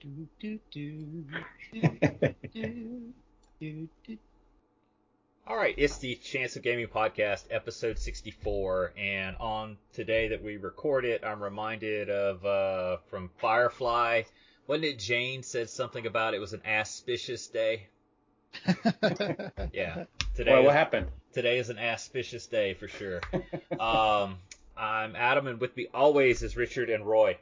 Do, do, do, do, do, do, do. All right, it's the Chance of Gaming podcast, episode 64, and on today that we record it, I'm reminded of uh, from Firefly. Wasn't it Jayne said something about it was an auspicious day? Yeah, today. Well, is- what happened? Today is an auspicious day for sure. um, I'm Adam, and with me always is Richard and Roy.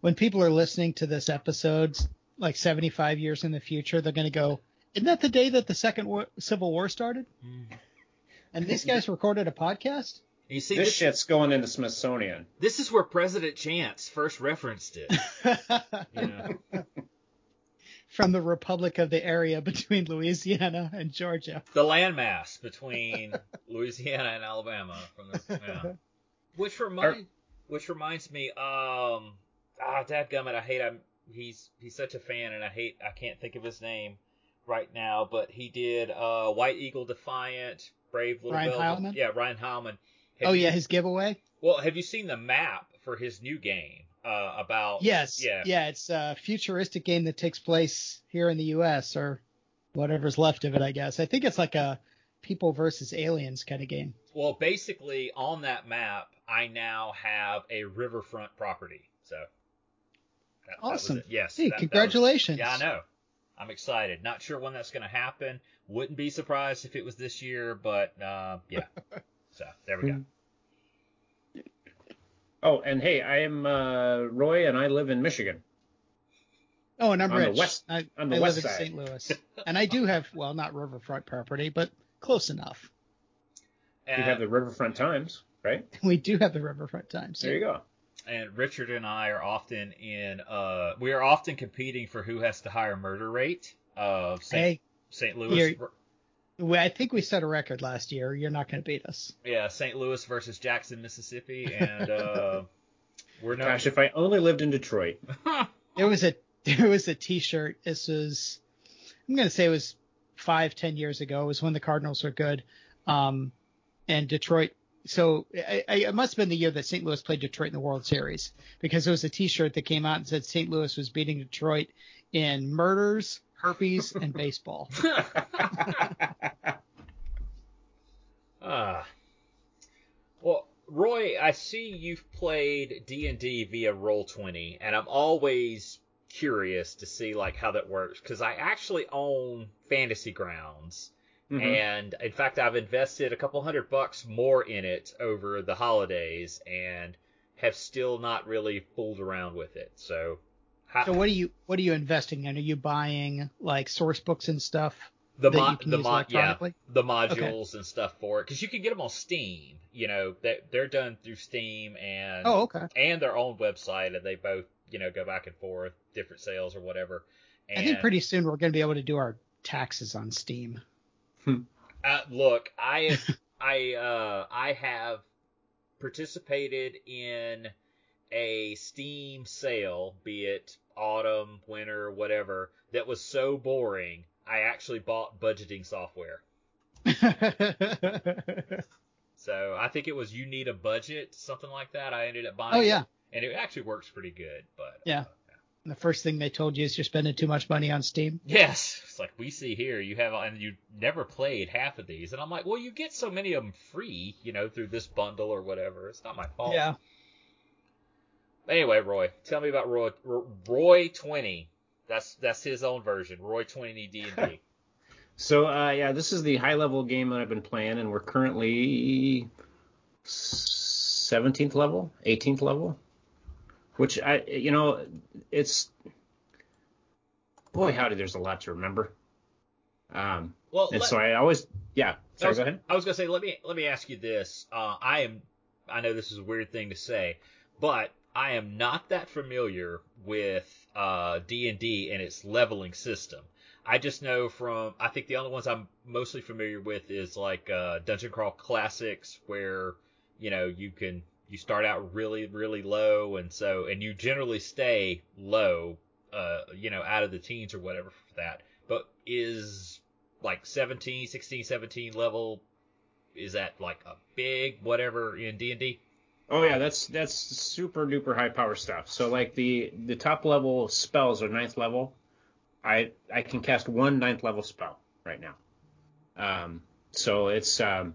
When people are listening to this episode, like 75 years in the future, they're going to go, Isn't that the day that the Second War- Civil War started? And these guys recorded a podcast? You see, This this, shit's going into Smithsonian. this is where President Chance first referenced it. You know, From the Republic of the area between Louisiana and Georgia. the landmass between Louisiana and Alabama. From the, yeah. Which remind, which reminds me, um, ah, dadgummit, I hate him. He's he's such a fan, and I hate I can't think of his name right now, but he did uh, White Eagle Defiant, Brave Little Ryan. Heilman? Yeah, Ryan Heilman. Have Oh, you- yeah, his giveaway? Well, have you seen the map for his new game? Uh, about Yes. Yeah. yeah, it's a futuristic game that takes place here in the U.S. or whatever's left of it, I guess. I think it's like a people versus aliens kind of game. Well, basically, on that map, I now have a riverfront property. So. That- that Awesome. it. Yes. Hey, that- that was- congratulations. yeah, I know. I'm excited. Not sure when that's going to happen. Wouldn't be surprised if it was this year, but uh, yeah. so there we go. Oh, and hey, I am uh, Roy, and I live in Michigan. Oh, and I'm On the west- I, on the I west live in. St. Louis, and I do have well, not riverfront property, but close enough. You have the Riverfront Times, right? We do have the riverfront times. There you go. And Richard and I are often in. Uh, we are often competing for who has the higher murder rate of St. Hey, St. Louis. you're- I think we set a record last year. You're not going to beat us. Yeah, St. Louis versus Jackson, Mississippi, and uh, we're not. Gosh, if I only lived in Detroit. There was a there was a T-shirt. This was I'm going to say it was five ten years ago. It was when the Cardinals were good, um, and Detroit. So I, I, it must have been the year that St. Louis played Detroit in the World Series because it was a T-shirt that came out and said St. Louis was beating Detroit in murders, herpes, and baseball. Ah. Well, Roy, I see you've played D and D via Roll Twenty, and I'm always curious to see like how that works because I actually own Fantasy Grounds, Mhm. and in fact, I've invested a couple hundred bucks more in it over the holidays, and have still not really fooled around with it. So, how, So what are you what are you investing in? Are you buying like source books and stuff? the mo- the mo- yeah the modules and stuff for it because you can get them on Steam. You know they they're done through Steam and Oh, okay. and their own website, and they both you know go back and forth, different sales or whatever. And I think pretty soon we're going to be able to do our taxes on Steam. Uh, look, I I uh I have participated in a Steam sale, be it autumn, winter, whatever, that was so boring. I actually bought budgeting software. So I think it was you need a budget, something like that. I ended up buying. oh it, yeah. and it actually works pretty good. But Yeah. uh, The first thing they told you is you're spending too much money on Steam. yes, it's like we see here. You have and you never played half of these, and I'm like, well, you get so many of them free, you know, through this bundle or whatever. It's not my fault. Yeah. Anyway, Roy, tell me about Roy. Roy twenty. That's that's his own version. Roy twenty D and D. So uh, yeah, this is the high level game that I've been playing, and we're currently 17th level, 18th level, which I you know it's boy howdy, there's a lot to remember. Um, Well, and let- so I always yeah. I Sorry, was, go ahead. I was gonna say, let me let me ask you this. Uh, I am, I know this is a weird thing to say, but I am not that familiar with uh, D and D and its leveling system. I just know from, I think the only ones I'm mostly familiar with is like uh, Dungeon Crawl Classics, where you know you can you start out really really low, and so and you generally stay low, uh, you know, out of the teens or whatever for that. But is like 17, 16, 17 level. Is that like a big whatever in D and D? Oh yeah, that's that's super duper high power stuff. So like the the top level spells are ninth level. I I can cast one ninth level spell right now. Um, so it's um,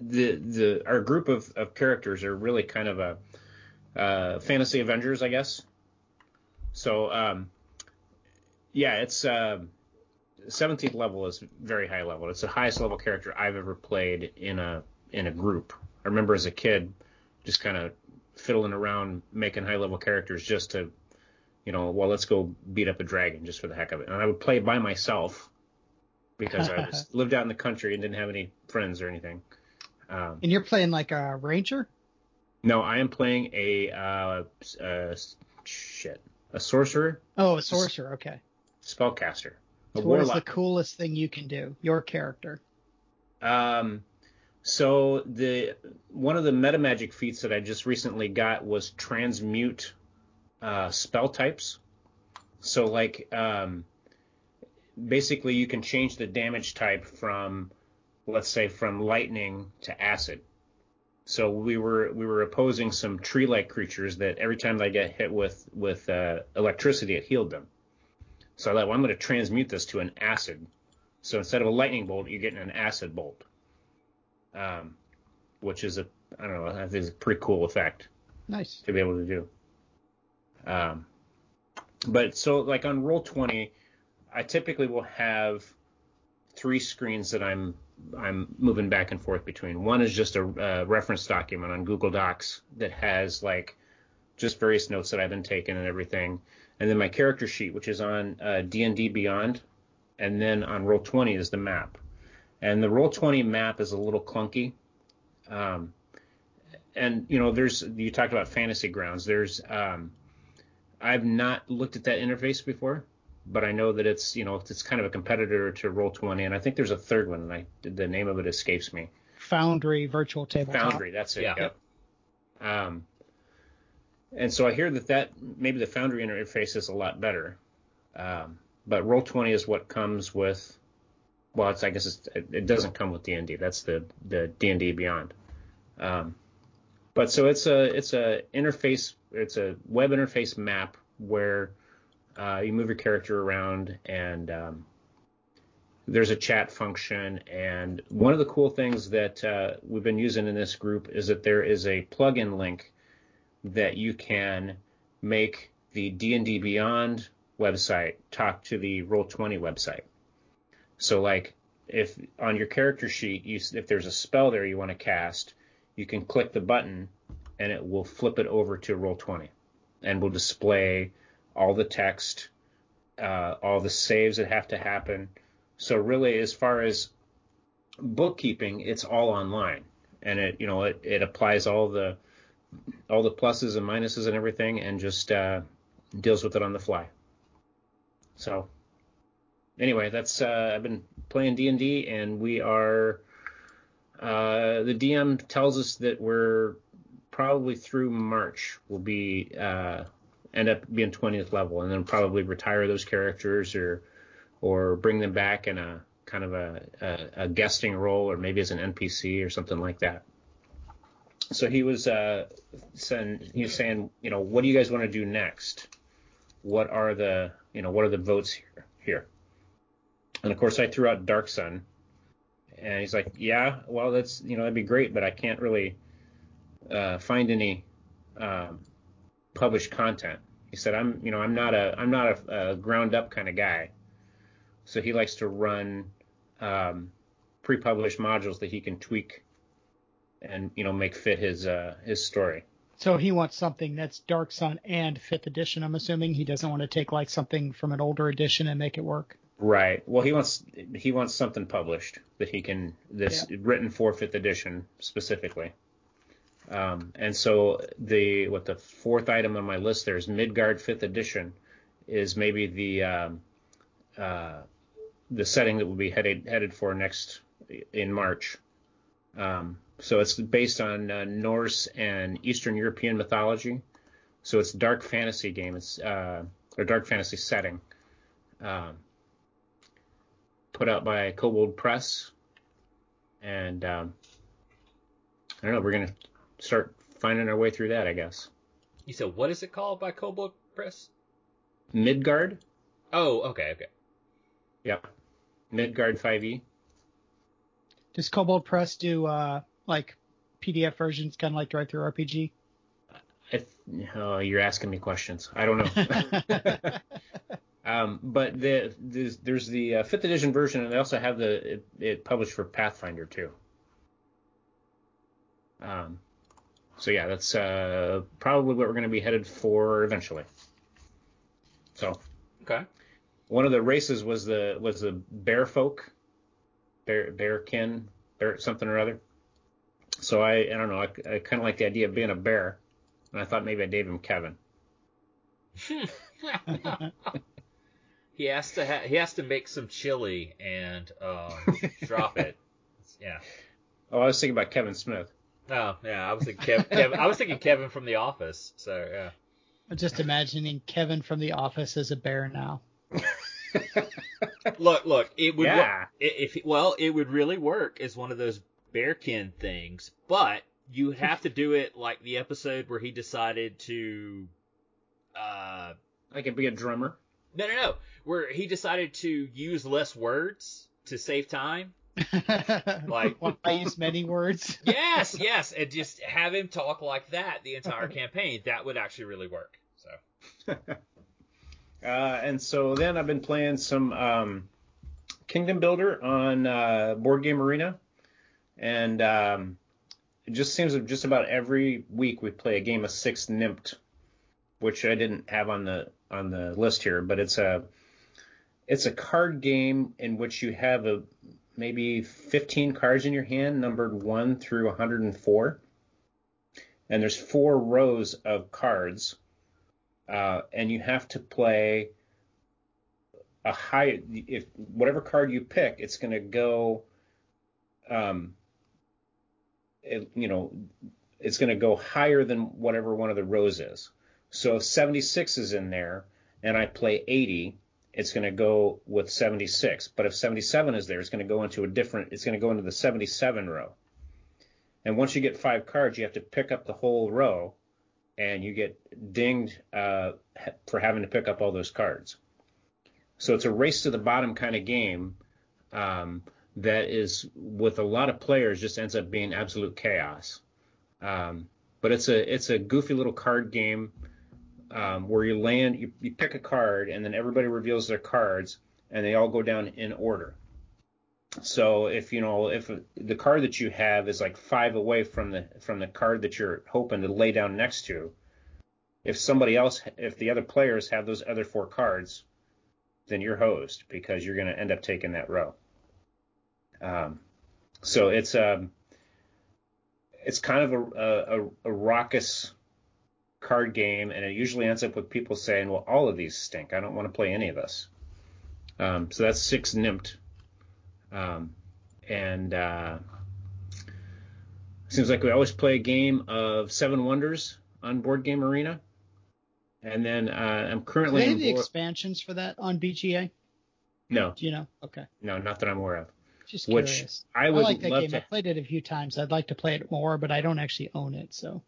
the the our group of, of characters are really kind of a uh, fantasy Avengers, I guess. So um, yeah, it's uh, 17th level is very high level. It's the highest level character I've ever played in a in a group. I remember as a kid just kind of fiddling around making high level characters just to, you know, well let's go beat up a dragon just for the heck of it. And I would play by myself because I was lived out in the country and didn't have any friends or anything. Um, and you're playing like a ranger? No, I am playing a uh, uh shit a sorcerer. Oh, a sorcerer. Okay. Spellcaster. So what is the coolest thing you can do? Your character. Um, so the one of the meta magic feats that I just recently got was transmute uh, spell types. So like um, basically you can change the damage type from let's say from lightning to acid. So we were we were opposing some tree-like creatures that every time they get hit with with uh, electricity, it healed them. So I thought, well, I'm going to transmute this to an acid. So instead of a lightning bolt, you're getting an acid bolt, um, which is a I don't know, I think it's a pretty cool effect. Nice to be able to do. Um, but so like on roll 20, I typically will have three screens that I'm I'm moving back and forth between. One is just a, a reference document on Google Docs that has like just various notes that I've been taking and everything, and then my character sheet, which is on uh, D&D Beyond, and then on Roll 20 is the map. And the Roll 20 map is a little clunky. Um, and you know, there's you talked about fantasy grounds. There's um, I've not looked at that interface before, but I know that it's you know it's kind of a competitor to Roll20, and I think there's a third one, and I the name of it escapes me. Foundry Virtual Tabletop. Foundry, that's it. Yeah. Yep. Um, and so I hear that that maybe the Foundry interface is a lot better, um, but Roll20 is what comes with. Well, it's I guess it's, it doesn't come with D&D. That's the the D&D Beyond. Um, but so it's a it's a interface. It's a web interface map where uh, you move your character around, and um, there's a chat function. And one of the cool things that uh, we've been using in this group is that there is a plugin link that you can make the D&D Beyond website talk to the Roll20 website. So like if on your character sheet, you, if there's a spell there you want to cast, you can click the button and it will flip it over to Roll20 and will display all the text, uh, all the saves that have to happen. So really, as far as bookkeeping, it's all online, and it you know it, it applies all the all the pluses and minuses and everything, and just uh, deals with it on the fly. So anyway, that's uh, I've been playing D and D, and we are. Uh, the DM tells us that we're probably through March. We'll be uh, end up being 20th level, and then probably retire those characters or or bring them back in a kind of a, a, a guesting role, or maybe as an NPC or something like that. So he was uh, saying he was saying, you know, what do you guys want to do next? What are the you know what are the votes here here? And of course, I threw out Dark Sun, and he's like, yeah, well, that's you know that'd be great, but I can't really uh, find any um, published content. He said, "I'm, you know, I'm not a, I'm not a, a ground up kind of guy." So he likes to run um, pre-published modules that he can tweak and you know make fit his uh, his story. So he wants something that's Dark Sun and fifth edition. I'm assuming he doesn't want to take like something from an older edition and make it work. Right. Well, he wants he wants something published that he can this yeah. written for fifth edition specifically. Um, and so the what the fourth item on my list there is Midgard Fifth Edition, is maybe the um, uh, the setting that we'll be headed headed for next in March. Um, so it's based on uh, Norse and Eastern European mythology. So it's dark fantasy game. It's uh, or dark fantasy setting. Um, put out by Kobold Press, and um, I don't know. We're gonna start finding our way through that, I guess. You said what is it called by Kobold Press? Midgard. Oh, okay, okay. Yep. Midgard 5e. Does Kobold Press do uh, like PDF versions, kind of like Drive Through RPG? I th- oh, you're asking me questions. I don't know. um, but the, there's, there's the uh, fifth edition version, and they also have the it, it published for Pathfinder too. Um, so yeah, that's uh, probably what we're going to be headed for eventually. So Okay. one of the races was the was the bear folk, bear bearkin, bear something or other. So I I don't know I, I kind of like the idea of being a bear, and I thought maybe I'd name him Kevin. he has to ha- he has to make some chili and um, drop it. Yeah. Oh, I was thinking about Kevin Smith. Oh yeah, I was thinking Kev- Kevin. I was thinking Kevin from The Office. So yeah. I'm just imagining Kevin from The Office as a bear now. Look, look. It would. Yeah. If well, it would really work as one of those bearkin things, but you have to do it like the episode where he decided to. Uh, I could be a drummer. no, no, no. Where he decided to use less words to save time. Like- I use many words. Yes, yes, and just have him talk like that the entire campaign. That would actually really work. So. Uh, and so then I've been playing some um, Kingdom Builder on uh, Board Game Arena, and um, it just seems that just about every week we play a game of Six Nimmt, which I didn't have on the on the list here, but it's a it's a card game in which you have a maybe 15 cards in your hand, numbered one through 104, and there's four rows of cards uh, and you have to play a high if whatever card you pick it's going to go um it, you know it's going to go higher than whatever one of the rows is. So if 76 is in there and i play 80 it's going to go with 76 but if 77 is there it's going to go into a different it's going to go into the 77 row and once you get five cards you have to pick up the whole row and you get dinged uh, for having to pick up all those cards. So it's a race to the bottom kind of game um, that is, with a lot of players, just ends up being absolute chaos. Um, but it's a it's a goofy little card game um, where you land, you, you pick a card, and then everybody reveals their cards, and they all go down in order. So if you know if the card that you have is like five away from the from the card that you're hoping to lay down next to, if somebody else if the other players have those other four cards, then you're hosed because you're going to end up taking that row. Um, so it's um it's kind of a, a a raucous card game, and it usually ends up with people saying, "Well, all of these stink. I don't want to play any of this." Um, so that's six Nimmt. Um, and uh, seems like we always play a game of Seven Wonders on Board Game Arena. And then uh, I'm currently. Do they have the board- expansions for that on BGA? no, Do you know? Okay. no, not that I'm aware of. Just Which curious. I I, like that love game. to. I played it a few times. I'd like to play it more, but I don't actually own it. So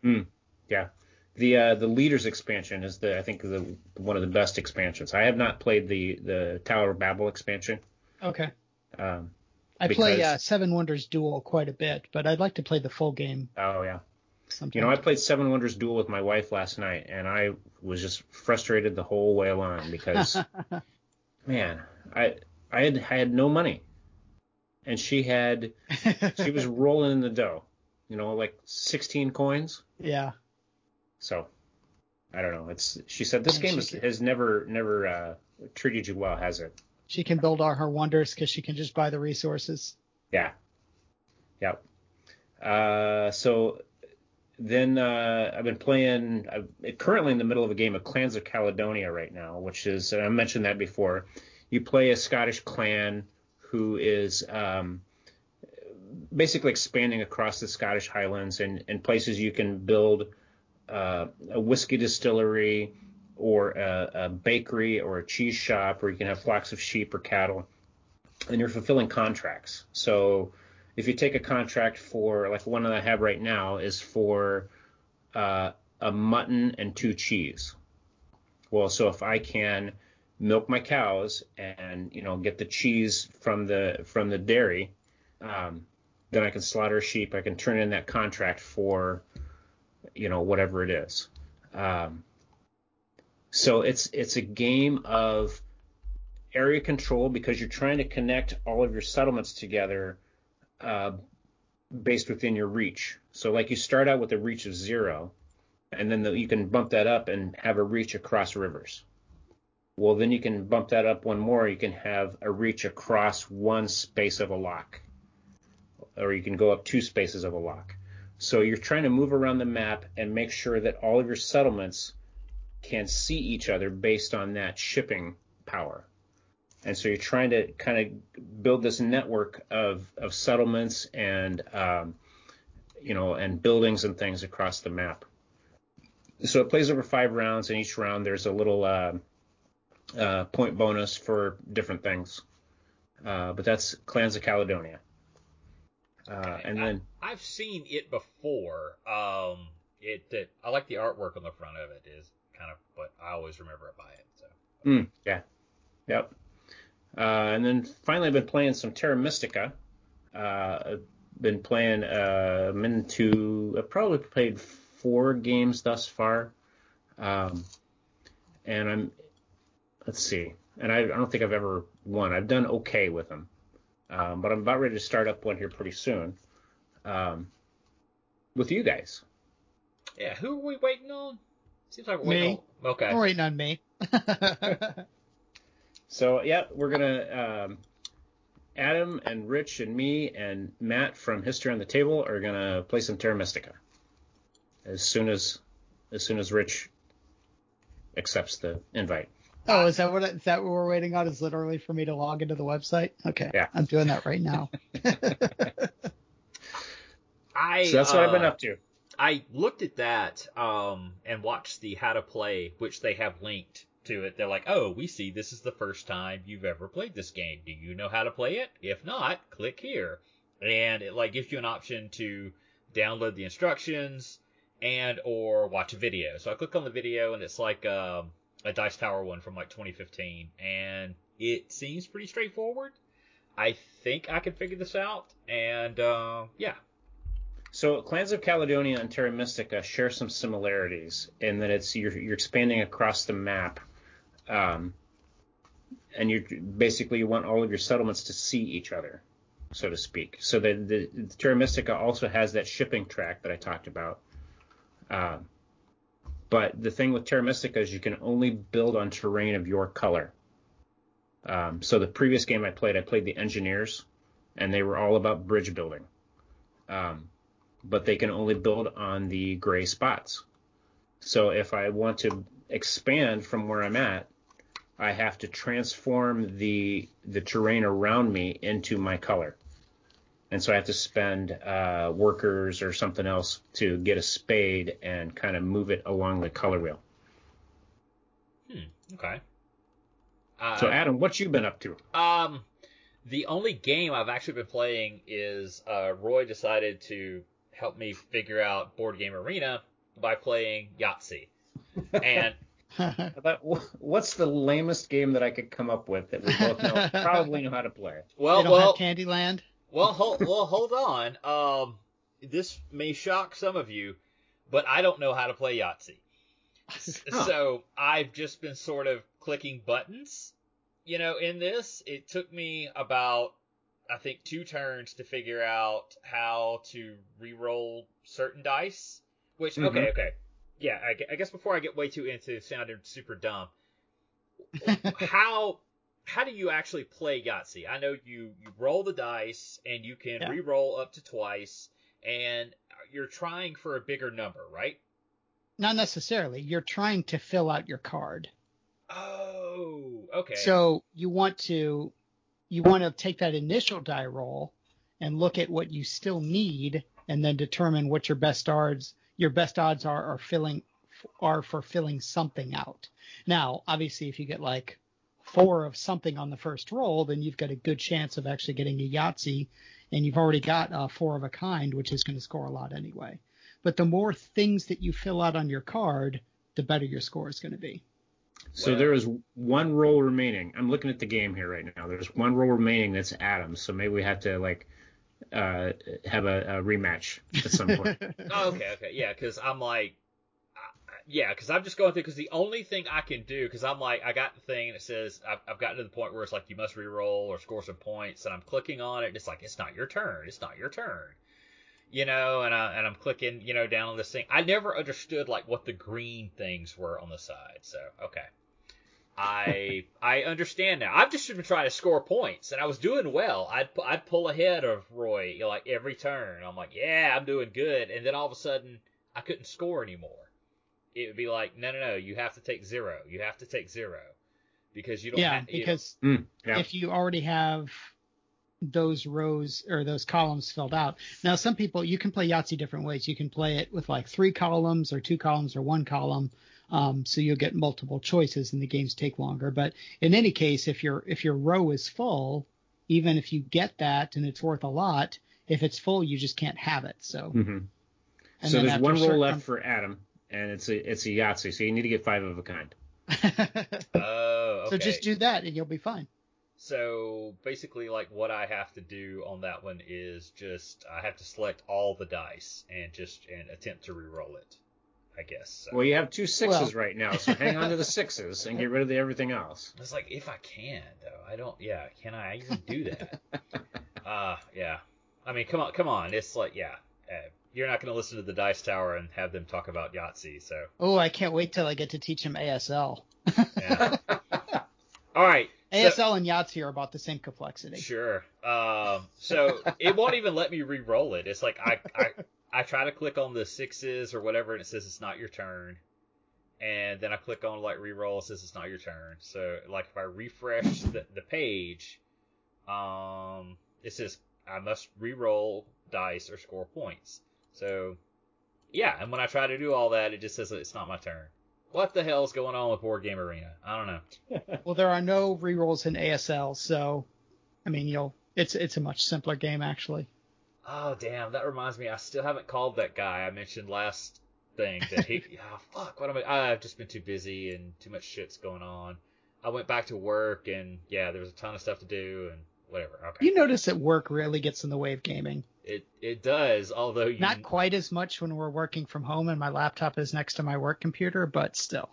Yeah, the uh, the Leaders expansion is the I think the one of the best expansions. I have not played the the Tower of Babel expansion. okay. Um, I play uh, Seven Wonders Duel quite a bit, but I'd like to play the full game oh yeah, sometime. You know, I played Seven Wonders Duel with my wife last night, and I was just frustrated the whole way along because, man, I I had I had no money, and she had she was rolling in the dough, you know, like 16 coins. yeah. So I don't know. It's she said this And game she has, has never never uh, treated you well, has it? She can build all her wonders because she can just buy the resources. Yeah. Yep. Uh, so then uh, I've been playing. I'm currently in the middle of a game of Clans of Caledonia right now, which is and I mentioned that before. You play a Scottish clan who is um, basically expanding across the Scottish Highlands and, and places you can build uh, a whiskey distillery or a, a bakery or a cheese shop, or you can have flocks of sheep or cattle, and you're fulfilling contracts. So if you take a contract for like one that I have right now is for uh, a mutton and two cheese. Well, so if I can milk my cows and you know get the cheese from the from the dairy, um, then I can slaughter sheep. I can turn in that contract for you know whatever it is. Um, so it's it's a game of area control because you're trying to connect all of your settlements together uh, based within your reach. So like you start out with a reach of zero, and then the, you can bump that up and have a reach across rivers. Well, then you can bump that up one more. You can have a reach across one space of a lock, or you can go up two spaces of a lock. So you're trying to move around the map and make sure that all of your settlements can see each other based on that shipping power. And so you're trying to kind of build this network of, of settlements and um, you know and buildings and things across the map. So it plays over five rounds, and each round there's a little uh, uh, point bonus for different things. Uh, but that's Clans of Caledonia. Uh, and then I, have seen it before. Um, it, it I like the artwork on the front of it is kind of, but I always remember it by it. So. Mm, yeah. Yep. Uh, and then finally, I've been playing some Terra Mystica. Uh, I've been playing. Uh, I'm into. I've probably played four games thus far. Um, and I'm. Let's see. And I, I, don't think I've ever won. I've done okay with them. Um, but I'm about ready to start up one here pretty soon. Um, with you guys. Yeah, who are we waiting on? Seems like we're me. waiting on. Okay. We're waiting on me. so yeah, we're gonna um, Adam and Rich and me and Matt from History on the Table are gonna play some Terra Mystica as soon as as soon as Rich accepts the invite. Oh, is that what is that what we're waiting on? Is literally for me to log into the website? Okay, yeah, I'm doing that right now. I so that's what I've been uh, up to. I looked at that um, and watched the how to play, which they have linked to it. They're like, oh, we see this is the first time you've ever played this game. Do you know how to play it? If not, click here, and it like gives you an option to download the instructions and or watch a video. So I click on the video and it's like um, a Dice Tower one from like 2015, and it seems pretty straightforward. I think I can figure this out, and uh, yeah, so Clans of Caledonia and Terra Mystica share some similarities in that it's you're, you're expanding across the map, um, and you basically you want all of your settlements to see each other, so to speak. So the, the, the Terra Mystica also has that shipping track that I talked about. Um, but the thing with Terra Mystica is you can only build on terrain of your color. Um, so the previous game I played, I played the engineers, and they were all about bridge building. Um, but they can only build on the gray spots. So if I want to expand from where I'm at, I have to transform the the terrain around me into my color. And so I have to spend uh, workers or something else to get a spade and kind of move it along the color wheel. Hmm. Okay. Uh, so Adam, what you been up to? Um, the only game I've actually been playing is uh, Roy decided to help me figure out Board Game Arena by playing Yahtzee. And what's the lamest game that I could come up with that we both know probably know how to play? Well, well, Candyland. Well, hold, well, hold on. Um, this may shock some of you, but I don't know how to play Yahtzee. Huh. So I've just been sort of clicking buttons, you know, in this. It took me about I think two turns to figure out how to re-roll certain dice. Which mm-hmm. okay, okay, yeah. I, I, guess before I get way too into sounding super dumb, how how do you actually play Yahtzee? I know you you roll the dice and you can yeah. re-roll up to twice, and you're trying for a bigger number, right? Not necessarily. You're trying to fill out your card. Oh, okay. So you want to you want to take that initial die roll and look at what you still need and then determine what your best odds your best odds are are filling are for filling something out. Now, obviously if you get like four of something on the first roll, then you've got a good chance of actually getting a Yahtzee and you've already got uh, four of a kind, which is going to score a lot anyway. But the more things that you fill out on your card, the better your score is going to be. So there is one roll remaining. I'm looking at the game here right now. There's one roll remaining that's Adams. So maybe we have to like uh, have a, a rematch at some point. oh, okay, okay, yeah, because I'm like, yeah, because I'm just going through because the only thing I can do because I'm like I got the thing that says I've, I've gotten to the point where it's like you must re-roll or score some points and I'm clicking on it and it's like it's not your turn, it's not your turn, you know, and I and I'm clicking you know down on this thing. I never understood like what the green things were on the side, so okay. I I understand now. I've just been trying to score points, and I was doing well. I'd I'd pull ahead of Roy you know, like every turn. I'm like, yeah, I'm doing good, and then all of a sudden, I couldn't score anymore. It would be like, no, no, no, you have to take zero. You have to take zero because you don't. Yeah, have, you because Mm, yeah. if you already have those rows or those columns filled out. Now, some people you can play Yahtzee different ways. You can play it with like three columns or two columns or one column. Um, so you'll get multiple choices and the games take longer. But in any case, if your if your row is full, even if you get that and it's worth a lot, if it's full, you just can't have it. So hmm and So then there's one a roll certain left for Adam, and it's a it's a Yahtzee. So you need to get five of a kind. Oh, okay. So just do that and you'll be fine. So basically, like what I have to do on that one is just I have to select all the dice and just and attempt to re-roll it. I guess. So. Well, you have two sixes Well- right now, so hang on to the sixes and get rid of the everything else. It's like if I can though, I don't. Yeah, can I even do that? uh yeah. I mean, come on, come on. It's like yeah. Uh, you're not going to listen to the Dice Tower and have them talk about Yahtzee, so Oh, I can't wait till I get to teach him ASL. yeah. All right. so- ASL and Yahtzee are about the same complexity. Sure. Um, so it won't even let me re-roll it. It's like I, I I try to click on the sixes or whatever, and it says it's not your turn. And then I click on like re-roll, it says it's not your turn. So like if I refresh the, the page, um, it says I must re-roll dice or score points. So yeah, and when I try to do all that, it just says it's not my turn. What the hell's going on with Board Game Arena? I don't know. Well, there are no rerolls in ASL, so I mean, you'll it's it's a much simpler game actually. Oh damn, that reminds me. I still haven't called that guy I mentioned last thing that he. oh, fuck, what am I? Ah, I've just been too busy and too much shit's going on. I went back to work and yeah, there was a ton of stuff to do and whatever. Okay. You notice that work really gets in the way of gaming. It it does, although you Not quite as much when we're working from home and my laptop is next to my work computer, but still.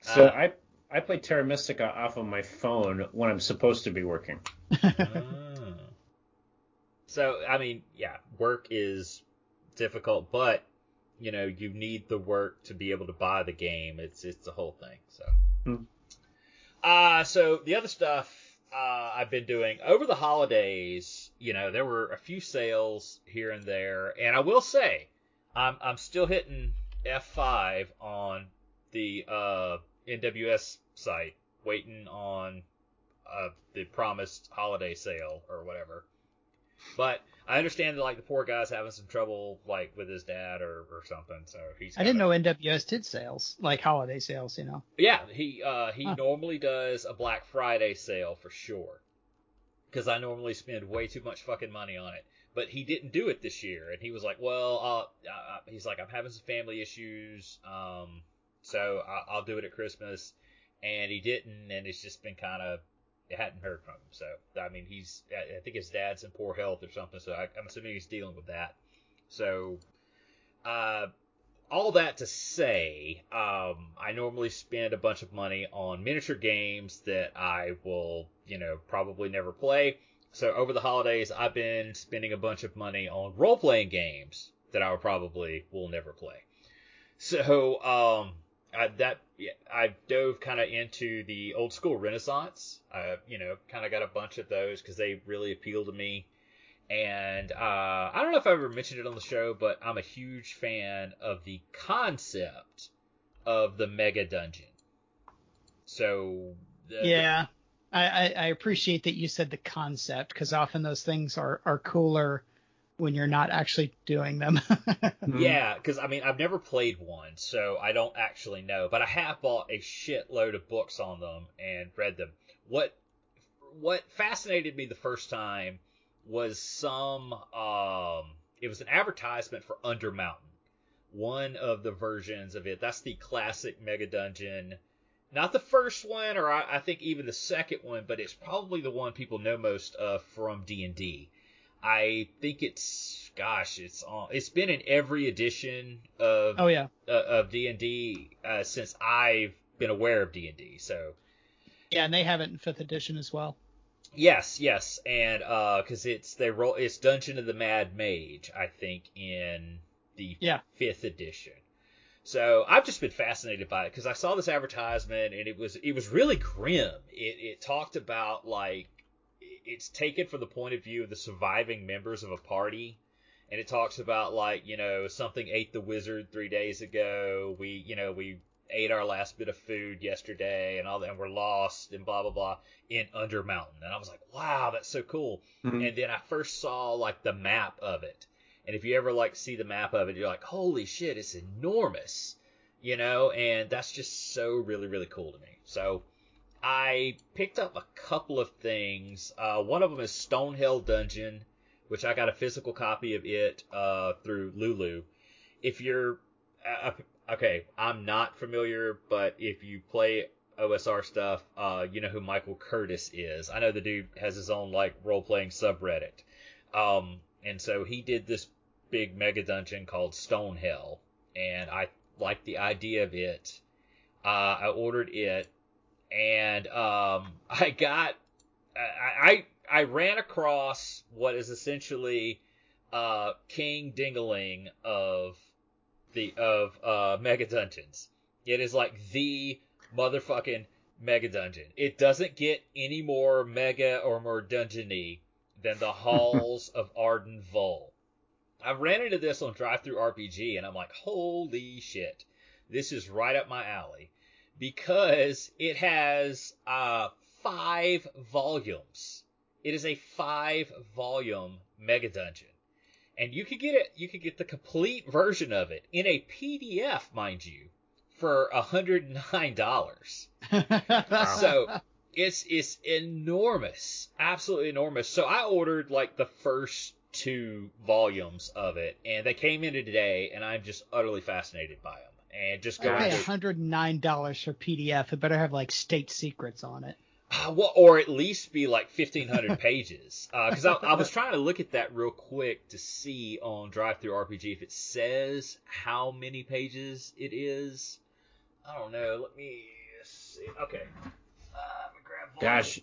So Uh, I I play Terra Mystica off of my phone when I'm supposed to be working. Ah. So I mean, yeah, work is difficult, but you know you need the work to be able to buy the game. It's it's the whole thing. So, Hmm. uh so the other stuff uh, I've been doing over the holidays, you know, there were a few sales here and there, and I will say, I'm I'm still hitting F5 on the uh, NWS site, waiting on uh, the promised holiday sale or whatever. But I understand that like the poor guy's having some trouble like with his dad or, or something, so he's. I didn't know NWS did sales, like holiday sales, you know. Yeah, he uh, he Huh. normally does a Black Friday sale for sure. Because I normally spend way too much fucking money on it, but he didn't do it this year, and he was like, "Well, uh, he's like, I'm having some family issues, um, so I- I'll do it at Christmas," and he didn't, and it's just been kind of. It hadn't heard from him, so I mean, he's. I I think his dad's in poor health or something, so I, I'm assuming he's dealing with that. So, uh, all that to say, um, I normally spend a bunch of money on miniature games that I will, you know, probably never play. So over the holidays, I've been spending a bunch of money on role playing games that I probably will never play. So um, I, that I dove kind of into the old school Renaissance. I, you know, kind of got a bunch of those because they really appeal to me. And uh, I don't know if I ever mentioned it on the show, but I'm a huge fan of the concept of the mega dungeon. So the, Yeah. I, I, I appreciate that you said the concept because often those things are, are cooler when you're not actually doing them. Yeah, because I mean, I've never played one, so I don't actually know. But I have bought a shitload of books on them and read them. What what fascinated me the first time was some um it was an advertisement for Undermountain. One of the versions of it. That's the classic Mega Dungeon. Not the first one, or I, I think even the second one, but it's probably the one people know most of from D and D. I think it's gosh, it's on. It's been in every edition of Oh yeah. uh, of D and D uh, since I've been aware of D and D. So Yeah, and they have it in fifth edition as well. yes, yes, and uh, because it's they roll it's Dungeon of the Mad Mage, I think in the Yeah. fifth edition. So I've just been fascinated by it because I saw this advertisement and it was it was really grim. It it talked about like it's taken from the point of view of the surviving members of a party and it talks about like you know something ate the wizard three days ago we you know we ate our last bit of food yesterday and all that and we're lost and blah blah blah in under mountain and i was like wow that's so cool Mhm. and then i first saw like the map of it and if you ever like see the map of it you're like holy shit it's enormous you know and that's just so really really cool to me so I picked up a couple of things. Uh, one of them is Stonehell Dungeon, which I got a physical copy of it uh, through Lulu. If you're uh, okay, I'm not familiar, but if you play OSR stuff, uh, you know who Michael Curtis is. I know the dude has his own like role playing subreddit, um, and so he did this big mega dungeon called Stonehell, and I liked the idea of it. Uh, I ordered it and um, I got I, I I ran across what is essentially uh, King Dingaling of the of uh, Mega Dungeons. It is like the motherfucking Mega Dungeon. It doesn't get any more mega or more dungeony than the halls of Arden Vul. I ran into this on Drive Through RPG, and I'm like, holy shit, this is right up my alley because it has uh, five volumes. It is a five volume mega dungeon. And you could get it you could get the complete version of it in a PDF, mind you, for $109. So it's it's enormous, absolutely enormous. So I ordered like the first two volumes of it, and they came in today, and I'm just utterly fascinated by them. And just I pay hundred and nine dollars for PDF. It better have like state secrets on it. Uh, well, or at least be like 1500 pages. Because I, I was trying to look at that real quick to see on Drive Through RPG if it says how many pages it is. I don't know. Let me see. Okay. Uh, let me grab volume. Gosh,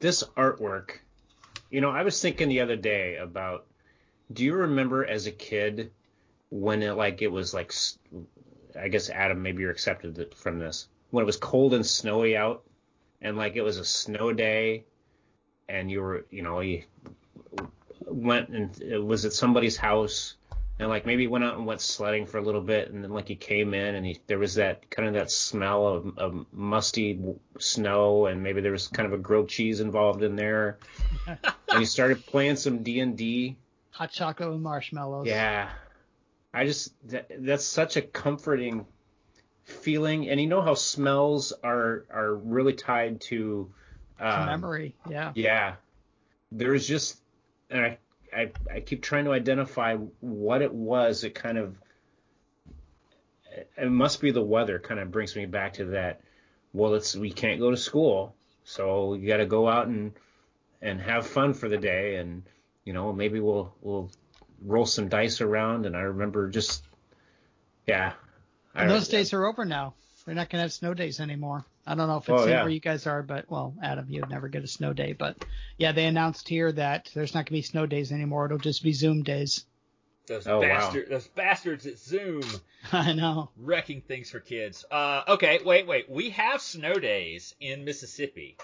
this artwork. You know, I was thinking the other day about. Do you remember as a kid when it like it was like, I guess Adam, maybe you're accepted from this. When it was cold and snowy out, and like it was a snow day, and you were, you know, you went and uh, was at somebody's house, and like maybe went out and went sledding for a little bit, and then like he came in and you, there was that kind of that smell of, of musty snow, and maybe there was kind of a grilled cheese involved in there, and he started playing some D and D. Hot chocolate with marshmallows. Yeah, I just that, that's such a comforting feeling, and you know how smells are are really tied to To um, memory. Yeah. yeah. There's just, and I, I, I keep trying to identify what it was. It kind of, it must be the weather. Kind of brings me back to that. Well, it's we can't go to school, so you got to go out and and have fun for the day, and you know maybe we'll we'll roll some dice around. And I remember just, yeah. I those days are over now. They're not gonna have snow days anymore. I don't know if it's Oh, yeah. where you guys are, but well, Adam, you'd never get a snow day. But yeah, they announced here that there's not gonna be snow days anymore. It'll just be Zoom days. Those Oh, wow. those bastards at Zoom I know. wrecking things for kids. Uh, okay, wait, wait. We have snow days in Mississippi.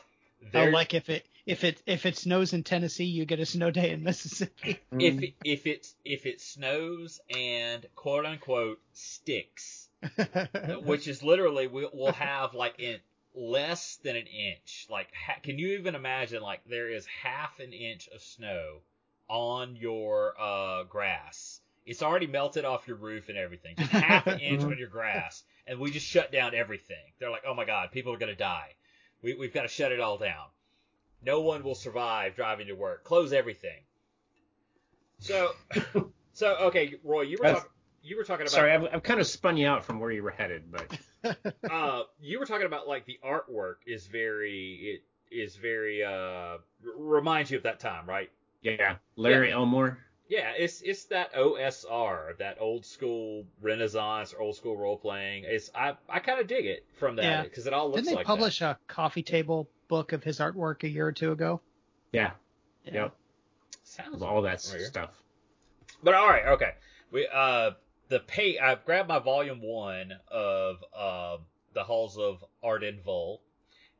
Oh, like if it if it if it snows in Tennessee, you get a snow day in Mississippi. if if it if it snows and quote unquote sticks, which is literally we'll, we'll have like in less than an inch. Like, ha- can you even imagine? Like, there is half an inch of snow on your uh, grass. It's already melted off your roof and everything. Just half an inch on your grass, and we just shut down everything. They're like, oh my god, people are gonna die. We, we've got to shut it all down. No one will survive driving to work. Close everything. So, so okay, Roy, you were talking. You were talking about. Sorry, I've, I've kind of spun you out from where you were headed, but uh, you were talking about like the artwork is very it is very uh reminds you of that time, right? yeah, Larry Elmore. Yeah, it's it's that OSR, that old school Renaissance, old school role playing. It's I I kind of dig it from that Yeah. because it all looks Didn't they like publish a coffee table book of his artwork a year or two ago? Yeah, Yeah. yep. Sounds all that familiar. stuff. But all right, okay. We uh the pay I've grabbed my volume one of uh, the Halls of Arden Vul,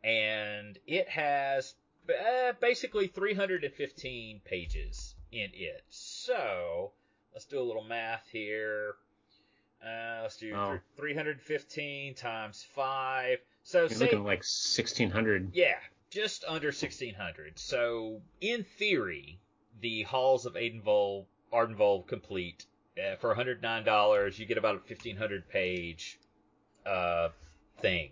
and it has uh, basically 315 pages in it. So let's do a little math here. Uh, let's do Oh. 315 times five. So You're say looking like 1600. yeah, just under 1600. So, in theory, the Halls of Aidenville, Arden Vul complete uh, for $109. You get about a 1500 page uh, thing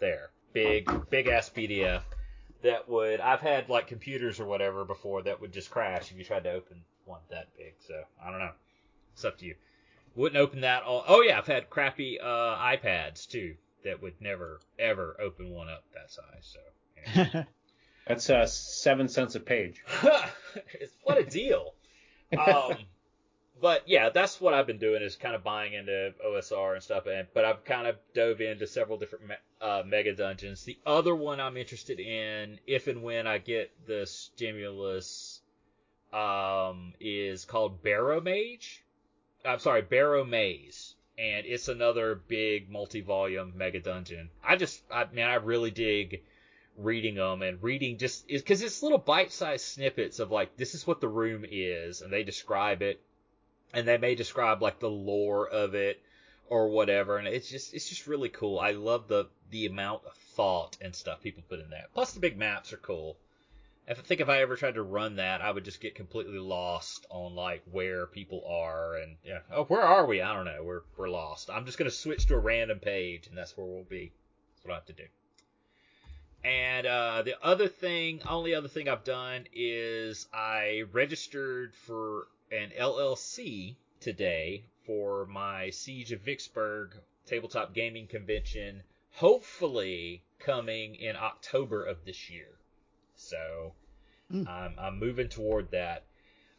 there. Big, big ass PDF that would. I've had like computers or whatever before that would just crash if you tried to open one that big. So, I don't know. It's up to you. Wouldn't open that all. Oh, yeah, I've had crappy uh, iPads too that would never, ever open one up that size. So, anyway. That's uh, seven cents a page. It's- what a deal. Um, but yeah, that's what I've been doing is kind of buying into OSR and stuff. And but I've kind of dove into several different me- uh, mega dungeons. The other one I'm interested in, if and when I get the stimulus, um, is called Barrow Mage. I'm sorry, Barrow Maze. And it's another big multi-volume mega dungeon. I just, I man, I really dig reading them and reading just because it's little bite-sized snippets of like this is what the room is and they describe it and they may describe like the lore of it or whatever and it's just it's just really cool. I love the the amount of thought and stuff people put in that. Plus the big maps are cool. If i think if i ever tried to run that i would just get completely lost on like where people are and yeah. Oh where are we? I don't know. We're we're lost. I'm just going to switch to a random page and that's where we'll be. That's what i have to do. And uh, the other thing, only other thing I've done is I registered for an LLC today for my Siege of Vicksburg tabletop gaming convention, hopefully coming in October of this year. So Mm. I'm, I'm moving toward that.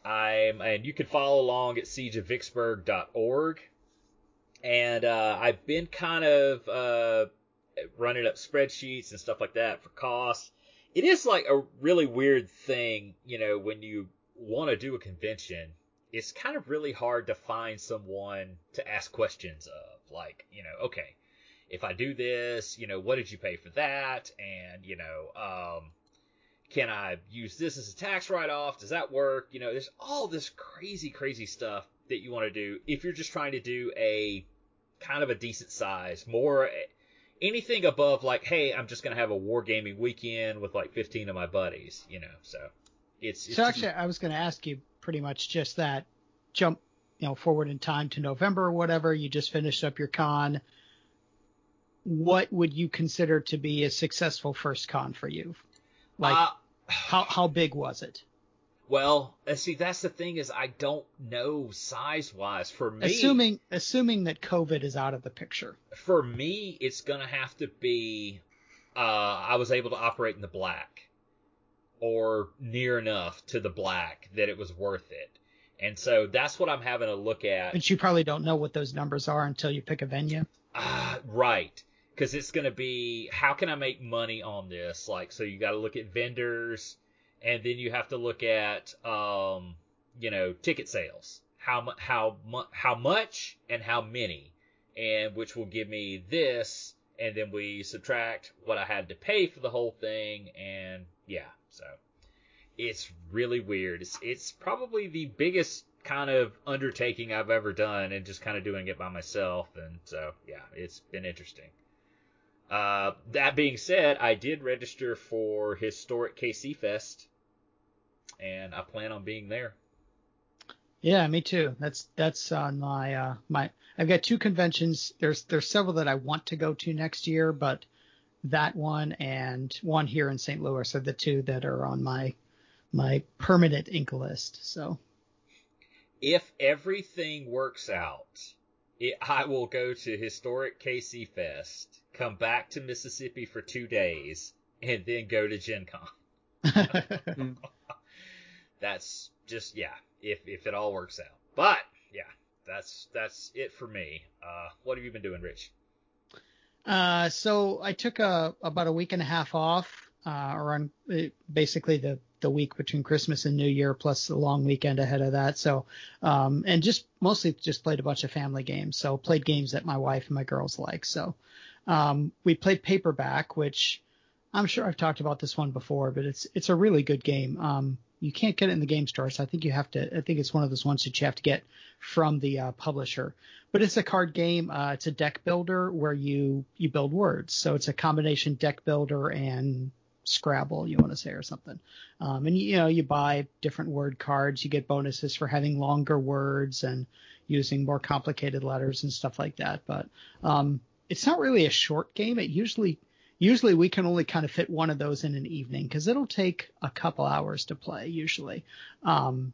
I'm and you can follow along at siegeofvicksburg.org. And uh, I've been kind of uh, running up spreadsheets and stuff like that for costs. It is like a really weird thing, you know, when you want to do a convention, it's kind of really hard to find someone to ask questions of. Like, you know, okay, if I do this, you know, what did you pay for that? And, you know, um, can I use this as a tax write off? Does that work? You know, there's all this crazy, crazy stuff that you want to do if you're just trying to do a kind of a decent size, more anything above like, hey, I'm just gonna have a wargaming weekend with like 15 of my buddies, you know. So it's, it's so actually, I was going to ask you pretty much just that. Jump, you know, forward in time to November or whatever. You just finished up your con. What would you consider to be a successful first con for you? Like, uh, how how big was it? well, uh, see, that's the thing is I don't know size wise. For me, Assuming assuming that COVID is out of the picture. for me, it's gonna have to be uh, I was able to operate in the black, or near enough to the black that it was worth it. And so that's what I'm having to look at. But you probably don't know what those numbers are until you pick a venue. Ah, right. Because it's going to be how can I make money on this? Like, so you got to look at vendors, and then you have to look at, um, you know, ticket sales. How how how much and how many, and which will give me this, and then we subtract what I had to pay for the whole thing, and yeah, so it's really weird. It's it's probably the biggest kind of undertaking I've ever done, and just kind of doing it by myself. And so yeah, it's been interesting. Uh, that being said, I did register for Historic KC Fest, and I plan on being there. Yeah, me too. That's that's on my uh my I've got two conventions. There's there's several that I want to go to next year, but that one and one here in St. Louis are the two that are on my my permanent ink list. So if everything works out, it, I will go to historic KC Fest, come back to Mississippi for two days, and then go to Gen Con. that's just yeah, if if it all works out. But yeah, that's that's it for me. Uh, what have you been doing, Rich? Uh, so I took a about a week and a half off, uh, around uh, basically the the week between Christmas and New Year, plus the long weekend ahead of that. So, um, and just mostly just played a bunch of family games. So played games that my wife and my girls like. So, um, we played paperback, which I'm sure I've talked about this one before, but it's it's a really good game. Um, you can't get it in the game store, so I think you have to. I think it's one of those ones that you have to get from the uh, publisher. But it's a card game. Uh, it's a deck builder where you you build words. So it's a combination deck builder and Scrabble, you want to say, or something. Um, and you know, you buy different word cards. You get bonuses for having longer words and using more complicated letters and stuff like that. But um, it's not really a short game. It usually usually we can only kind of fit one of those in an evening because it'll take a couple hours to play usually. Um,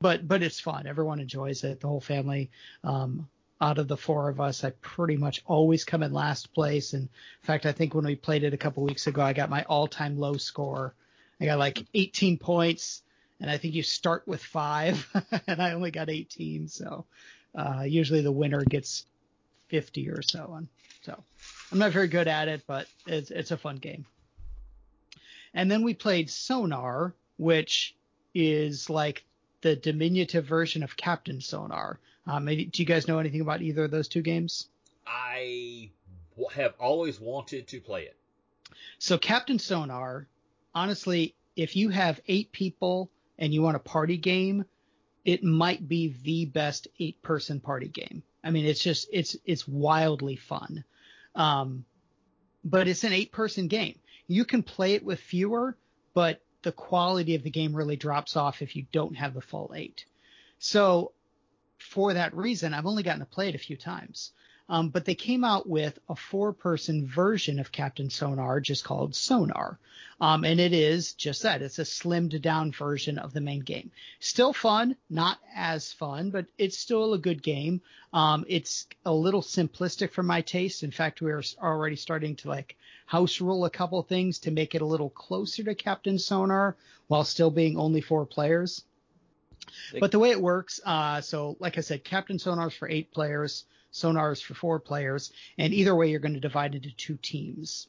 but but it's fun. Everyone enjoys it. The whole family. Um, out of the four of us, I pretty much always come in last place. And in fact, I think when we played it a couple weeks ago, I got my all-time low score. I got like 18 points, and I think you start with five, and I only got 18. So uh, usually the winner gets 50 or so. And so I'm not very good at it, but it's it's a fun game. And then we played Sonar, which is like the diminutive version of Captain Sonar. Um, do you guys know anything about either of those two games? I have always wanted to play it. So Captain Sonar, honestly, if you have eight people and you want a party game, it might be the best eight person party game. I mean, it's just it's it's wildly fun. Um, but it's an eight person game. You can play it with fewer, but the quality of the game really drops off if you don't have the full eight. So for that reason, I've only gotten to play it a few times. Um, but they came out with a four person version of Captain Sonar just called Sonar. Um, and it is just that. It's a slimmed down version of the main game. Still fun, not as fun, but it's still a good game. Um, it's a little simplistic for my taste. In fact, we're already starting to like house rule a couple things to make it a little closer to Captain Sonar while still being only four players. But the way it works, uh, so like I said, Captain Sonar's for eight players sonars for four players, and either way you're going to divide into two teams.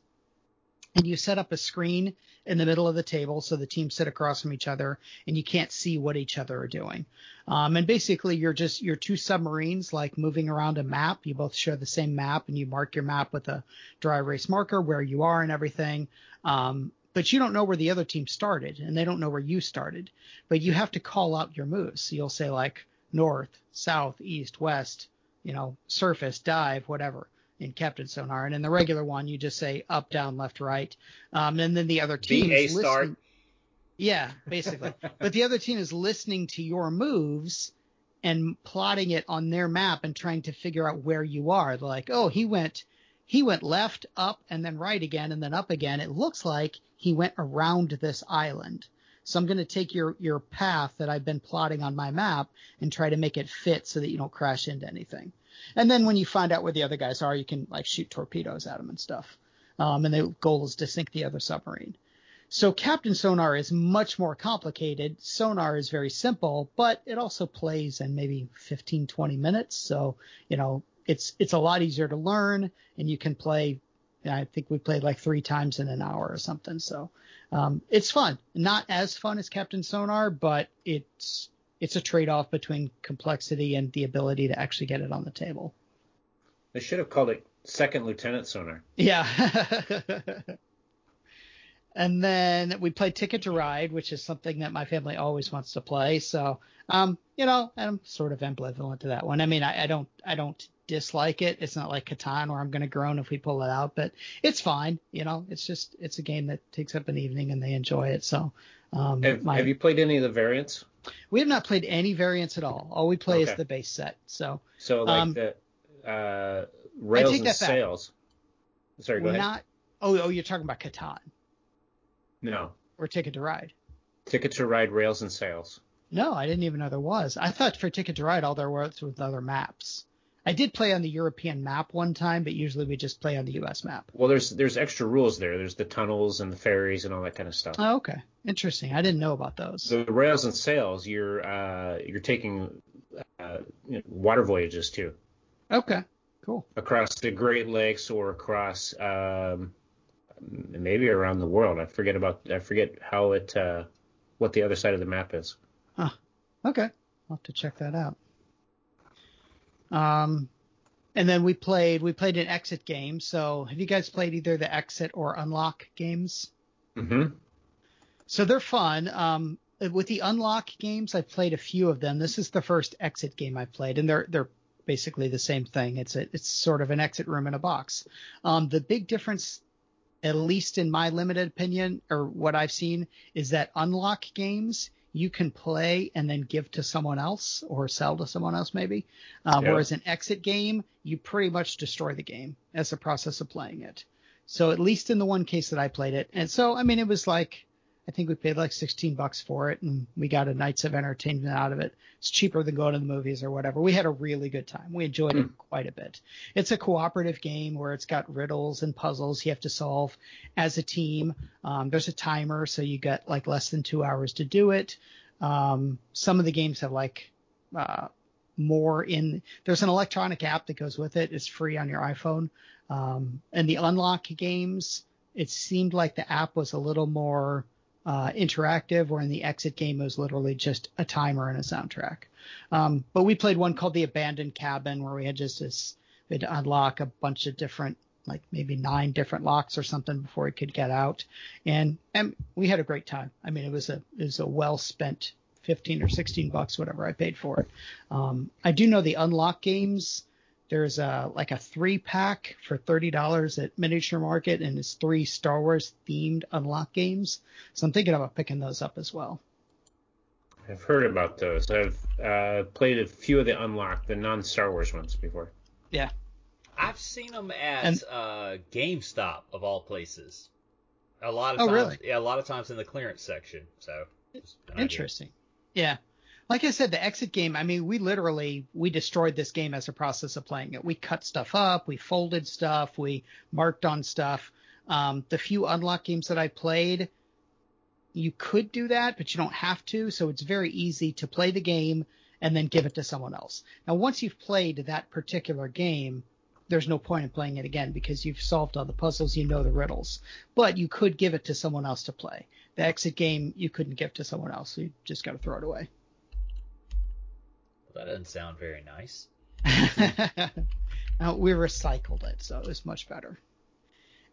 And you set up a screen in the middle of the table so the teams sit across from each other and you can't see what each other are doing. Um, and basically you're just you're two submarines like moving around a map. You both share the same map and you mark your map with a dry erase marker where you are and everything. Um, but you don't know where the other team started and they don't know where you started. But you have to call out your moves. So you'll say like north, south, east, west, you know, surface, dive, whatever in Captain Sonar. And in the regular one, you just say up, down, left, right. Um, and then the other team B is start. Yeah, basically. but the other team is listening to your moves and plotting it on their map and trying to figure out where you are. They're like, oh, he went, he went left, up, and then right again, and then up again. It looks like he went around this island. So I'm going to take your your path that I've been plotting on my map and try to make it fit so that you don't crash into anything. And then when you find out where the other guys are, you can like shoot torpedoes at them and stuff. Um, and the goal is to sink the other submarine. So Captain Sonar is much more complicated. Sonar is very simple, but it also plays in maybe 15, 20 minutes. So, you know, it's, it's a lot easier to learn and you can play I think we played like three times in an hour or something. So um, it's fun. Not as fun as Captain Sonar, but it's it's a trade off between complexity and the ability to actually get it on the table. They should have called it Second Lieutenant Sonar. Yeah. and then we played Ticket to Ride, which is something that my family always wants to play. So, um, you know, I'm sort of ambivalent to that one. I mean, I, I don't, I don't dislike it. It's not like Catan where I'm going to groan if we pull it out, but it's fine. You know, it's just it's a game that takes up an evening and they enjoy it. So, um, have, my, have you played any of the variants? We have not played any variants at all. All we play okay. is the base set. So, so like um, the uh, rails and sails. Sorry, go ahead. Not. Oh, oh, you're talking about Catan. No. Or Ticket to Ride. Ticket to Ride, Rails and Sails. No, I didn't even know there was. I thought for Ticket to Ride all there was was other maps. I did play on the European map one time, but usually we just play on the U.S. map. Well, there's there's extra rules there. There's the tunnels and the ferries and all that kind of stuff. Oh, okay, interesting. I didn't know about those. The rails and sails, you're uh, you're taking uh, you know, water voyages too. Okay, cool. Across the Great Lakes or across um, maybe around the world. I forget about I forget how it uh, what the other side of the map is. Huh. Okay, I'll have to check that out. Um, and then we played we played an exit game. So have you guys played either the exit or unlock games? Mm-hmm. So they're fun. Um, with the unlock games, I've played a few of them. This is the first exit game I played, and they're they're basically the same thing. It's a it's sort of an exit room in a box. Um, the big difference, at least in my limited opinion, or what I've seen, is that unlock games you can play and then give to someone else or sell to someone else maybe. Um, Yeah. Whereas an exit game, you pretty much destroy the game as a process of playing it. So at least in the one case that I played it, and so I mean it was like I think we paid like 16 bucks for it, and we got a nights of entertainment out of it. It's cheaper than going to the movies or whatever. We had a really good time. We enjoyed it quite a bit. It's a cooperative game where it's got riddles and puzzles you have to solve as a team. Um, there's a timer, so you get like less than two hours to do it. Um, some of the games have like uh, more in. There's an electronic app that goes with it. It's free on your iPhone. Um, and the unlock games, it seemed like the app was a little more uh, interactive, where in the exit game it was literally just a timer and a soundtrack. Um, but we played one called the Abandoned Cabin, where we had just this, we had to unlock a bunch of different, like maybe nine different locks or something before we could get out, and and we had a great time. I mean, it was a it was a well spent 15 or 16 bucks, whatever I paid for it. Um, I do know the unlock games. There's a like a three pack for thirty dollars at Miniature Market, and it's three Star Wars themed unlock games. So I'm thinking about picking those up as well. I've heard about those. I've uh, played a few of the unlocked, the non-Star Wars ones before. Yeah, I've seen them at And- uh, GameStop of all places. A lot of Oh, times, really? yeah, a lot of times in the clearance section. So just an idea. interesting. Yeah. Like I said, the exit game, I mean, we literally, we destroyed this game as a process of playing it. We cut stuff up, we folded stuff, we marked on stuff. Um, the few unlock games that I played, you could do that, but you don't have to. So it's very easy to play the game and then give it to someone else. Now, once you've played that particular game, there's no point in playing it again because you've solved all the puzzles, you know the riddles. But you could give it to someone else to play. The exit game you couldn't give to someone else, so you just got to throw it away. That doesn't sound very nice. We recycled it, so it was much better.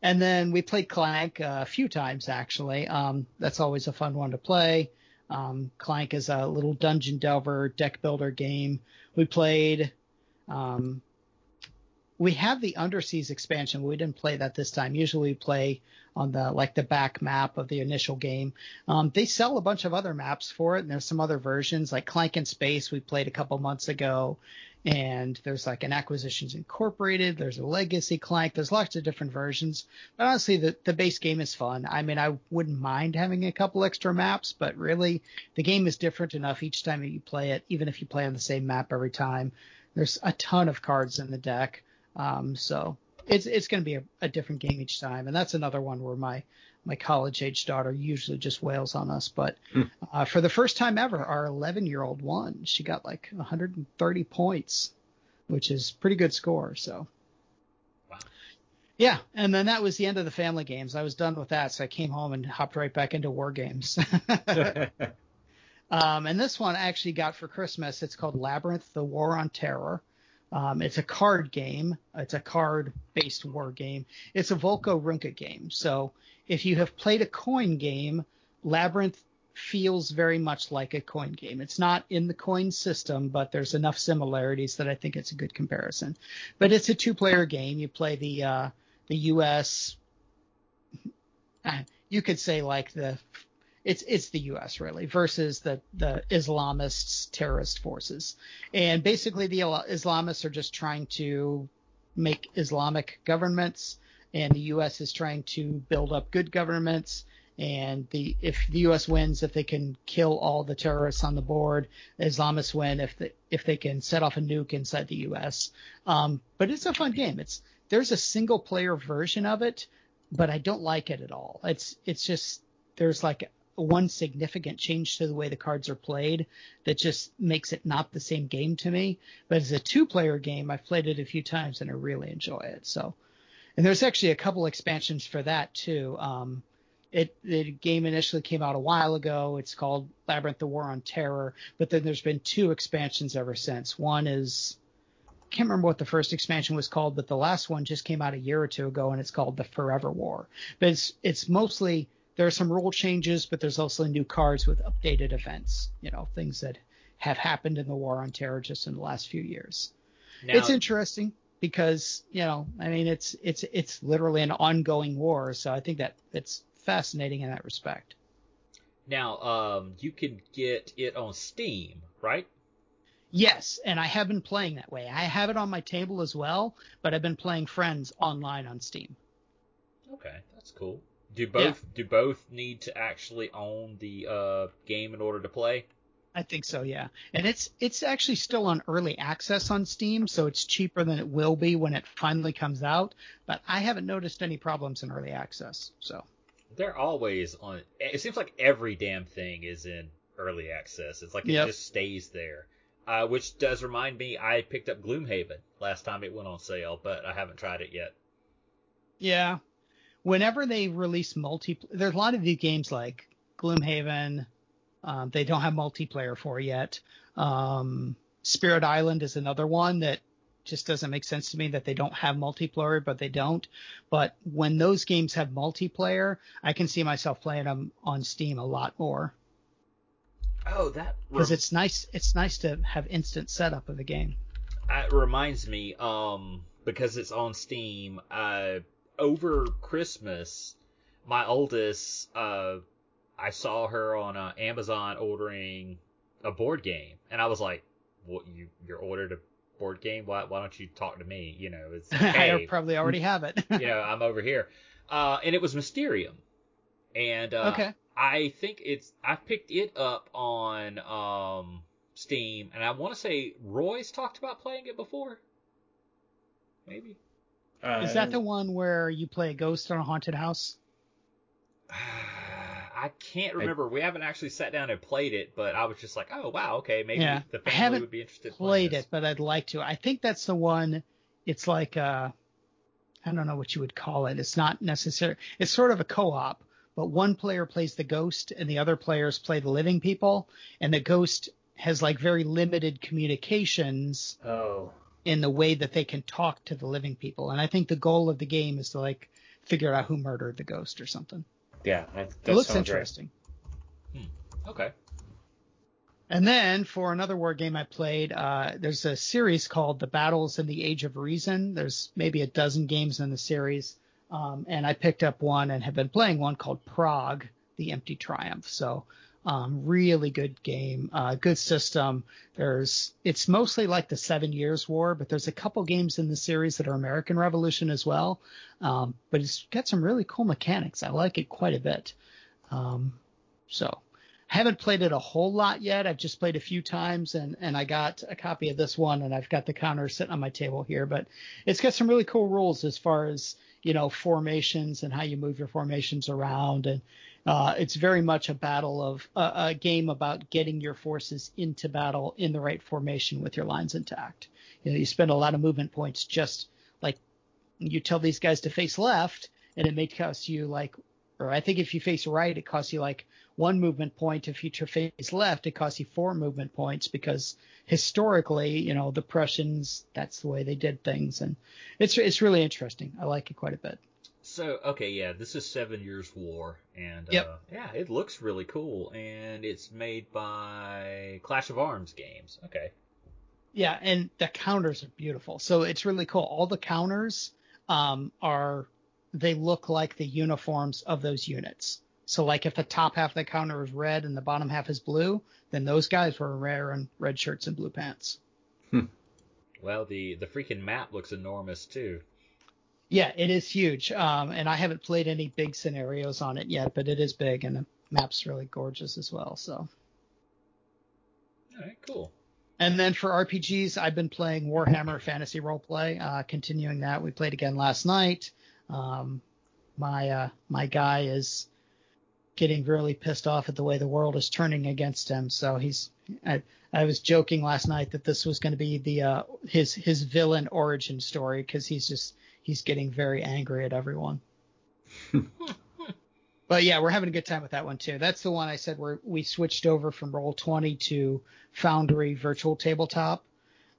And then we played Clank a few times actually. Um, that's always a fun one to play. Um, Clank is a little dungeon delver deck builder game. We played. Um, we have the Underseas expansion. We didn't play that this time. Usually we play on the like the back map of the initial game. Um, they sell a bunch of other maps for it, and there's some other versions like Clank in Space we played a couple months ago and there's like an acquisitions incorporated there's a legacy clank there's lots of different versions but honestly the, the base game is fun i mean i wouldn't mind having a couple extra maps but really the game is different enough each time that you play it even if you play on the same map every time there's a ton of cards in the deck um, so it's it's going to be a, a different game each time and that's another one where my my college age daughter usually just wails on us but uh, for the first time ever, our 11 year old won. She got like 130 points, which is pretty good score. So, Wow. yeah. And then that was the end of the family games. I was done with that. So I came home and hopped right back into war games. um, and this one I actually got for Christmas. It's called Labyrinth, the War on Terror. Um, it's a card game. It's a card based war game. It's a Volko Ruhnke game. So if you have played a coin game, Labyrinth feels very much like a coin game. It's not in the coin system, but there's enough similarities that I think it's a good comparison. But it's a two player game. You play the uh, the U.S. You could say like the it's it's the U.S. really versus the the Islamists terrorist forces, and basically the Islamists are just trying to make Islamic governments, and the U.S. is trying to build up good governments, and the if the U.S. wins, if they can kill all the terrorists on the board, Islamists win if the, if they can set off a nuke inside the U.S. Um, but it's a fun game. It's there's a single player version of it, but I don't like it at all. It's it's just there's like one significant change to the way the cards are played that just makes it not the same game to me. But as a two player game, I've played it a few times and I really enjoy it. So, and there's actually a couple expansions for that too. Um, it the game initially came out a while ago. It's called Labyrinth: The War on Terror, but then there's been two expansions ever since. One is I can't remember what the first expansion was called, but the last one just came out a year or two ago, and it's called the Forever War. But it's it's mostly there are some rule changes, but there's also new cards with updated events. You know, things that have happened in the War on Terror just in the last few years. Now, it's interesting because you know, I mean, it's it's it's literally an ongoing war, so I think that it's fascinating in that respect. Now, um, you can get it on Steam, right? Yes, and I have been playing that way. I have it on my table as well, but I've been playing Friends online on Steam. Okay, that's cool. Do both yeah. do both need to actually own the uh, game in order to play? I think so, yeah. And it's it's actually still on early access on Steam, so it's cheaper than it will be when it finally comes out. But I haven't noticed any problems in early access. So they're always on. It seems like every damn thing is in early access. It's like it yep. just stays there. Uh, which does remind me, I picked up Gloomhaven last time it went on sale, but I haven't tried it yet. Yeah, whenever they release multi, there's a lot of these games like Gloomhaven. Um, they don't have multiplayer for yet. Um, Spirit Island is another one that just doesn't make sense to me that they don't have multiplayer, but they don't. But when those games have multiplayer, I can see myself playing them on Steam a lot more. Oh, that because rem- it's nice. It's nice to have instant setup of the game. It reminds me, um, because it's on Steam. Uh, over Christmas, my oldest, uh, I saw her on uh, Amazon ordering a board game, and I was like, "What you you ordered a board game? Why why don't you talk to me? You know, it's hey, I probably already have it. you know, I'm over here. Uh, and it was Mysterium, and uh, okay. I think it's I picked it up on um, Steam, and I want to say Roy's talked about playing it before. Maybe. Uh, Is that the one where you play a ghost on a haunted house? I can't remember. I, we haven't actually sat down and played it, but I was just like, oh wow, okay, maybe yeah, the family would be interested. Played it, but I'd like to. I think that's the one. It's like uh, I don't know what you would call it. It's not necessary. It's sort of a co-op, but one player plays the ghost and the other players play the living people, and the ghost has like very limited communications. Oh. In the way that they can talk to the living people, and I think the goal of the game is to like figure out who murdered the ghost or something. Yeah, that, that it looks interesting. Hmm. Okay. And then for another war game I played, uh, there's a series called The Battles in the Age of Reason. There's maybe a dozen games in the series. Um, and I picked up one and have been playing one called Prague, The Empty Triumph. So, um, really good game, uh, good system. There's, it's mostly like the Seven Years War, but there's a couple games in the series that are American Revolution as well. Um, but it's got some really cool mechanics. I like it quite a bit. Um, so I haven't played it a whole lot yet. I've just played a few times and, and I got a copy of this one and I've got the counter sitting on my table here, but it's got some really cool rules as far as, you know, formations and how you move your formations around. And, uh, it's very much a battle of uh, a game about getting your forces into battle in the right formation with your lines intact. You know, you spend a lot of movement points just like you tell these guys to face left and it may cost you like, or I think if you face right, it costs you like one movement point. If you face left, it costs you four movement points because historically, you know, the Prussians, that's the way they did things. And it's, it's really interesting. I like it quite a bit. So okay, yeah, this is Seven Years War, and yep. uh, yeah, it looks really cool, and it's made by Clash of Arms Games. Okay. Yeah, and the counters are beautiful. So it's really cool. All the counters um, are they look like the uniforms of those units. So like if the top half of the counter is red and the bottom half is blue, then those guys were wearing red shirts and blue pants. Hmm. Well, the the freaking map looks enormous too. Yeah, it is huge. Um, and I haven't played any big scenarios on it yet, but it is big and the map's really gorgeous as well. So. All right, cool. And then for RPGs, I've been playing Warhammer Fantasy Roleplay, uh, continuing that. We played again last night. Um, my uh, my guy is getting really pissed off at the way the world is turning against him. So he's I, I was joking last night that this was going to be the uh, his his villain origin story because he's just he's getting very angry at everyone. but yeah, we're having a good time with that one too. That's the one I said where we switched over from Roll20 to Foundry Virtual Tabletop.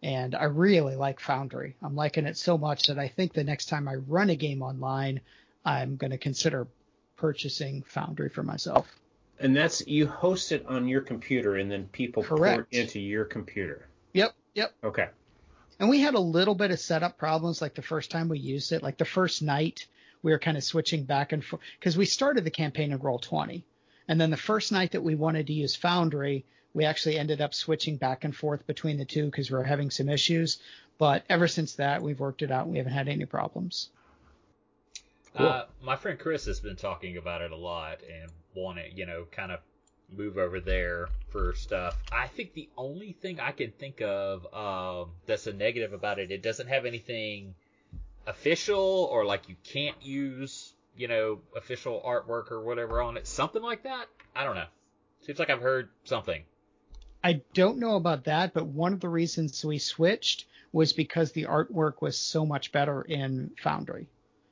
And I really like Foundry. I'm liking it so much that I think the next time I run a game online, I'm going to consider purchasing Foundry for myself. And that's you host it on your computer, and then people Correct. port into your computer. Yep, yep. Okay. And we had a little bit of setup problems like the first time we used it. Like the first night, we were kind of switching back and forth because we started the campaign in Roll20. And then the first night that we wanted to use Foundry, we actually ended up switching back and forth between the two because we were having some issues. But ever since that, we've worked it out and we haven't had any problems. Cool. Uh, my friend Chris has been talking about it a lot and wanting, you know, kind of move over there for stuff. I think the only thing I can think of um, that's a negative about it, it doesn't have anything official or like you can't use, you know, official artwork or whatever on it. Something like that. I don't know. Seems like I've heard something. I don't know about that, but one of the reasons we switched was because the artwork was so much better in Foundry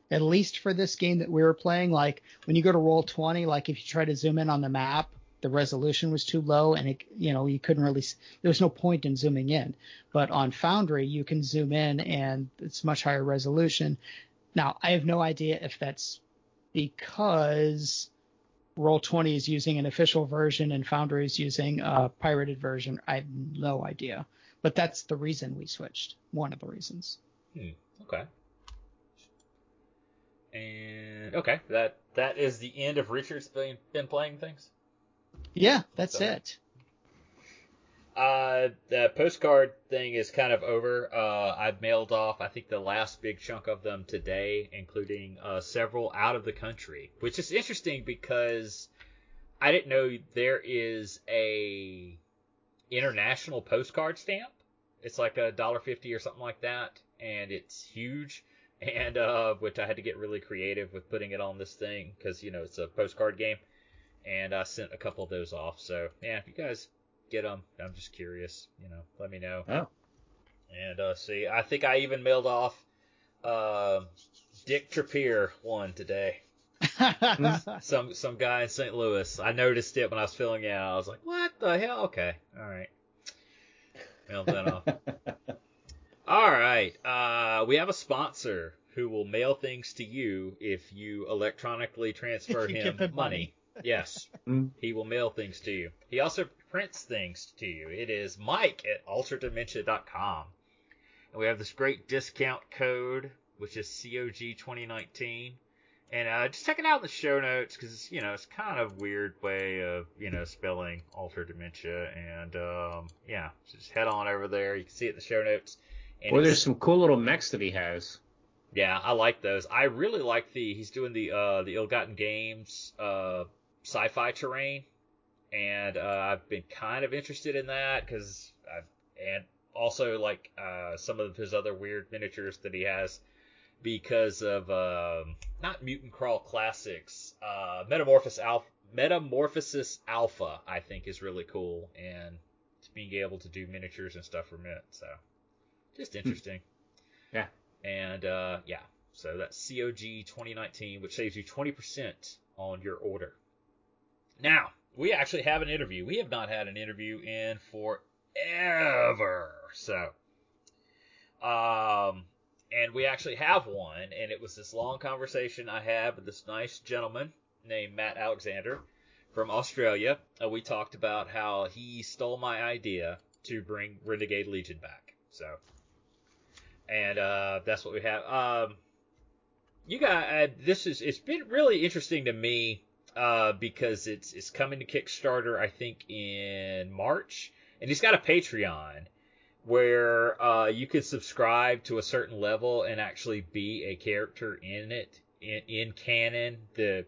at least for this game that we were playing, like when you go to roll 20, like if you try to zoom in on the map, the resolution was too low and it, you know, you couldn't really, there was no point in zooming in. But on Foundry, you can zoom in and it's much higher resolution. Now, I have no idea if that's because Roll20 is using an official version and Foundry is using a pirated version. I have no idea. But that's the reason we switched. One of the reasons. Hmm. Okay. And okay, that that is the end of Richard's been, been playing things. Yeah, that's so, it. Uh, the postcard thing is kind of over. Uh, I've mailed off, I think, the last big chunk of them today, including uh, several out of the country, which is interesting because I didn't know there is a international postcard stamp. It's like a dollar fifty or something like that, and it's huge and uh, which I had to get really creative with putting it on this thing because you know it's a postcard game, and I sent a couple of those off. So yeah, if you guys get them, I'm just curious. You know, let me know. Oh. And uh, see, I think I even mailed off uh, Dick Trapier one today. some some guy in St. Louis. I noticed it when I was filling it out. I was like, what the hell? Okay, all right. Mailed that off. All right. Uh, we have a sponsor who will mail things to you if you electronically transfer you him money. money. Yes, Mm. he will mail things to you. He also prints things to you. It is Mike at alterdementia.com. And we have this great discount code, which is COG2019. And uh, just check it out in the show notes because you know it's kind of weird way of you know spelling alter dementia. And um, yeah, just head on over there. You can see it in the show notes. And Well, there's some cool little mechs that he has. yeah, I like those. I really like the he's doing the uh the Ill-Gotten Games uh sci-fi terrain, and uh, I've been kind of interested in that because I've and also like uh some of his other weird miniatures that he has because of um not Mutant Crawl Classics, uh Metamorphosis Alpha. Metamorphosis Alpha, I think, is really cool, and being able to do miniatures and stuff from it. So, just interesting. Yeah. And uh, yeah, so that's COG 2019, which saves you 20% on your order. Now, we actually have an interview. We have not had an interview in forever. So, um, and we actually have one, and it was this long conversation I had with this nice gentleman named Matt Alexander from Australia. Uh, we talked about how he stole my idea to bring Renegade Legion back. So, and uh, that's what we have. Um, you guys, uh, this is it's been really interesting to me uh, because it's it's coming to Kickstarter, I think in March, and he's got a Patreon, where uh, you could subscribe to a certain level and actually be a character in it in, in canon, the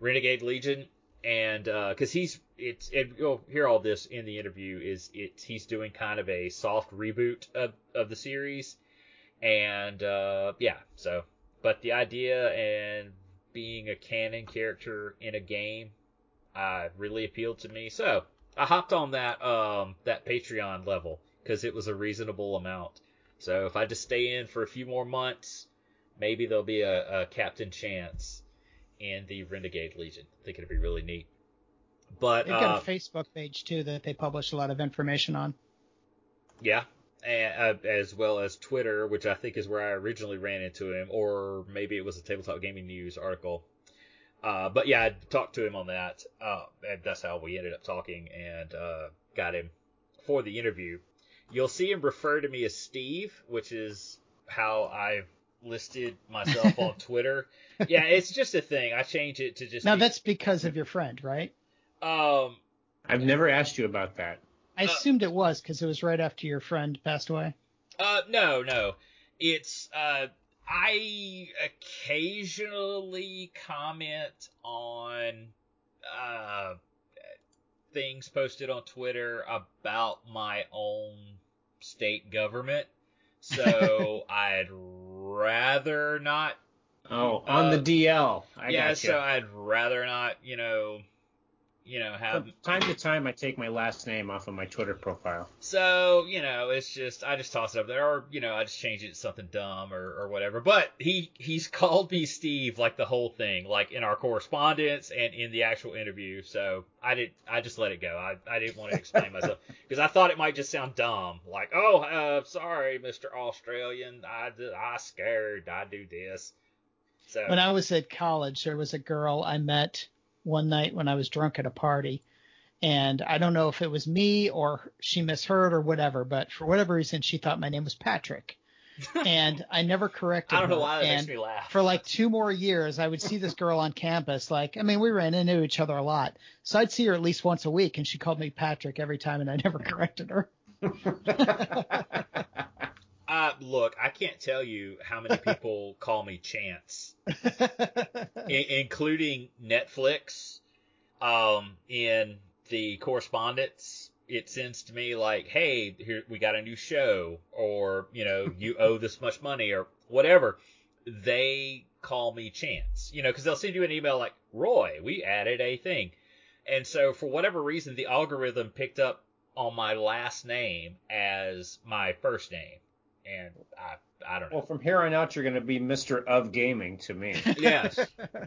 Renegade Legion, and because uh, he's it's and you'll hear all this in the interview is it's he's doing kind of a soft reboot of, of the series, and uh, yeah, so but the idea and being a canon character in a game uh, really appealed to me, so I hopped on that um that Patreon level because it was a reasonable amount. So if I just stay in for a few more months, maybe there'll be a, a Captain Chance in the Renegade Legion. I think it'd be really neat. But they've got uh, a Facebook page too that they publish a lot of information on. Yeah, and, uh, as well as Twitter, which I think is where I originally ran into him, or maybe it was a Tabletop Gaming News article. Uh, but yeah, I talked to him on that, uh, and that's how we ended up talking and uh, got him for the interview. You'll see him refer to me as Steve, which is how I've listed myself on Twitter. Yeah, it's just a thing. I change it to just. Now be- that's because of your friend, right? Um, I've never asked you about that. I Uh, assumed it was because it was right after your friend passed away. Uh, no, no. It's uh, I occasionally comment on uh things posted on Twitter about my own state government. So I'd rather not. Oh, on Uh, the DL. I yeah, gotcha. so I'd rather not. You know, you know have From time to time, I take my last name off of my Twitter profile. So, you know, it's just I just toss it up there, or you know, I just change it to something dumb or, or whatever. But he he's called me Steve like the whole thing, like in our correspondence and in the actual interview. So I did I just let it go. I, I didn't want to explain myself because I thought it might just sound dumb, like oh uh, sorry, Mister Australian, I I scared, I do this. So When I was at college, there was a girl I met one night when I was drunk at a party. And I don't know if it was me or she misheard or whatever, but for whatever reason, she thought my name was Patrick. And I never corrected I don't know her. why that and makes me laugh. for like two more years, I would see this girl on campus. Like, I mean, we ran into each other a lot. So I'd see her at least once a week, and she called me Patrick every time, and I never corrected her. Uh, look, I can't tell you how many people call me Chance. I- including Netflix. Um, in the correspondence, it sends to me like, "Hey, here we got a new show," or you know, "You owe this much money," or whatever. They call me Chance, you know, because they'll send you an email like, "Roy, we added a thing," and so for whatever reason, the algorithm picked up on my last name as my first name, and I, I don't know. well, from here on out, you're going to be Mr. of Gaming to me. Yes,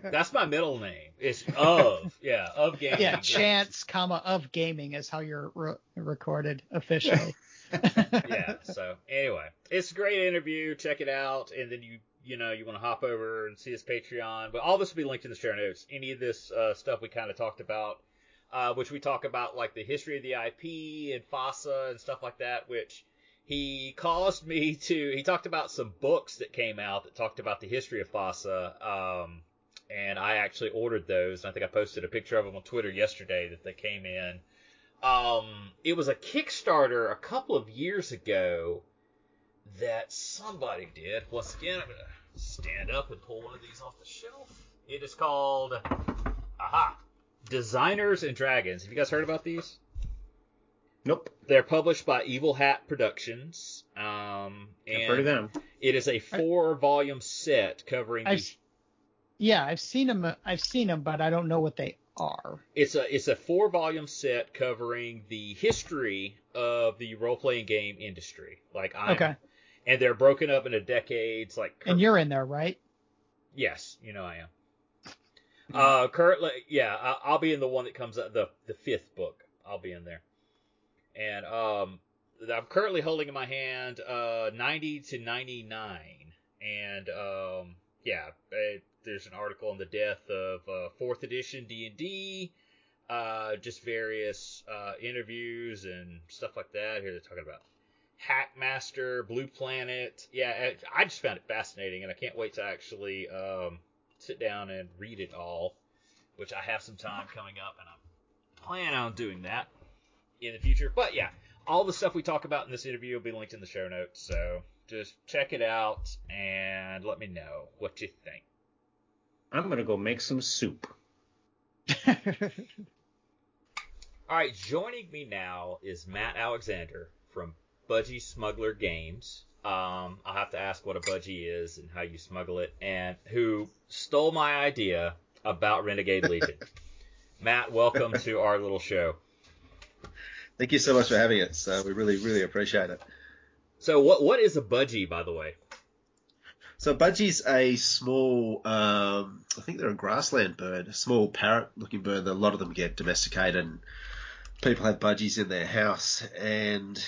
that's my middle name. It's of yeah of gaming. yeah, chance, comma of gaming is how you're re- recorded officially. yeah. So anyway, it's a great interview. Check it out, and then you you know you want to hop over and see his Patreon. But all this will be linked in the show notes. Any of this uh, stuff we kind of talked about, uh, which we talk about like the history of the IP and FASA and stuff like that, which. He caused me to. He talked about some books that came out that talked about the history of FASA, um, and I actually ordered those. I think I posted a picture of them on Twitter yesterday that they came in. Um, it was a Kickstarter a couple of years ago that somebody did. Once again, I'm gonna stand up and pull one of these off the shelf. It is called, aha, Designers and Dragons. Have you guys heard about these? Nope. They're published by Evil Hat Productions. Um, I've heard of them. it is a four-volume set covering. I've, the, yeah, I've seen them. I've seen them, but I don't know what they are. it's a it's a four-volume set covering the history of the role-playing game industry. Like I'm, Okay, and they're broken up into decades. Like and you're in there, right? Yes, you know I am. Uh, currently, yeah, I, I'll be in the one that comes out the the fifth book. I'll be in there, and um, I'm currently holding in my hand uh 90 to 99, and um, yeah, it, there's an article on the death of uh, fourth edition D and D, uh, just various uh interviews and stuff like that. Here they're talking about Hackmaster, Blue Planet. Yeah, I just found it fascinating, and I can't wait to actually um, sit down and read it all, which I have some time coming up, and I'm planning on doing that in the future. But yeah, all the stuff we talk about in this interview will be linked in the show notes. So just check it out and let me know what you think. I'm gonna go make some soup. All right, joining me now is Matt Alexander from Budgie Smuggler Games. Um, I'll have to ask what a budgie is and how you smuggle it, and who stole my idea about Renegade Legion. Matt, welcome to our little show. Thank you so much for having us. Uh, we really, really appreciate it. So, what what is a budgie, by the way? So, budgie's a small, um, I think they're a grassland bird, a small parrot-looking bird. A lot of them get domesticated, and people have budgies in their house. And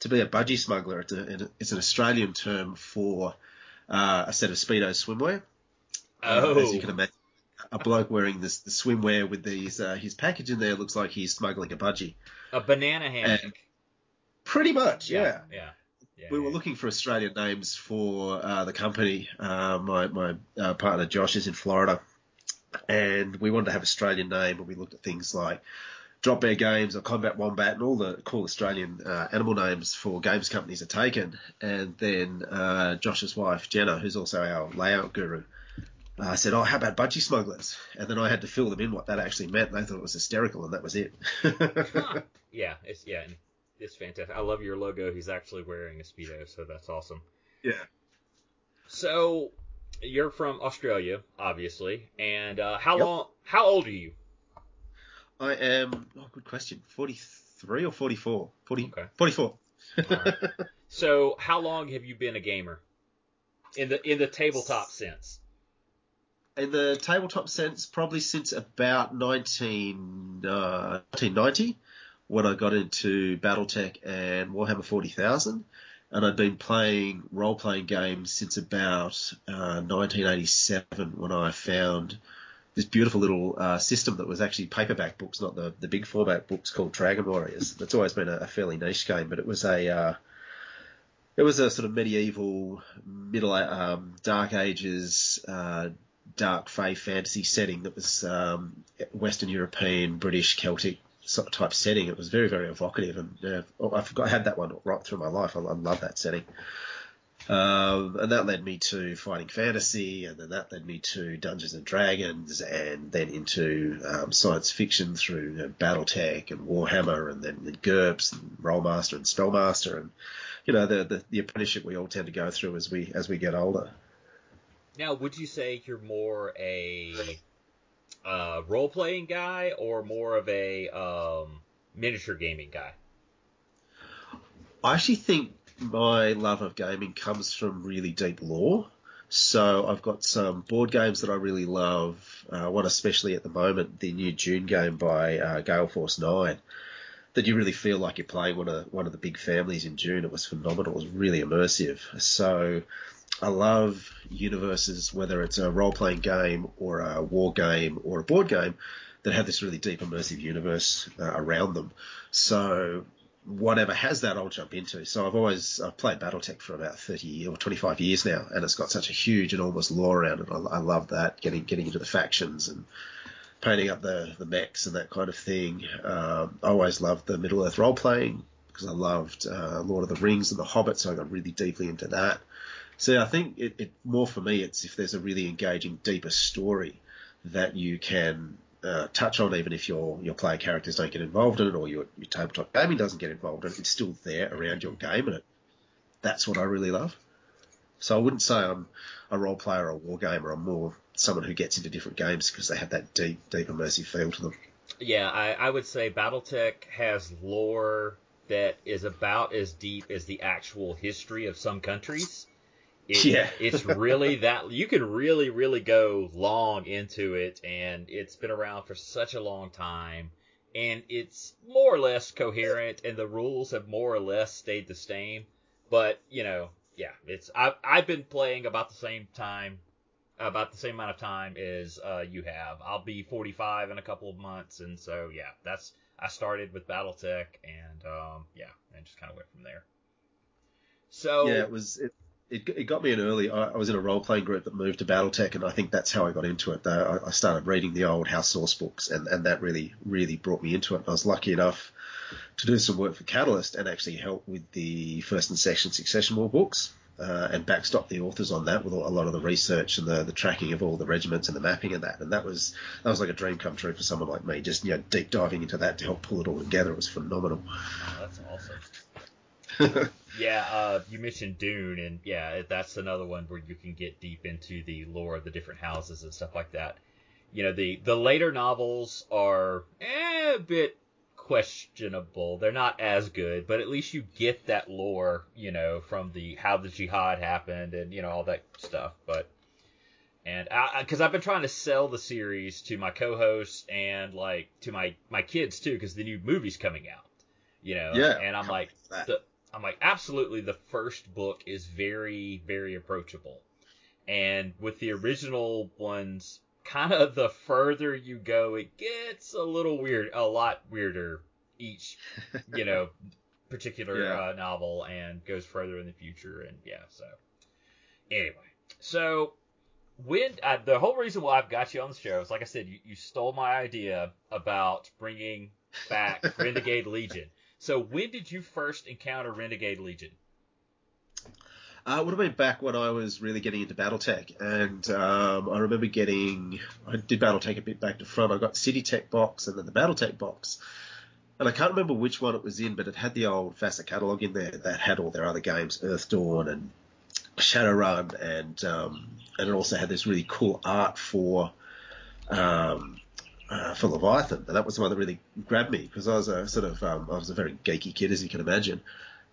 to be a budgie smuggler, it's, a, it's an Australian term for uh, a set of speedo swimwear. Oh, Uh, as you can imagine, a bloke wearing this the swimwear with these uh, his package in there looks like he's smuggling a budgie. a banana hammock. Pretty much, yeah. yeah, yeah. We were looking for Australian names for uh, the company. Uh, my my uh, partner Josh is in Florida, and we wanted to have Australian name. And we looked at things like Drop Bear Games or Combat Wombat, and all the cool Australian uh, animal names for games companies are taken. And then uh, Josh's wife Jenna, who's also our layout guru, uh, said, "Oh, how about budgie smugglers?" And then I had to fill them in what that actually meant. They thought it was hysterical, and that was it. Huh. Yeah, it's yeah, it's fantastic. I love your logo. He's actually wearing a speedo, so that's awesome. yeah. So you're from Australia, obviously, and uh, how Yep. long? How old are you? I am. Oh, good question. Forty-three or forty-four? 40, Okay. 44. Alright. So how long have you been a gamer? In the in the tabletop sense. In the tabletop sense, probably since about 19, uh, 1990, when I got into BattleTech and Warhammer 40,000. And I'd been playing role-playing games since about uh, 1987 when I found this beautiful little uh, system that was actually paperback books, not the, the big format books called Dragon Warriors. That's always been a, a fairly niche game, but it was a uh, it was a sort of medieval, middle, um, dark ages, uh, dark fey fantasy setting that was um, Western European, British, Celtic type setting. It was very, very evocative, and uh, I forgot I had that one right through my life. I, I love that setting. Um, and that led me to fighting fantasy, and then that led me to Dungeons and Dragons, and then into um, science fiction through you know, BattleTech and Warhammer, and then the GURPS and Rolemaster and Spellmaster, and you know the, the the apprenticeship we all tend to go through as we as we get older. Now, would you say you're more a uh, role playing guy or more of a um, miniature gaming guy? I actually think my love of gaming comes from really deep lore. So I've got some board games that I really love. Uh, one especially at the moment, the new Dune game by uh, Gale Force Nine, that you really feel like you're playing one of one of the big families in Dune. It was phenomenal. It was really immersive. So I love universes, whether it's a role playing game or a war game or a board game, that have this really deep immersive universe uh, around them. So whatever has that, I'll jump into. So I've always I've played BattleTech for about 30 or 25 years now, and it's got such a huge, and almost lore around it. I, I love that getting getting into the factions and painting up the the mechs and that kind of thing. Um, I always loved the Middle Earth role playing because I loved uh, Lord of the Rings and The Hobbit, so I got really deeply into that. So I think it, it more for me, it's if there's a really engaging, deeper story that you can uh, touch on, even if your your player characters don't get involved in it or your, your tabletop gaming doesn't get involved in it, it's still there around your game, and it that's what I really love. So I wouldn't say I'm a role player or a war gamer. I'm more someone who gets into different games because they have that deep, deep immersive feel to them. Yeah, I, I would say BattleTech has lore that is about as deep as the actual history of some countries. It, Yeah. it's really that you can really, really go long into it, and it's been around for such a long time, and it's more or less coherent, and the rules have more or less stayed the same. But you know, yeah, it's I've I've been playing about the same time, about the same amount of time as uh, you have. I'll be 45 in a couple of months, and so yeah, that's I started with BattleTech, and um, yeah, and just kind of went from there. So Yeah, it was. It, it, it got me in early. I, I was in a role playing group that moved to BattleTech, and I think that's how I got into it. I, I started reading the old house source books, and, and that really really brought me into it. I was lucky enough to do some work for Catalyst and actually help with the first and second Succession War books. Uh, and backstop the authors on that with a lot of the research and the, the tracking of all the regiments and the mapping of that. And that was that was like a dream come true for someone like me. Just you know deep diving into that to help pull it all together it was phenomenal. Oh, that's awesome. yeah, uh, you mentioned Dune, and yeah, that's another one where you can get deep into the lore of the different houses and stuff like that. You know, the the later novels are eh, a bit questionable. They're not as good, but at least you get that lore, you know, from the how the jihad happened and you know all that stuff. But and because I've been trying to sell the series to my co-hosts and like to my my kids too, because the new movie's coming out, you know. Yeah. And I'm like, the, I'm like, absolutely, the first book is very very approachable, and with the original ones kind of the further you go, it gets a little weird, a lot weirder each, you know, particular yeah. uh, novel and goes further in the future. And yeah, so anyway, so when uh, the whole reason why I've got you on the show is, like I said, you, you stole my idea about bringing back Renegade Legion. So when did you first encounter Renegade Legion? Uh, it would have been back when I was really getting into BattleTech, and um, I remember getting I did BattleTech a bit back to front. I got City Tech box and then the BattleTech box, and I can't remember which one it was in, but it had the old FASA catalog in there that had all their other games, Earth Dawn and Shadowrun, and um, and it also had this really cool art for um, uh, for Leviathan, and that was the one that really grabbed me because I was a sort of um, I was a very geeky kid, as you can imagine,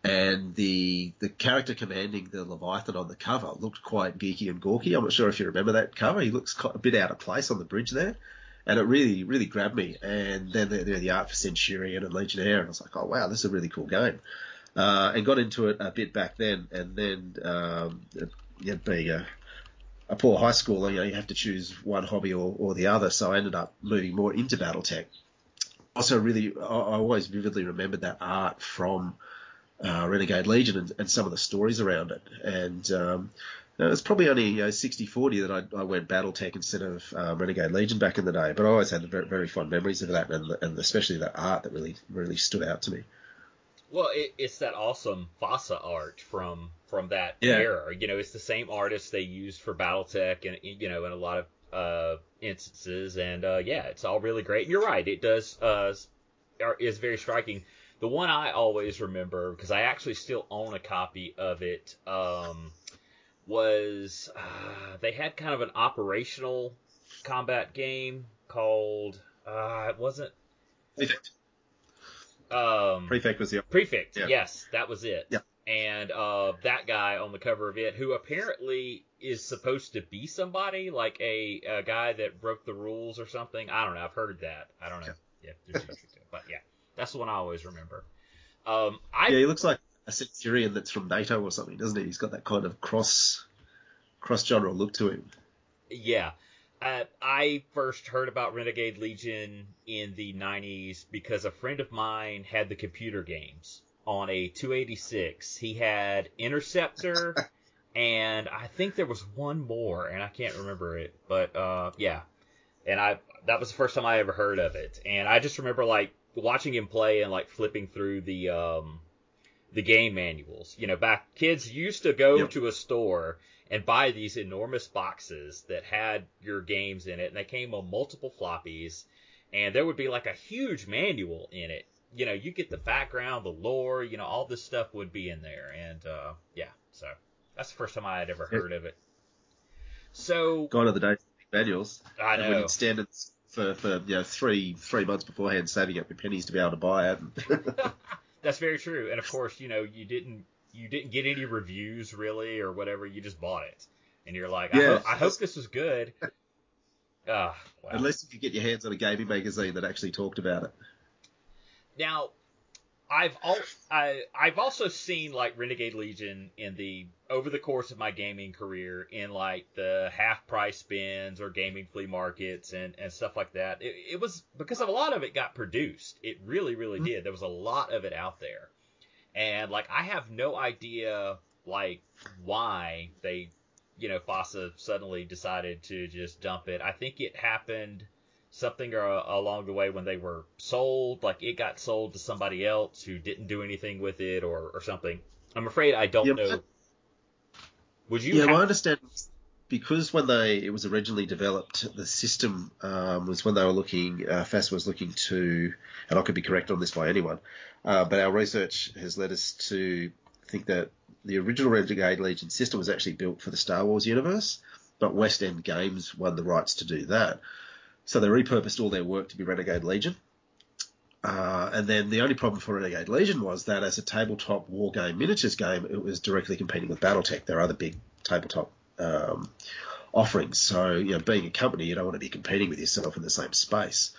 and the the character commanding the Leviathan on the cover looked quite geeky and gawky. I'm not sure if you remember that cover. He looks a bit out of place on the bridge there, and it really really grabbed me. And then the, the, the art for Centurion and Legionnaire, and I was like, oh wow, this is a really cool game. Uh, and got into it a bit back then, and then um, yeah, being a, a poor high schooler, you know, you have to choose one hobby or, or the other. So I ended up moving more into BattleTech. Also, really, I, I always vividly remembered that art from uh, Renegade Legion and, and, some of the stories around it. And um, it's probably only you know, 60-40 that I, I went BattleTech instead of uh, Renegade Legion back in the day. But I always had very, very fond memories of that, and, and especially that art that really really stood out to me. Well, it, it's that awesome FASA art from from that yeah. era. You know, it's the same artist they used for BattleTech, and you know, in a lot of uh, instances. And uh, yeah, it's all really great. And you're right, it does uh, is very striking. The one I always remember because I actually still own a copy of it um, was uh, they had kind of an operational combat game called uh, it wasn't Prefect. Um, Prefect was the Prefect. Yeah. Yes, that was it. Yeah. And uh, that guy on the cover of it, who apparently is supposed to be somebody like a, a guy that broke the rules or something. I don't know. I've heard that. I don't know. Yeah, yeah but yeah. That's the one I always remember. Um, I, yeah, he looks like a Centurion that's from NATO or something, doesn't he? He's got that kind of cross cross genre look to him. Yeah. Uh, I first heard about Renegade Legion in the 90s because a friend of mine had the computer games on a 286. He had Interceptor, and I think there was one more, and I can't remember it. But uh, yeah, and I that was the first time I ever heard of it, and I just remember like watching him play and like flipping through the um the game manuals. You know, back kids used to go yep. to a store and buy these enormous boxes that had your games in it, and they came on multiple floppies, and there would be like a huge manual in it. You know, you get the background, the lore, you know, all this stuff would be in there, and uh, yeah, so that's the first time I had ever heard of it. So gone are the days manuals. I know. And when you'd stand for, for you know three three months beforehand, saving up your pennies to be able to buy it. That's very true. And of course, you know, you didn't you didn't get any reviews really or whatever. You just bought it, and you're like, yeah, I, ho- I hope this is good. Uh, wow. Unless you could get your hands on a gaming magazine that actually talked about it. Now, I've al- I, I've also seen like Renegade Legion in the over the course of my gaming career in like the half price bins or gaming flea markets and, and stuff like that. It, it was because of a lot of it got produced. It really really mm-hmm. did. There was a lot of it out there, and like I have no idea like why they, you know, FASA suddenly decided to just dump it. I think it happened something uh, along the way when they were sold, like it got sold to somebody else who didn't do anything with it or, or something. I'm afraid I don't Yeah, know. Would you? Yeah, have- well, I understand because when they it was originally developed, the system um, was when they were looking. Uh, FASA was looking to, and I could be correct on this by anyone, uh, but our research has led us to think that the original Renegade Legion system was actually built for the Star Wars universe, but West End Games won the rights to do that. So they repurposed all their work to be Renegade Legion. Uh, and then the only problem for Renegade Legion was that as a tabletop war game miniatures game, it was directly competing with BattleTech, their other big tabletop um, offerings. So, you know, being a company, you don't want to be competing with yourself in the same space.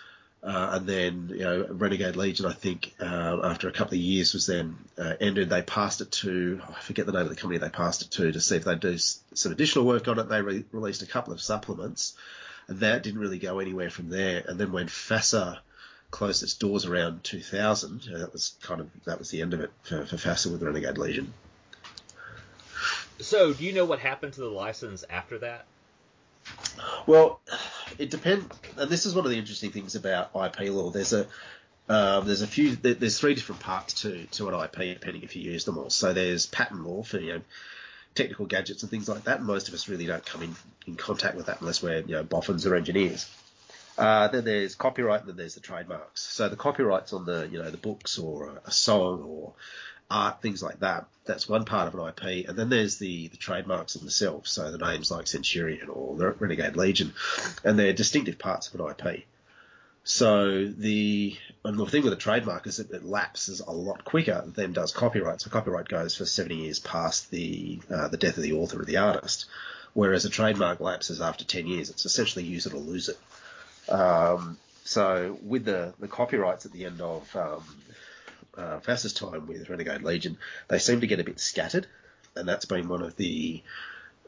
Uh, and then, you know, Renegade Legion, I think, uh, after a couple of years was then uh, ended. They passed it to, I forget the name of the company they passed it to to see if they'd do some additional work on it. They re- released a couple of supplements, that didn't really go anywhere from there. And then when FASA closed its doors around 2000, uh, that was kind of that was the end of it for, for FASA with Renegade Legion. So, do you know what happened to the license after that? Well, it depends, and this is one of the interesting things about IP law. There's a um, there's a few there's three different parts to to an IP depending if you use them all. So there's patent law for you know technical gadgets and things like that. Most of us really don't come in, in contact with that unless we're you know boffins or engineers. Uh, then there's copyright, and then there's the trademarks. So the copyrights on the you know the books or a, song or art, things like that. That's one part of an IP, and then there's the the trademarks themselves. So the names like Centurion or the Renegade Legion, and they're distinctive parts of an IP. So the the thing with a trademark is that it lapses a lot quicker than does copyright. So copyright goes for 70 years past the uh, the death of the author or the artist, whereas a trademark lapses after 10 years. It's essentially use it or lose it. Um, so with the, the copyrights at the end of um, uh, time with Renegade Legion, they seem to get a bit scattered, and that's been one of the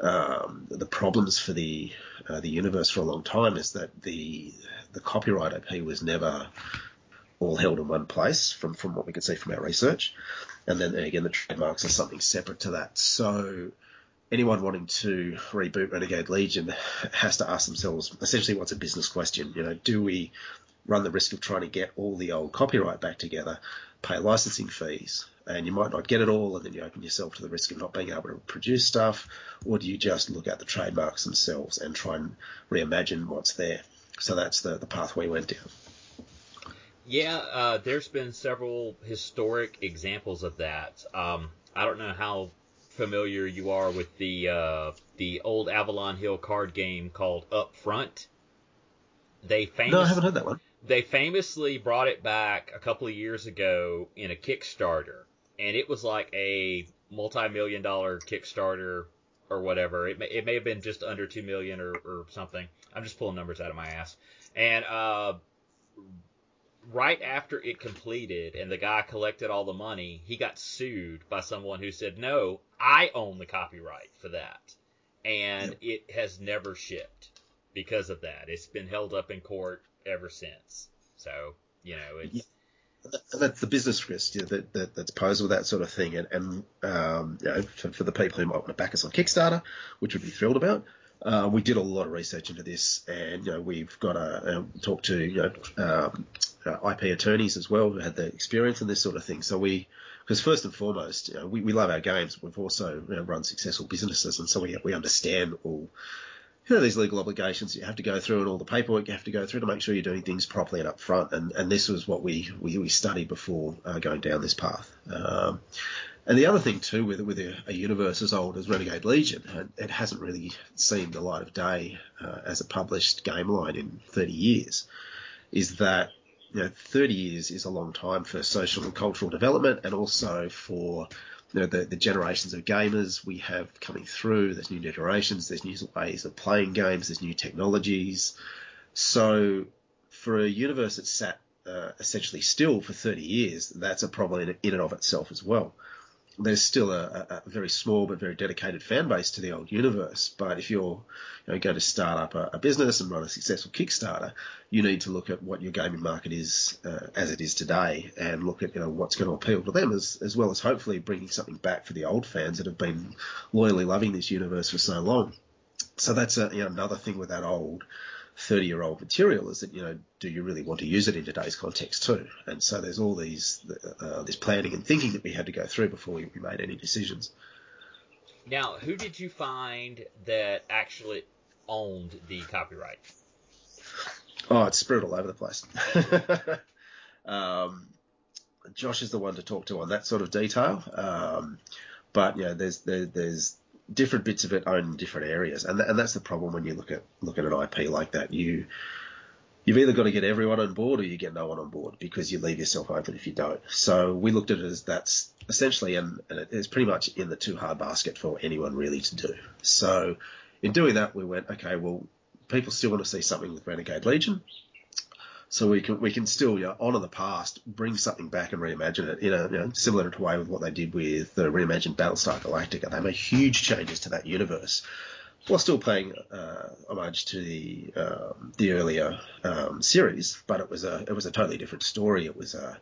um, the problems for the uh, the universe for a long time is that the the copyright IP was never all held in one place from from what we could see from our research, and then again the trademarks are something separate to that. So anyone wanting to reboot Renegade Legion has to ask themselves essentially what's a business question. You know, do we run the risk of trying to get all the old copyright back together, pay licensing fees, and you might not get it all, and then you open yourself to the risk of not being able to produce stuff, or do you just look at the trademarks themselves and try and reimagine what's there? So that's the, the path we went down. Yeah, uh, there's been several historic examples of that. Um, I don't know how familiar you are with the uh, the old Avalon Hill card game called Up Front. They famous, No, I haven't heard that one. They famously brought it back a couple of years ago in a Kickstarter, and it was like a multi-million dollar Kickstarter or whatever. It may, it may have been just under two million or, or something. I'm just pulling numbers out of my ass. And uh, right after it completed and the guy collected all the money, he got sued by someone who said, "No, I own the copyright for that," and it has never shipped because of that. It's been held up in court ever since. So you know, it's And that's the business risk that, that that's posed with that sort of thing. And, and um, you know, for, for the people who might want to back us on Kickstarter, which we'd be thrilled about, uh, we did a lot of research into this, and you know, we've got a, um talk to you know um, uh, IP attorneys as well who had the experience in this sort of thing. So we, because first and foremost, you know, we, we love our games. We've also you know, run successful businesses, and so we we understand all you know, these legal obligations you have to go through and all the paperwork you have to go through to make sure you're doing things properly and up front. And, and this was what we, we, we studied before uh, going down this path. Um, and the other thing too, with, with a, a universe as old as Renegade Legion, uh, it hasn't really seen the light of day uh, as a published game line in 30 years, is that you know, 30 years is a long time for social and cultural development and also for you know, the, the generations of gamers we have coming through. There's new generations, there's new ways of playing games, there's new technologies. So for a universe that's sat uh, essentially still for 30 years, that's a problem in, in and of itself as well. There's still a, a, very small but very dedicated fan base to the old universe. But if you're you know, going to start up a, a, business and run a successful Kickstarter, you need to look at what your gaming market is uh, as it is today, and look at you know what's going to appeal to them, as as well as hopefully bringing something back for the old fans that have been loyally loving this universe for so long. So that's a, you know, another thing with that old 30 year old material is that, you know, do you really want to use it in today's context too? And so there's all these, uh, this planning and thinking that we had to go through before we, we made any decisions. Now, who did you find that actually owned the copyright? Oh, it's spread all over the place. um, Josh is the one to talk to on that sort of detail. Um, but you know, there's there, there's different bits of it own different areas, and th- and that's the problem when you look at look at an IP like that. You you've either got to get everyone on board or you get no one on board because you leave yourself open if you don't. So we looked at it as that's essentially, and, and it's pretty much in the too hard basket for anyone really to do. So in doing that, we went, okay, well, people still want to see something with Renegade Legion. So we can we can still you know, honor the past, bring something back and reimagine it in a you know, similar way with what they did with the reimagined Battlestar Galactica. They made huge changes to that universe while still paying uh, homage to the um, the earlier um, series, but it was a it was a totally different story. It was a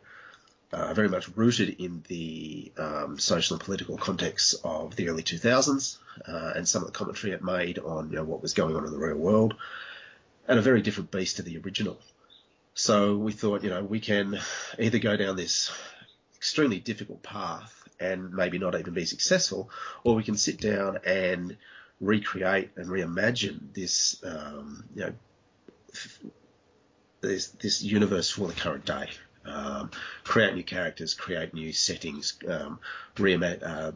uh, very much rooted in the um, social and political context of the early 2000s uh, and some of the commentary it made on you know, what was going on in the real world, and a very different beast to the original. So we thought, you know, we can either go down this extremely difficult path and maybe not even be successful, or we can sit down and recreate and reimagine this, um, you know, this, this universe for the current day. Um, create new characters, create new settings, um, uh,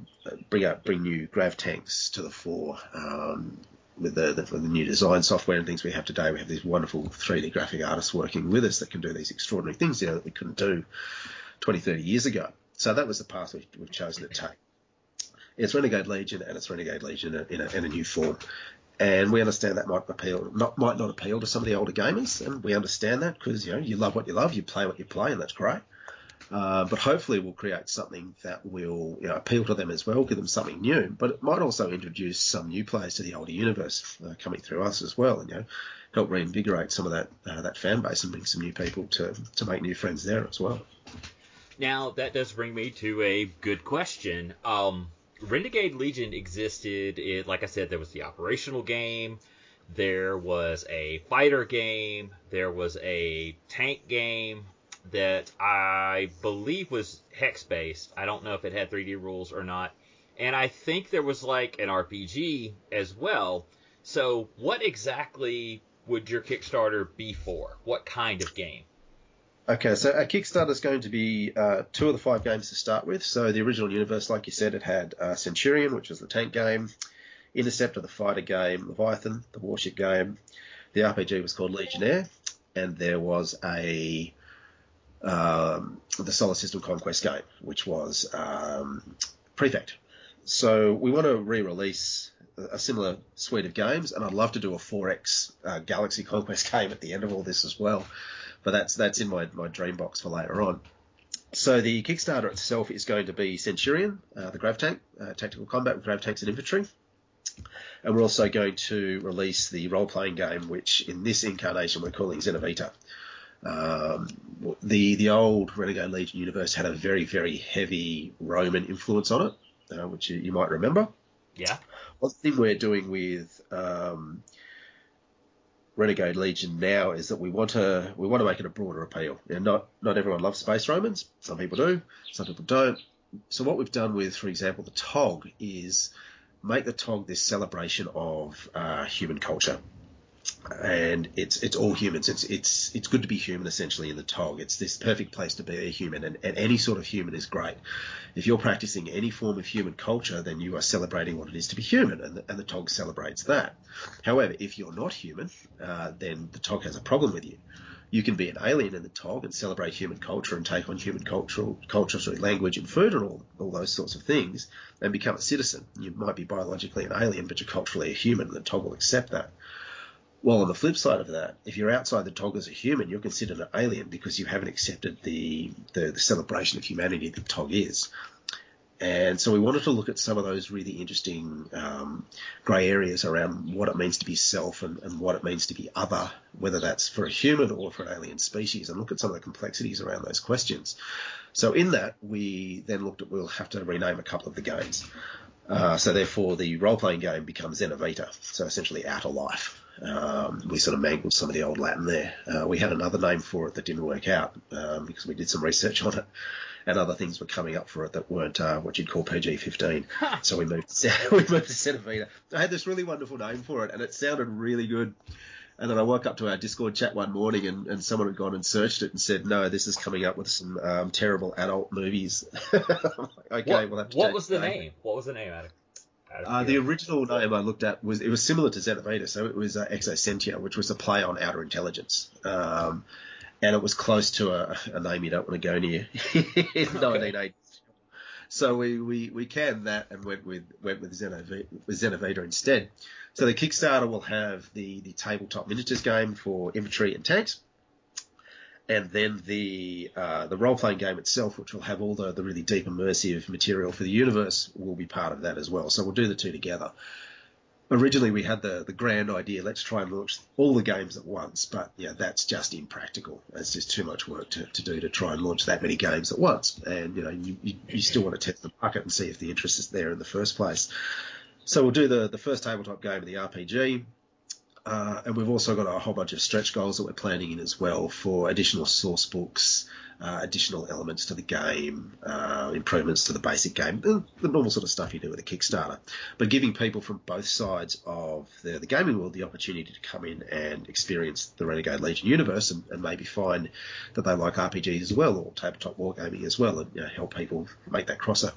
bring up, bring new grav tanks to the fore, um, with the, the, the, new design software and things we have today, we have these wonderful 3D graphic artists working with us that can do these extraordinary things you know, that we couldn't do 20, 30 years ago. So that was the path we've, we've chosen to take. It's Renegade Legion and it's Renegade Legion in a, in a, new form. And we understand that might appeal, not, might not appeal to some of the older gamers, and we understand that because you know you love what you love, you play what you play, and that's great. Uh, but hopefully we'll create something that will you know, appeal to them as well, give them something new. But it might also introduce some new players to the older universe uh, coming through us as well, and you know, help reinvigorate some of that uh, that fan base and bring some new people to to make new friends there as well. Now that does bring me to a good question. Um, Renegade Legion existed. It, like I said, there was the operational game. There was a fighter game. There was a tank game that I believe was hex based. I don't know if it had 3D rules or not. And I think there was like an RPG as well. So, what exactly would your Kickstarter be for? What kind of game? Okay, so a Kickstarter is going to be uh, two of the five games to start with. So the original universe, like you said, it had uh, Centurion, which was the tank game, Interceptor, the fighter game, Leviathan, the warship game. The RPG was called Legionnaire, and there was a um, the Solar System Conquest game, which was um, Prefect. So we want to re-release a similar suite of games, and I'd love to do a 4X uh, Galaxy Conquest game at the end of all this as well. But that's that's in my, my dream box for later on. So the Kickstarter itself is going to be Centurion, uh, the grav tank, uh, tactical combat with grav tanks and infantry. And we're also going to release the role-playing game, which in this incarnation we're calling Xenavita. Um, the the old Renegade Legion universe had a very very heavy Roman influence on it, uh, which you, you, might remember. Yeah. One thing we're doing with um, Renegade Legion now is that we want to we want to make it a broader appeal. Know, not not everyone loves space Romans. Some people do, some people don't. So what we've done with, for example, the Tog is make the Tog this celebration of uh, human culture and it's it's all humans. It's it's it's good to be human essentially in the tog. It's this perfect place to be a human, and, and any sort of human is great. If you're practicing any form of human culture, then you are celebrating what it is to be human, and the, and the tog celebrates that. However, if you're not human, uh, then the tog has a problem with you. You can be an alien in the tog and celebrate human culture and take on human cultural culture language and food and all, all those sorts of things and become a citizen. You might be biologically an alien, but you're culturally a human, and the tog will accept that. Well, on the flip side of that, if you're outside the tog as a human, you're considered an alien because you haven't accepted the, the, the celebration of humanity that tog is. And so we wanted to look at some of those really interesting um, grey areas around what it means to be self and, and, what it means to be other, whether that's for a human or for an alien species, and look at some of the complexities around those questions. So in that, we then looked at we'll have to rename a couple of the games. Uh, so therefore, the role-playing game becomes Xena so essentially Outer Life. Um, we sort of mangled some of the old Latin there. Uh, we had another name for it that didn't work out um, because we did some research on it and other things were coming up for it that weren't uh, what you'd call PG-15. so we moved to, we moved to Xenavita. I had this really wonderful name for it, and it sounded really good. And then I woke up to our Discord chat one morning, and, and someone had gone and searched it and said, "No, this is coming up with some um, terrible adult movies." okay, what, we'll have to. What was the name? name? What was the name, Adam? Uh, the original name I looked at was it was similar to Xenavita, so it was uh, Exosentia, which was a play on outer intelligence. Um, and it was close to a, a name you don't want to go near in okay. 1980. So we, we, we canned that and went with went with Xenavita, instead. So the Kickstarter will have the, the tabletop miniatures game for infantry and tanks, and then the uh, the role playing game itself, which will have all the, the really deep immersive material for the universe, will be part of that as well. So we'll do the two together originally we had the, the grand idea, let's try and launch all the games at once, but yeah, that's just impractical. It's just too much work to, to do to try and launch that many games at once. And, you know, you, you, you still want to test the market and see if the interest is there in the first place. So we'll do the, the first tabletop game of the RPG. Uh, and we've also got a whole bunch of stretch goals that we're planning in as well for additional source books, uh, additional elements to the game, uh, improvements to the basic game, the, normal sort of stuff you do with a Kickstarter. But giving people from both sides of the, the gaming world the opportunity to come in and experience the Renegade Legion universe and, and maybe find that they like RPGs as well or tabletop wargaming as well and you know, help people make that crosser.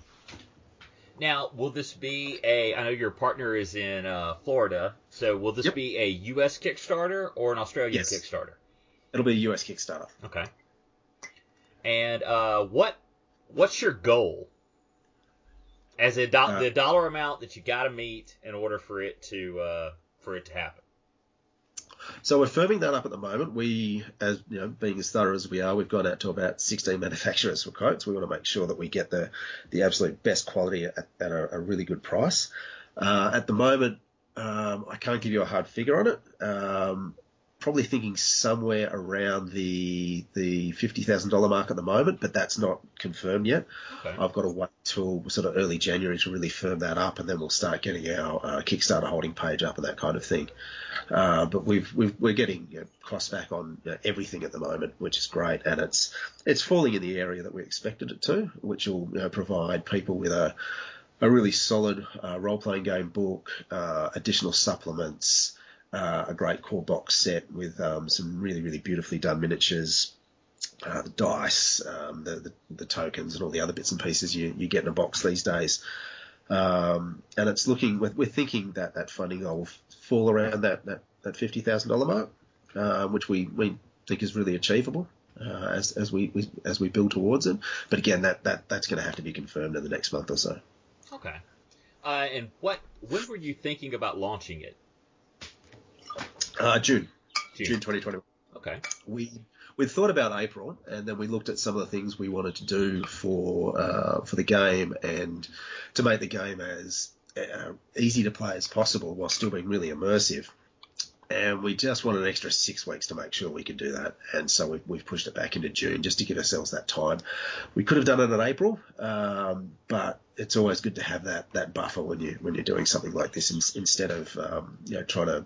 Now, will this be a? I know your partner is in uh, Florida, so will this yep. be a U.S. Kickstarter or an Australian yes. Kickstarter? It'll be a U.S. Kickstarter. Okay. And uh, what what's your goal? As a do- uh, the dollar amount that you got to meet in order for it to uh, for it to happen. So we're firming that up at the moment. We, as you know, being as thorough as we are, we've gone out to about 16 manufacturers for quotes. We want to make sure that we get the the absolute best quality at, at a, a, really good price. Uh, at the moment, um, I can't give you a hard figure on it. Um, probably thinking somewhere around the the fifty thousand dollar mark at the moment, but that's not confirmed yet. Okay. I've got to wait till sort of early January to really firm that up, and then we'll start getting our uh, Kickstarter holding page up and that kind of thing. Uh, but we've, we are getting you know, costs back on you know, everything at the moment, which is great, and it's it's falling in the area that we expected it to, which will you know, provide people with a a really solid uh, role playing game book, uh, additional supplements uh, a great core box set with um, some really, really beautifully done miniatures, uh, the dice, um, the, the, the, tokens, and all the other bits and pieces you, you get in a box these days. Um, and it's looking, we're, we're, thinking that that funding will fall around that, that, that $50,000 mark, uh, which we, we think is really achievable. Uh, as, as we, we, as we build towards it, but again, that, that that's going to have to be confirmed in the next month or so. Okay. Uh, and what when were you thinking about launching it? Uh, June. June. June 2021. Okay. We we thought about April, and then we looked at some of the things we wanted to do for uh, for the game, and to make the game as uh, easy to play as possible while still being really immersive. And we just wanted an extra six weeks to make sure we could do that, and so we've, we've pushed it back into June just to give ourselves that time. We could have done it in April, um, but it's always good to have that that buffer when you when you're doing something like this in, instead of um, you know trying to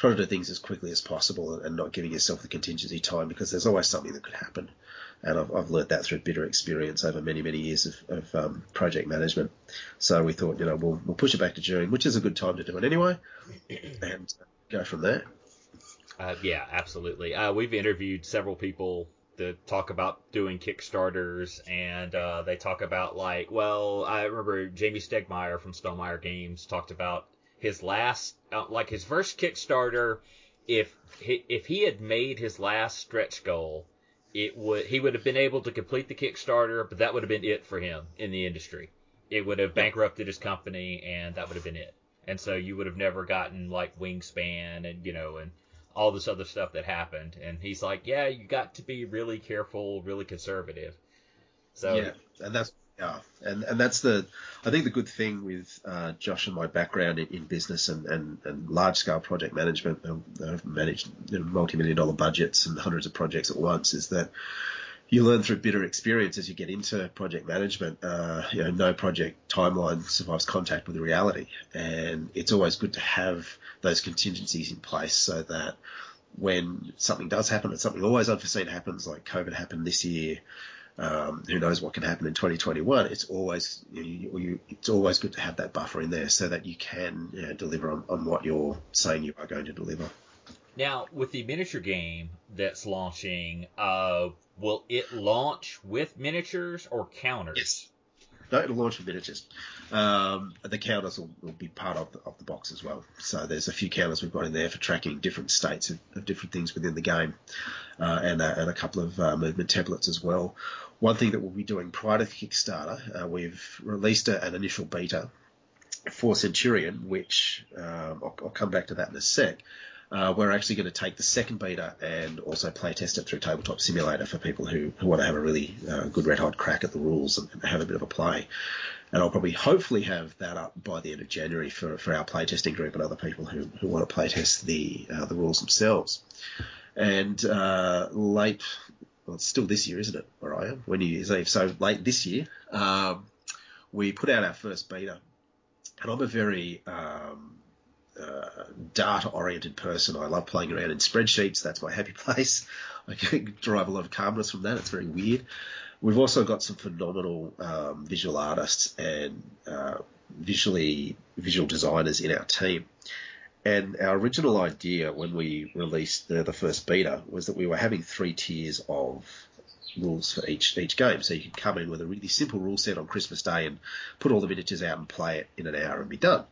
trying to do things as quickly as possible and not giving yourself the contingency time because there's always something that could happen. And I've, I've learned that through bitter experience over many, many years of, of um, project management. So we thought, you know, we'll, we'll push it back to June, which is a good time to do it anyway, and go from there. Uh, yeah, absolutely. Uh, we've interviewed several people to talk about doing Kickstarters, and uh, they talk about like, well, I remember Jamey Stegmaier from Stonemaier Games talked about his last, uh, like his first Kickstarter, if he, if he had made his last stretch goal, it would he would have been able to complete the Kickstarter, but that would have been it for him in the industry. It would have bankrupted his company, and that would have been it. And so you would have never gotten like Wingspan and you know and all this other stuff that happened. And he's like, yeah, you got to be really careful, really conservative. So yeah, and that's Yeah, and and that's the I think the good thing with uh, Josh and my background in, in business and, and, and large scale project management, I've managed multi million dollar budgets and hundreds of projects at once, is that you learn through bitter experience as you get into project management. Uh, you know, no project timeline survives contact with reality, and it's always good to have those contingencies in place so that when something does happen and something always unforeseen happens, like COVID happened this year, um, who knows what can happen in 2021? It's always you, you, it's always good to have that buffer in there so that you can you know, deliver on, on what you're saying you are going to deliver. Now, with the miniature game that's launching, uh, will it launch with miniatures or counters? Yes. No, it'll launch with miniatures. Um, the counters will, will, be part of the, of the box as well. So there's a few counters we've got in there for tracking different states of, of different things within the game, uh, and, and a couple of uh, movement templates as well. One thing that we'll be doing prior to Kickstarter, uh, we've released a, an initial beta for Centurion, which um, I'll, I'll, come back to that in a sec. Uh, we're actually going to take the second beta and also play test it through Tabletop Simulator for people who, who want to have a really uh, good red hot crack at the rules and, and, have a bit of a play. And I'll probably hopefully have that up by the end of January for, for our playtesting group and other people who, who want to playtest the uh, the rules themselves. And uh, late well, it's still this year, isn't it? Where I am, when New Year's Eve. So late this year, um, we put out our first beta, and I'm a very um, uh, data-oriented person. I love playing around in spreadsheets. That's my happy place. I can derive a lot of calmness from that. It's very weird. We've also got some phenomenal um, visual artists and uh, visually visual designers in our team. And our original idea when we released the, the first beta was that we were having three tiers of rules for each each game. So you could come in with a really simple rule set on Christmas Day and put all the miniatures out and play it in an hour and be done.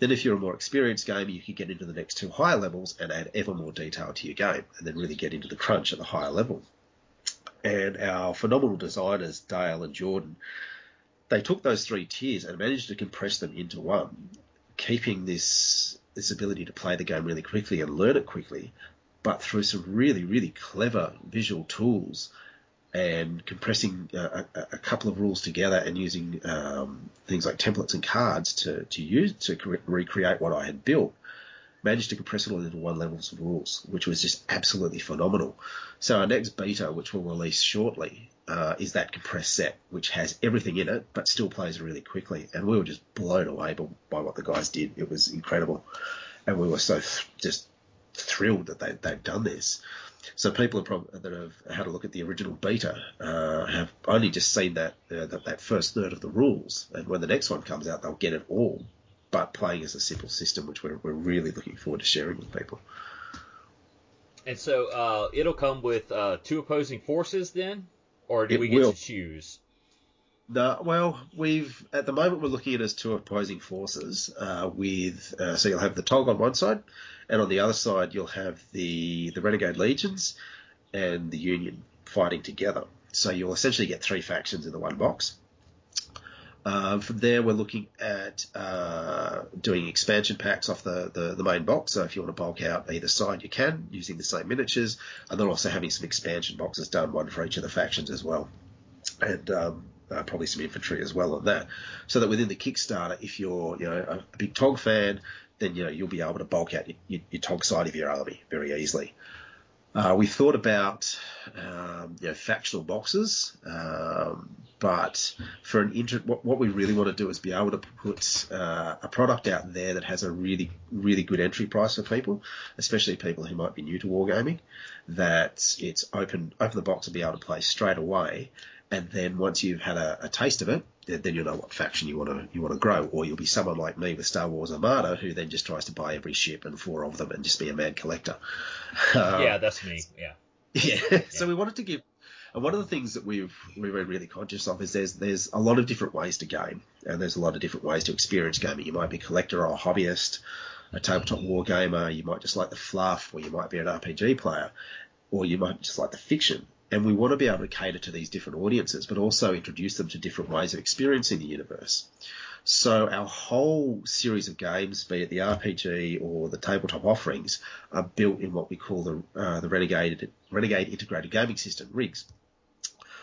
Then if you're a more experienced gamer, you can get into the next two higher levels and add ever more detail to your game and then really get into the crunch at the higher level. And our phenomenal designers, Dale and Jordan, they took those three tiers and managed to compress them into one, keeping this this ability to play the game really quickly and learn it quickly, but through some really, really clever visual tools and compressing a, a, couple of rules together and using um, things like templates and cards to, to use to cre- recreate what I had built managed to compress it all into one level of rules, which was just absolutely phenomenal. So our next beta, which we'll release shortly, uh, is that compressed set, which has everything in it, but still plays really quickly. And we were just blown away by, by what the guys did. It was incredible. And we were so th- just thrilled that they, they've done this. So people prob- that have had a look at the original beta uh, have only just seen that, uh, that that first third of the rules, and when the next one comes out, they'll get it all but playing as a simple system, which we're, we're really looking forward to sharing with people. And so uh, it'll come with uh, two opposing forces then, or do it we get will. to choose? No, well, we've at the moment we're looking at as two opposing forces. Uh, with uh, so you'll have the Tog on one side, and on the other side you'll have the the Renegade Legions and the Union fighting together. So you'll essentially get three factions in the one box. Uh, from there, we're looking at uh, doing expansion packs off the, the, the, main box. So if you want to bulk out either side, you can using the same miniatures, and then also having some expansion boxes done, one for each of the factions as well, and um, uh, probably some infantry as well on that. So that within the Kickstarter, if you're you know a big Tog fan, then you know you'll be able to bulk out your, your, your Tog side of your army very easily. Uh, we thought about um, you know, factional boxes, um, but for an inter- what, what, we really want to do is be able to put uh, a product out there that has a really, really good entry price for people, especially people who might be new to wargaming. That it's open, open the box and be able to play straight away, and then once you've had a, a taste of it, then you'll know what faction you want to you want to grow, or you'll be someone like me with Star Wars Armada who then just tries to buy every ship and four of them and just be a mad collector. Um, yeah, that's me. Yeah. yeah. yeah. So we wanted to give. And one of the things that we've we were really conscious of is there's there's a lot of different ways to game, and there's a lot of different ways to experience gaming. You might be a collector or a hobbyist, a tabletop war gamer. You might just like the fluff, or you might be an RPG player, or you might just like the fiction and we want to be able to cater to these different audiences, but also introduce them to different ways of experiencing the universe. So our whole series of games, be it the RPG or the tabletop offerings, are built in what we call the uh, the Renegade Renegade Integrated Gaming System (RIGS),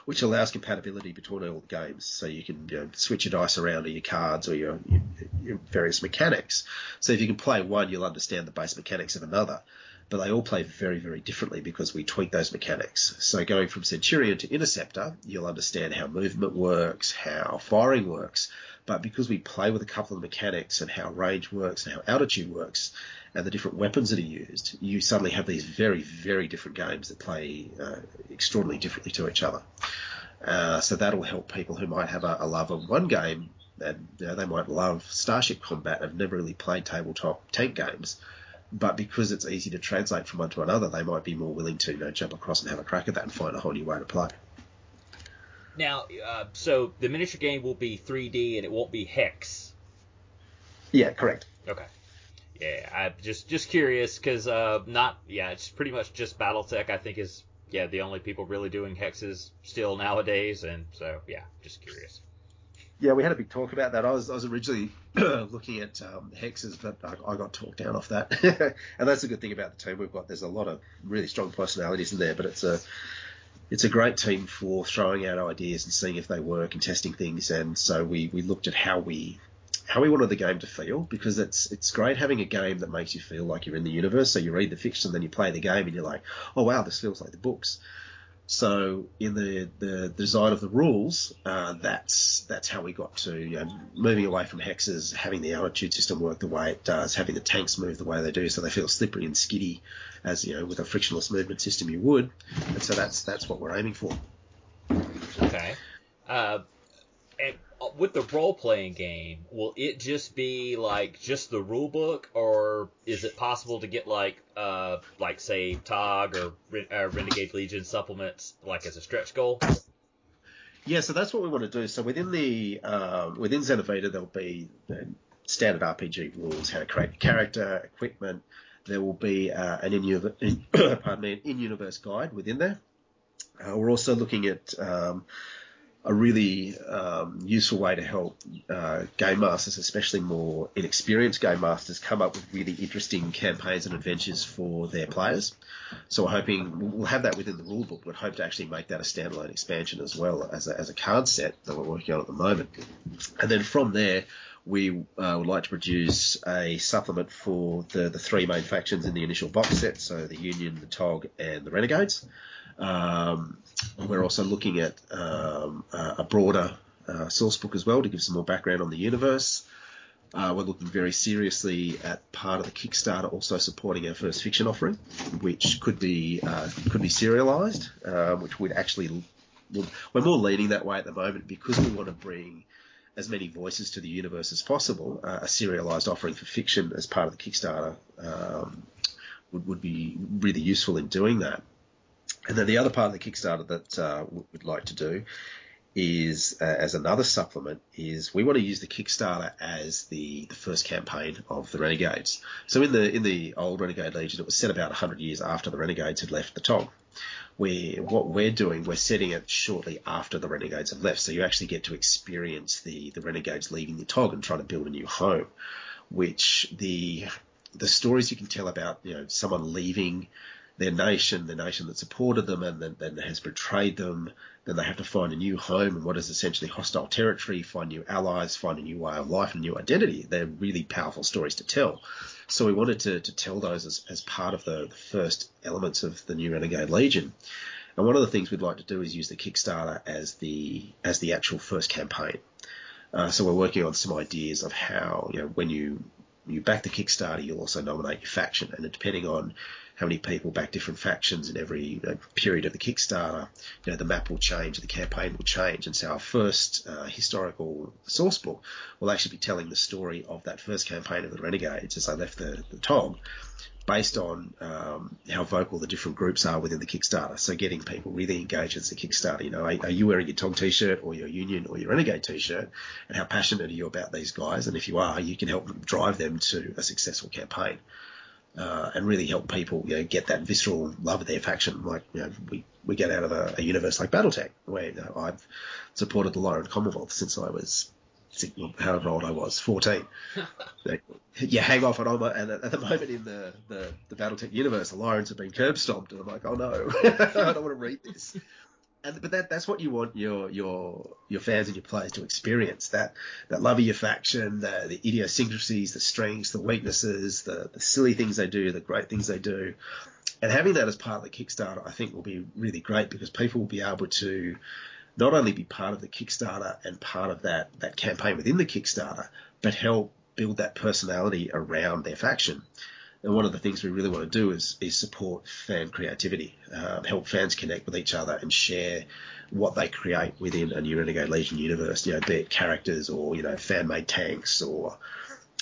which allows compatibility between all the games. So you can you know, switch your dice around or your cards or your, your, your various mechanics. So if you can play one, you'll understand the base mechanics of another but they all play very, very differently because we tweak those mechanics. So going from Centurion to Interceptor, you'll understand how movement works, how firing works, but because we play with a couple of mechanics and how range works and how altitude works and the different weapons that are used, you suddenly have these very, very different games that play uh, extraordinarily differently to each other. Uh, so that'll help people who might have a, a love of one game and you know, they might love Starship Combat and have never really played tabletop tank games but because it's easy to translate from one to another, they might be more willing to you know jump across and have a crack at that and find a whole new way to play. Now, uh, so the miniature game will be 3D and it won't be hex. Yeah, correct. Okay. Yeah, I'm just just curious because uh, not yeah, it's pretty much just BattleTech. I think is yeah the only people really doing hexes still nowadays, and so yeah, just curious. Yeah, we had a big talk about that. I was I was originally looking at um, hexes, but I, I, got talked down off that. and that's a good thing about the team we've got. There's a lot of really strong personalities in there, but it's a it's a great team for throwing out ideas and seeing if they work and testing things. And so we we looked at how we how we wanted the game to feel because it's it's great having a game that makes you feel like you're in the universe. So you read the fiction, then you play the game, and you're like, oh wow, this feels like the books. So in the, the design of the rules, uh, that's that's how we got to you know, moving away from hexes, having the altitude system work the way it does, having the tanks move the way they do, so they feel slippery and skiddy, as you know with a frictionless movement system you would. And so that's that's what we're aiming for. Okay. Uh, with the role playing game, will it just be like just the rule book, or is it possible to get like uh like say TOG or uh, Renegade Legion supplements like as a stretch goal? Yeah, so that's what we want to do. So within the uh, within Xenoverter, there'll be the standard RPG rules, how to create character, equipment. There will be uh, an in, in pardon me, an in-universe guide within there. Uh, we're also looking at um, a really um, useful way to help uh, game masters, especially more inexperienced game masters, come up with really interesting campaigns and adventures for their players. So we're hoping we'll have that within the rulebook, but hope to actually make that a standalone expansion as well as a, as a card set that we're working on at the moment. And then from there, we uh, would like to produce a supplement for the, the three main factions in the initial box set, so the Union, the TOG, and the Renegades. Um, we're also looking at um, a broader uh, source book as well to give some more background on the universe. Uh, we're looking very seriously at part of the Kickstarter also supporting our first fiction offering, which could be uh, could be serialized, uh, which would actually we're more leaning that way at the moment because we want to bring as many voices to the universe as possible. Uh, a serialized offering for fiction as part of the Kickstarter um, would, would be really useful in doing that. And then the other part of the Kickstarter that uh, we'd like to do is, uh, as another supplement, is we want to use the Kickstarter as the, the first campaign of the Renegades. So in the in the old Renegade Legion, it was set about 100 years after the Renegades had left the TOG. Where what we're doing, we're setting it shortly after the Renegades have left, so you actually get to experience the the Renegades leaving the TOG and trying to build a new home. Which the the stories you can tell about, you know, someone leaving their nation, the nation that supported them and then, then has betrayed them. Then they have to find a new home in what is essentially hostile territory, find new allies, find a new way of life, and new identity. They're really powerful stories to tell. So we wanted to, to tell those as, as part of the, the first elements of the new Renegade Legion. And one of the things we'd like to do is use the Kickstarter as the as the actual first campaign. Uh, so we're working on some ideas of how you know when you you back the Kickstarter, you'll also nominate your faction, and depending on how many people back different factions in every you know, period of the Kickstarter, you know, the map will change, the campaign will change. And so our first uh, historical source book will actually be telling the story of that first campaign of the Renegades as they left the, the TOG based on um, how vocal the different groups are within the Kickstarter. So getting people really engaged as a Kickstarter. You know, are, are, you wearing your TOG t-shirt or your Union or your Renegade t-shirt? And how passionate are you about these guys? And if you are, you can help them drive them to a successful campaign uh, and really help people you know, get that visceral love of their faction. Like you know, we we get out of a, a universe like BattleTech, where you know, I've supported the Lyran Commonwealth since I was however old I was, 14. you hang off and on and at the moment in the, the, the BattleTech universe, the Lyrans have been curb stomped, and I'm like, oh no, I don't want to read this. and, but that that's what you want your your your fans and your players to experience that that love of your faction, the, the idiosyncrasies, the strengths, the weaknesses, the, the silly things they do, the great things they do, and having that as part of the Kickstarter, I think will be really great because people will be able to not only be part of the Kickstarter and part of that that campaign within the Kickstarter, but help build that personality around their faction. And one of the things we really want to do is, is support fan creativity, um, help fans connect with each other and share what they create within a New Renegade Legion universe, you know, be it characters or, you know, fan made tanks or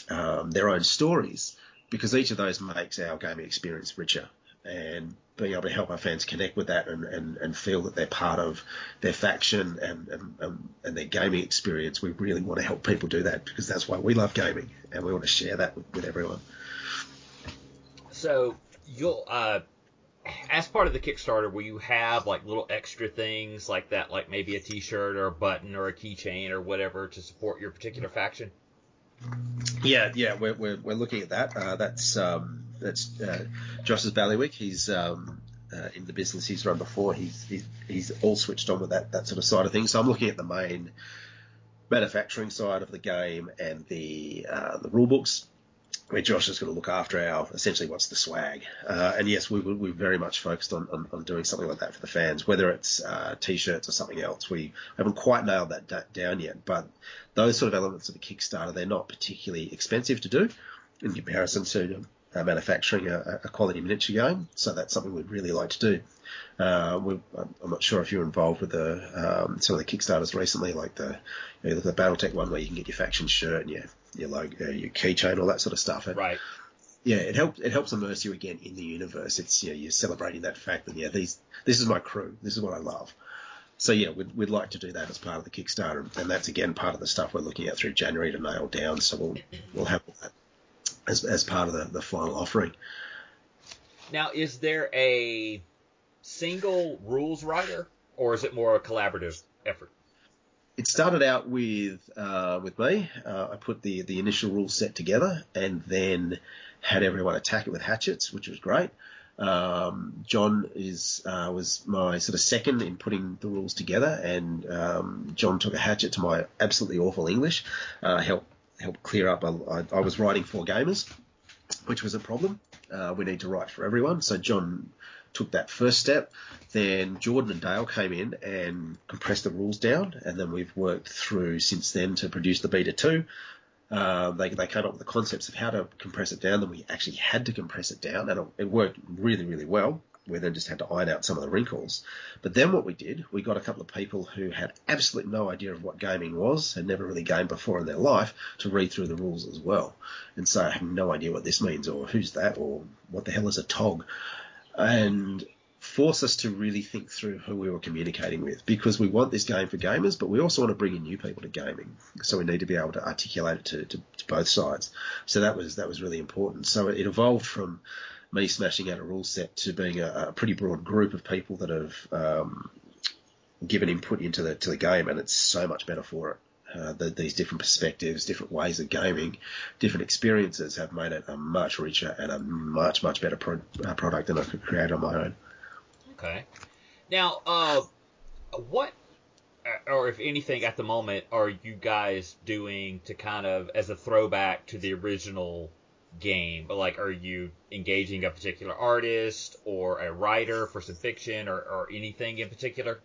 um, their own stories, because each of those makes our gaming experience richer. And being able to help our fans connect with that and, and, and feel that they're part of their faction and, and, and their gaming experience, we really want to help people do that because that's why we love gaming and we want to share that with, with everyone. So you'll uh, as part of the Kickstarter, will you have like little extra things like that, like maybe a T-shirt or a button or a keychain or whatever to support your particular faction? Yeah, yeah, we're we're, we're looking at that. Uh, that's um, that's uh, Josh's Ballywick. He's um, uh, in the business he's run before. He's, he's he's all switched on with that that sort of side of things. So I'm looking at the main manufacturing side of the game and the uh, the rule books where Josh is going to look after our essentially what's the swag. Uh, and yes, we, we, are very much focused on, on, on, doing something like that for the fans, whether it's uh, t-shirts or something else. We haven't quite nailed that down yet, but those sort of elements of the Kickstarter, they're not particularly expensive to do in comparison to uh, manufacturing a, a, quality miniature game. So that's something we'd really like to do. Uh, I'm not sure if you're involved with the um, some of the Kickstarters recently, like the you know, the BattleTech one where you can get your faction shirt and your your logo, your keychain, all that sort of stuff. And, right. Yeah, it helps. It helps immerse you again in the universe. It's you know, you're celebrating that fact that yeah, these this is my crew. This is what I love. So yeah, we'd, we'd like to do that as part of the Kickstarter, and that's again part of the stuff we're looking at through January to nail down. So we'll we'll have that as, as part of the, the final offering. Now, is there a single rules writer, or is it more a collaborative effort? It started out with uh, with me. Uh, I put the the initial rule set together, and then had everyone attack it with hatchets, which was great. Um, John is uh, was my sort of second in putting the rules together, and um, John took a hatchet to my absolutely awful English, uh, helped help clear up. I, I, was writing for gamers, which was a problem. Uh, we need to write for everyone. So John took that first step. Then Jordan and Dale came in and compressed the rules down, and then we've worked through since then to produce the beta two. Uh, they, they came up with the concepts of how to compress it down. Then we actually had to compress it down, and it, it worked really, really well we then just had to iron out some of the wrinkles. But then what we did, we got a couple of people who had absolutely no idea of what gaming was, had never really gamed before in their life, to read through the rules as well. And so I have no idea what this means, or who's that, or what the hell is a tog. And force us to really think through who we were communicating with because we want this game for gamers, but we also want to bring in new people to gaming. So we need to be able to articulate it to, to, to both sides. So that was that was really important. So it evolved from me smashing out a rule set to being a, a pretty broad group of people that have um, given input into the to the game, and it's so much better for it. Uh, the, these different perspectives, different ways of gaming, different experiences have made it a much richer and a much much better pro- uh, product than I could create on my own. Okay. Now, uh, what or if anything at the moment are you guys doing to kind of as a throwback to the original game, but like, are you engaging a particular artist or a writer for some fiction or, or anything in particular?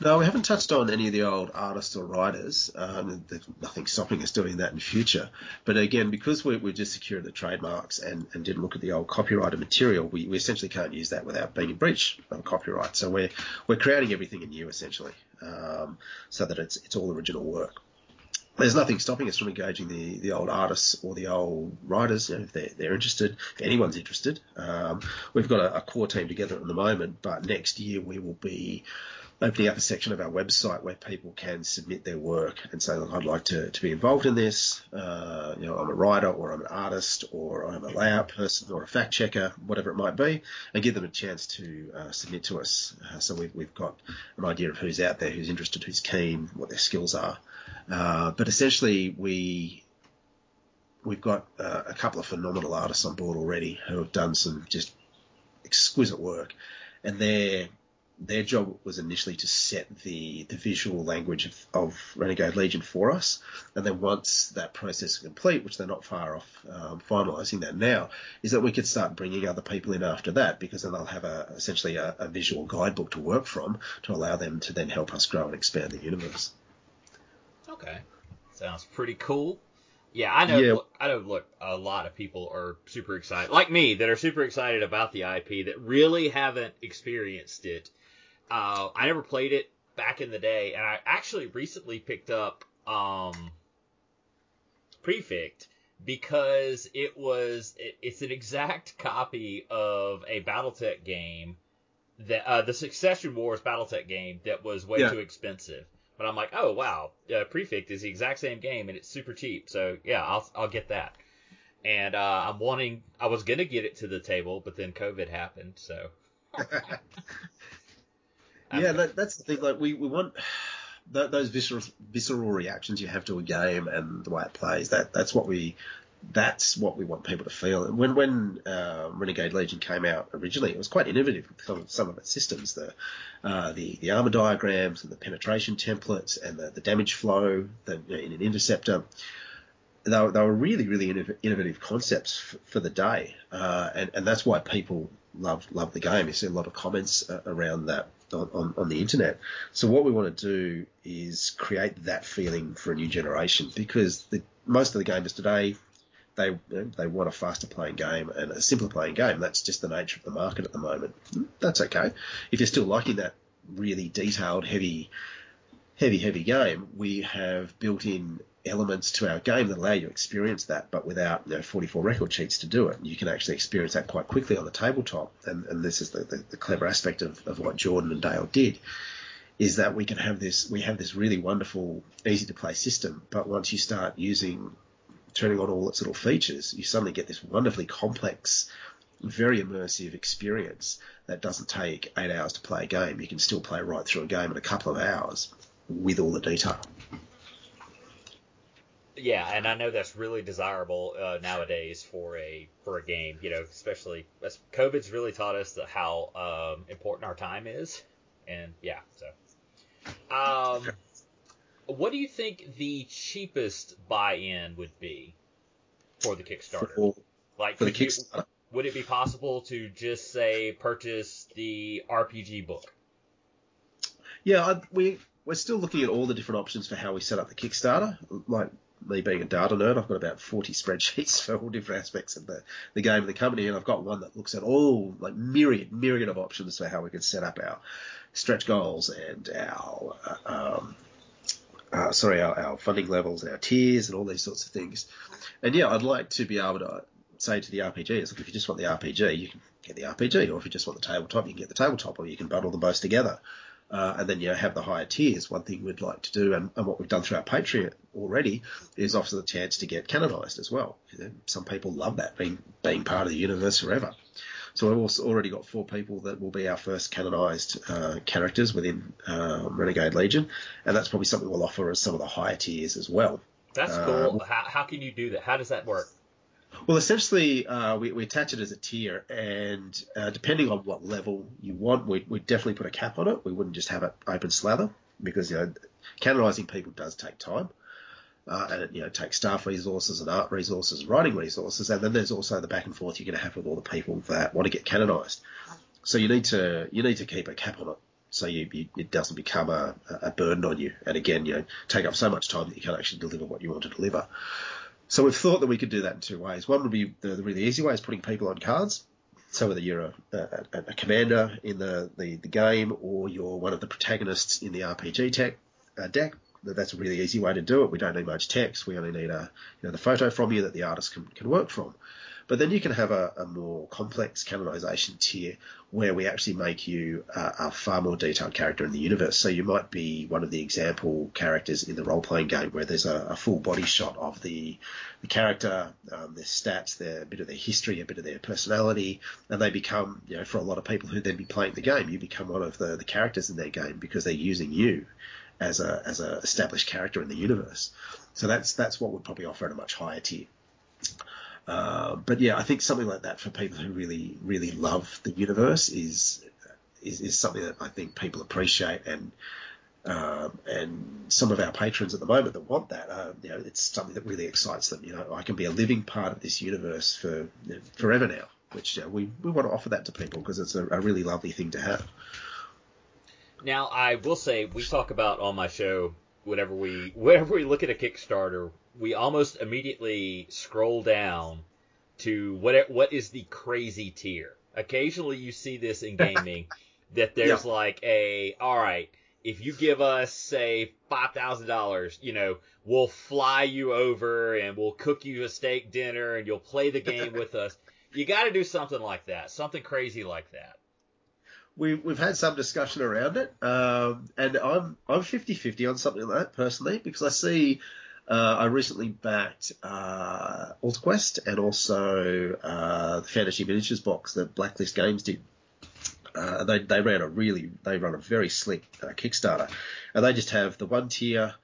No, we haven't touched on any of the old artists or writers. Um, there's nothing stopping us doing that in future. But again, because we, we just secured the trademarks and, and didn't look at the old copyrighted material, we, we essentially can't use that without being in breach of copyright. So we're we're creating everything anew essentially, um, so that it's it's all original work there's nothing stopping us from engaging the, the old artists or the old writers, you know, if they're, they're interested, if anyone's interested. Um, we've got a, a, core team together at the moment, but next year we will be opening up a section of our website where people can submit their work and say, look, I'd like to, to be involved in this. Uh, you know, I'm a writer or I'm an artist or I'm a layout person or a fact checker, whatever it might be, and give them a chance to uh, submit to us. Uh, so we've, we've got an idea of who's out there, who's interested, who's keen, what their skills are. Uh, but essentially, we we've got uh, a couple of phenomenal artists on board already who have done some just exquisite work, and they're their job was initially to set the, the visual language of, of Renegade Legion for us. And then once that process is complete, which they're not far off um, finalising that now, is that we could start bringing other people in after that because then they'll have a, essentially a, a visual guidebook to work from to allow them to then help us grow and expand the universe. Okay. Sounds pretty cool. Yeah, I know. Yeah. Look, I know. Look, a lot of people are super excited, like me, that are super excited about the IP that really haven't experienced it. Uh, I never played it back in the day, and I actually recently picked up um, Prefect because it was it, it's an exact copy of a BattleTech game that uh, the Succession Wars BattleTech game that was way Yeah. too expensive. But I'm like, oh wow, uh, Prefect is the exact same game and it's super cheap. So yeah, I'll I'll get that. And uh, I'm wanting, I was gonna get it to the table, but then COVID happened. So yeah, that, that's the thing. Like we, we want th- those visceral visceral reactions you have to a game and the way it plays. That that's what we that's what we want people to feel. And when when uh, Renegade Legion came out originally, it was quite innovative with some, some of its systems. The uh, the the armor diagrams and the penetration templates and the, the damage flow know, in an interceptor. They were, they were really, really innovative concepts f- for the day, uh, and and that's why people love love the game. You see a lot of comments uh, around that on, on, on the internet. So what we want to do is create that feeling for a new generation because the, most of the gamers today they they want a faster playing game and a simpler playing game. That's just the nature of the market at the moment. That's okay. If you're still liking that really detailed, heavy, heavy, heavy game, we have built in elements to our game that allow you to experience that, but without you know, 44 record sheets to do it. You can actually experience that quite quickly on the tabletop, and, and this is the, the, the clever aspect of, of what Jordan and Dale did. Is that we can have this, we have this really wonderful, easy to play system, but once you start using, turning on all its little features, you suddenly get this wonderfully complex, very immersive experience that doesn't take eight hours to play a game. You can still play right through a game in a couple of hours with all the detail. yeah, and I know that's really desirable uh, nowadays for a for a game. You know, especially as COVID's really taught us how um, important our time is, and yeah, so. Um, what do you think the cheapest buy-in would be for the Kickstarter? For, like, for the could you- would it be possible to just say purchase the RPG book? Yeah, I, we we're still looking at all the different options for how we set up the Kickstarter. Like me being a data nerd, I've got about 40 spreadsheets for all different aspects of the, the game and the company, and I've got one that looks at all like myriad myriad of options for how we could set up our stretch goals and our uh, um, uh, sorry our, our funding levels our tiers and all these sorts of things. And yeah, I'd like to be able to say to the RPGs, look, if you just want the RPG, you can get the RPG, or if you just want the tabletop, you can get the tabletop, or you can bundle them both together. Uh, and then you know, have the higher tiers. One thing we'd like to do, and, and what we've done through our Patreon already, is offer the chance to get canonized as well. You know, some people love that being being part of the universe forever. So we've also already got four people that will be our first canonized uh, characters within uh, Renegade Legion, and that's probably something we'll offer as some of the higher tiers as well. That's Uh, cool. How, how can you do that? How does that work? Well, essentially, uh, we, we attach it as a tier, and uh, depending on what level you want, we we definitely put a cap on it. We wouldn't just have it open slather because you know canonizing people does take time, uh, and it you know takes staff resources and art resources and writing resources, and then there's also the back and forth you're going to have with all the people that want to get canonized. So you need to you need to keep a cap on it. So you, you, it doesn't become a, a burden on you, and again, you know, take up so much time that you can't actually deliver what you want to deliver. So we've thought that we could do that in two ways. One would be the, the really easy way is putting people on cards. So whether you're a, a, a commander in the, the, the game or you're one of the protagonists in the RPG tech, uh, deck, that's a really easy way to do it. We don't need much text. We only need a you know the photo from you that the artist can, can work from. But then you can have a, a more complex canonization tier where we actually make you a, a far more detailed character in the universe. So you might be one of the example characters in the role playing game where there's a, a full body shot of the, the character, um, their stats, their a bit of their history, a bit of their personality, and they become, you know, for a lot of people who then be playing the game, you become one of the, the characters in their game because they're using you as a as a established character in the universe. So that's that's what would probably offer at a much higher tier. Uh, but yeah, I think something like that for people who really really love the universe is is, is something that I think people appreciate and um, and some of our patrons at the moment that want that, uh, you know, it's something that really excites them. You know, I can be a living part of this universe for you know, forever now, which know, we we want to offer that to people because it's a, a really lovely thing to have. Now, I will say we talk about on my show whenever we whenever we look at a Kickstarter, we almost immediately scroll down to what what is the crazy tier. Occasionally, you see this in gaming that there's Yeah. like a all right. If you give us say five thousand dollars, you know, we'll fly you over and we'll cook you a steak dinner and you'll play the game with us. You got to do something like that, something crazy like that. We, we've had some discussion around it, um, and I'm I'm 50-50 on something like that personally because I see uh, I recently backed uh, and also uh, the Fantasy Miniatures box that Blacklist Games did. Uh, they they ran a really they run a very slick uh, Kickstarter, and they just have the one tier,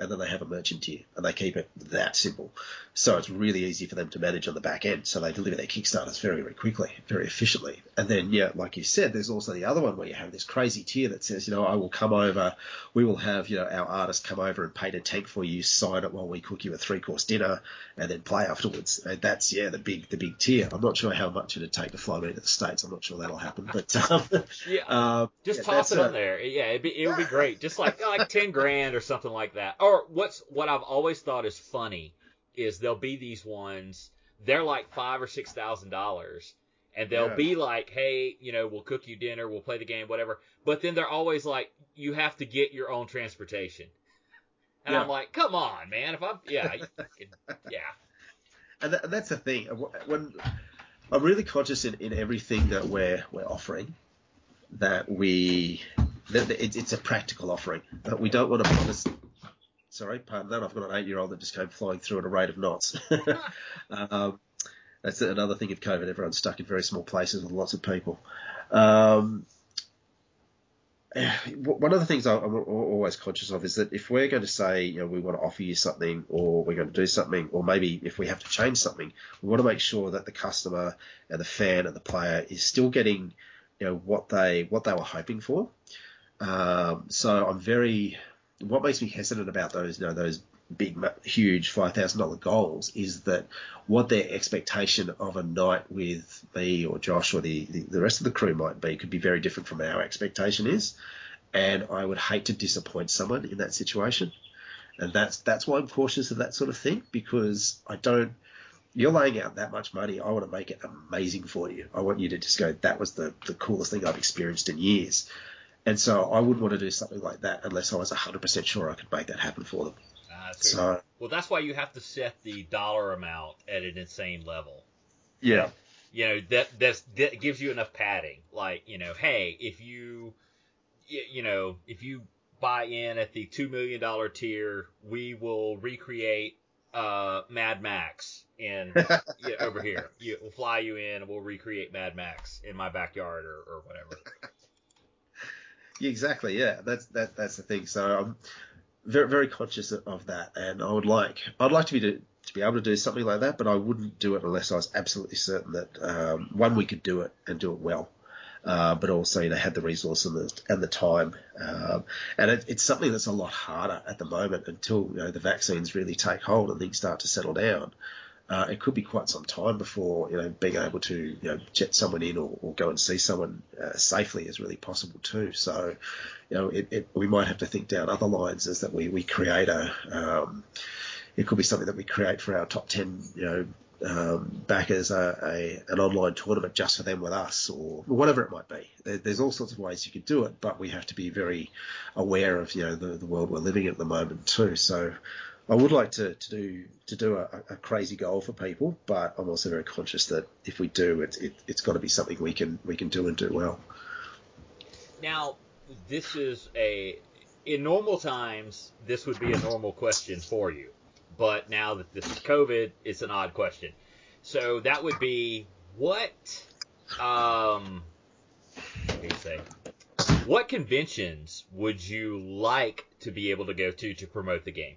and then they have a merchant tier, and they keep it that simple. So it's really easy for them to manage on the back end. So they deliver their Kickstarters very, very quickly, very efficiently. And then, yeah, like you said, there's also the other one where you have this crazy tier that says, you know, I will come over, we will have, you know, our artist come over and paint a tank for you, sign it while we cook you a three course dinner, and then play afterwards. And that's, yeah, the big, the big tier. I'm not sure how much it'd take to fly me to the States. I'm not sure that'll happen, but, um, Yeah, um, Just yeah, toss it a- on there. Yeah, it'd be, it would be great. Just like like ten grand or something like that. Or what's what I've always thought is funny is there'll be these ones. They're like five or six thousand dollars, and they'll Yeah. be like, hey, you know, we'll cook you dinner, we'll play the game, whatever. But then they're always like, you have to get your own transportation. And Yeah. I'm like, come on, man. If I'm, yeah, yeah. and, that, that's the thing. Uh, when I'm really conscious in, in everything that we're we're offering, that we that it's a practical offering. That we don't want to promise. Sorry, pardon that. I've got an eight-year-old that just came flying through at a rate of knots. um, that's another thing of COVID. Everyone's stuck in very small places with lots of people. Um, one of the things I'm always conscious of is that if we're going to say, you know, we want to offer you something or we're going to do something, or maybe if we have to change something, we want to make sure that the customer and the fan and the player is still getting, you know, what they what they were hoping for. Um, so I'm very, what makes me hesitant about those, you know, those big, huge five thousand dollar goals is that what their expectation of a night with me or Josh or the, the the rest of the crew might be could be very different from our expectation is, and I would hate to disappoint someone in that situation, and that's that's why I'm cautious of that sort of thing because I don't. You're laying out that much money. I want to make it amazing for you. I want you to just go, that was the, the coolest thing I've experienced in years. And so I wouldn't want to do something like that unless I was 100% sure I could make that happen for them. Ah, So, well, that's why you have to set the dollar amount at an insane level. yeah. you know that that's, that gives you enough padding like you know hey if you y- you know if you buy in at the two million dollar tier we will recreate uh mad max in yeah, over here you, we'll fly you in and we'll recreate mad max in my backyard or, or whatever Yeah, exactly. Yeah, that's that that's the thing. So I'm very very conscious of that, and I would like I'd like to be to, to be able to do something like that, but I wouldn't do it unless I was absolutely certain that um, one we could do it and do it well. Uh, but also, you know, had the resource and the and the time, um, and it, it's something that's a lot harder at the moment until you know the vaccines really take hold and things start to settle down. Uh, it could be quite some time before you know being able to you know jet someone in or, or go and see someone uh, safely is really possible too. So, you know, it, it, we might have to think down other lines as that we we create a um, it could be something that we create for our top ten you know um, backers a, a an online tournament just for them with us or whatever it might be. There, there's all sorts of ways you could do it, but we have to be very aware of you know the, the world we're living in at the moment too. So. I would like to, to do to do a, a crazy goal for people, but I'm also very conscious that if we do, it, it, it's got to be something we can we can do and do well. now this is a in normal times this would be a normal question for you but now that this is covid it's an odd question. So that would be what um what say what conventions would you like to be able to go to to promote the game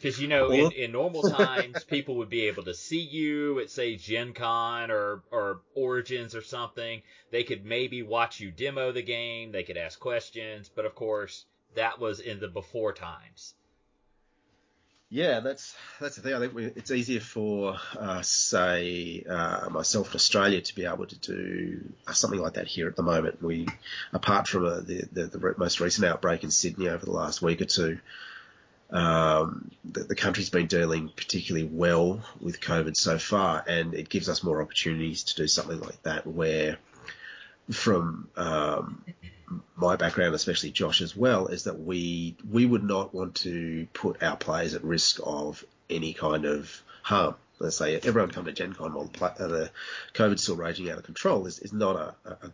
Because you know, in, in normal times, people would be able to see you at say Gen Con or or Origins or something. They could maybe watch you demo the game. They could ask questions, but of course, that was in the before times. Yeah, that's that's the thing. I think we, it's easier for, uh, say, uh, myself in Australia to be able to do something like that here at the moment. We, apart from uh, the, the, the most recent outbreak in Sydney over the last week or two, um, the, the, country's been dealing particularly well with COVID so far, and it gives us more opportunities to do something like that. Where, from um, my background, especially Josh as well, is that we we would not want to put our players at risk of any kind of harm. Let's say everyone come to Gen Con while the, uh, the COVID's still raging out of control is, is not a, a,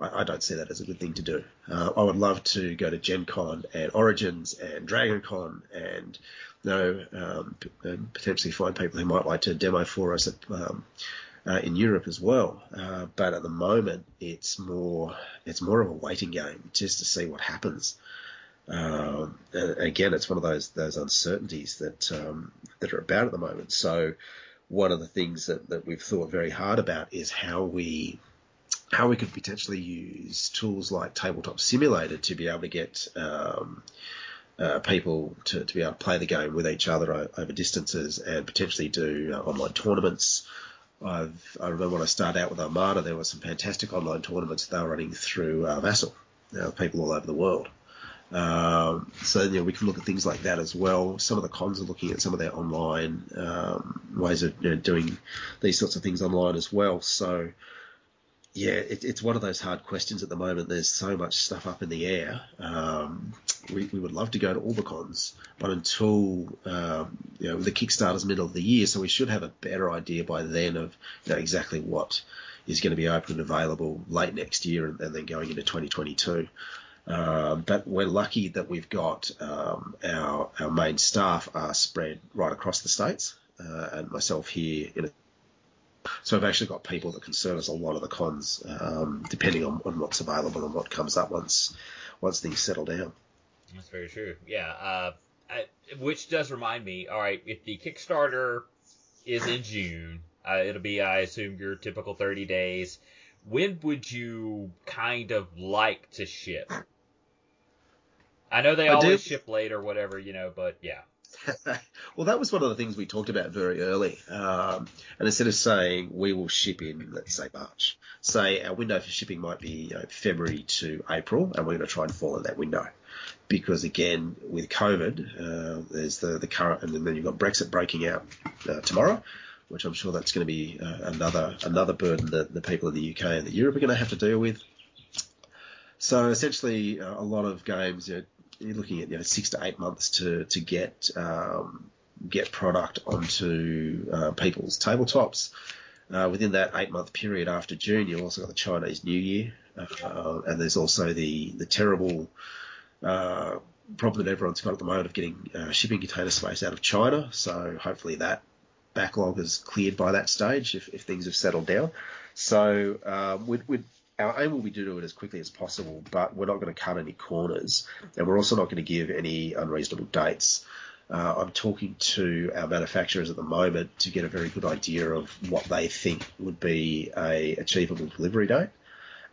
I, I don't see that as a good thing to do. Uh, I would love to go to Gen Con and Origins and Dragon Con and you know um, and potentially find people who might like to demo for us at, um, uh, in Europe as well. Uh, but at the moment, it's more it's more of a waiting game just to see what happens. Um, again, it's one of those those uncertainties that um, that are about at the moment. So one of the things that, that we've thought very hard about is how we how we could potentially use tools like Tabletop Simulator to be able to get um, uh, people to, to be able to play the game with each other over distances and potentially do uh, online tournaments. I've, I remember when I started out with Armada, there were some fantastic online tournaments they were running through uh, Vassal, people all over the world. Um, so you know, we can look at things like that as well. Some of the cons are looking at some of their online um, ways of you know, doing these sorts of things online as well. So yeah, it, it's one of those hard questions at the moment. There's so much stuff up in the air. Um, we, we would love to go to all the cons, but until um, you know the Kickstarter's middle of the year, so we should have a better idea by then of you know, exactly what is going to be open and available late next year and, and then going into 2022. Um, but we're lucky that we've got um, our our main staff are spread right across the states, uh, and myself here in so I've actually got people that can service a lot of the cons, um, depending on, on, what's available and what comes up once once things settle down. That's very true. Yeah. Uh, I, which does remind me. All right, if the Kickstarter is in June, uh, it'll be, I assume, your typical 30 days. When would you kind of like to ship? I know they I always do. ship late or whatever, you know, but yeah. well, that was one of the things we talked about very early. Um, and instead of saying we will ship in, let's say March, say our window for shipping might be you know, February to April, and we're going to try and fall in that window. Because again, with COVID, uh, there's the, the current, and then you've got Brexit breaking out uh, tomorrow, which I'm sure that's going to be uh, another another burden that the people in the UK and the Europe are going to have to deal with. So essentially, uh, a lot of games, you know, you're looking at you know six to eight months to to get um, get product onto uh, people's tabletops. Uh, within that eight month period after June, you've also got the Chinese New Year, uh, and there's also the the terrible uh, problem that everyone's got at the moment of getting uh, shipping container space out of China. So hopefully that backlog is cleared by that stage if, if things have settled down. So um, we'd, we'd our aim will be to do it as quickly as possible, but we're not going to cut any corners, and we're also not going to give any unreasonable dates. Uh, I'm talking to our manufacturers at the moment to get a very good idea of what they think would be a achievable delivery date,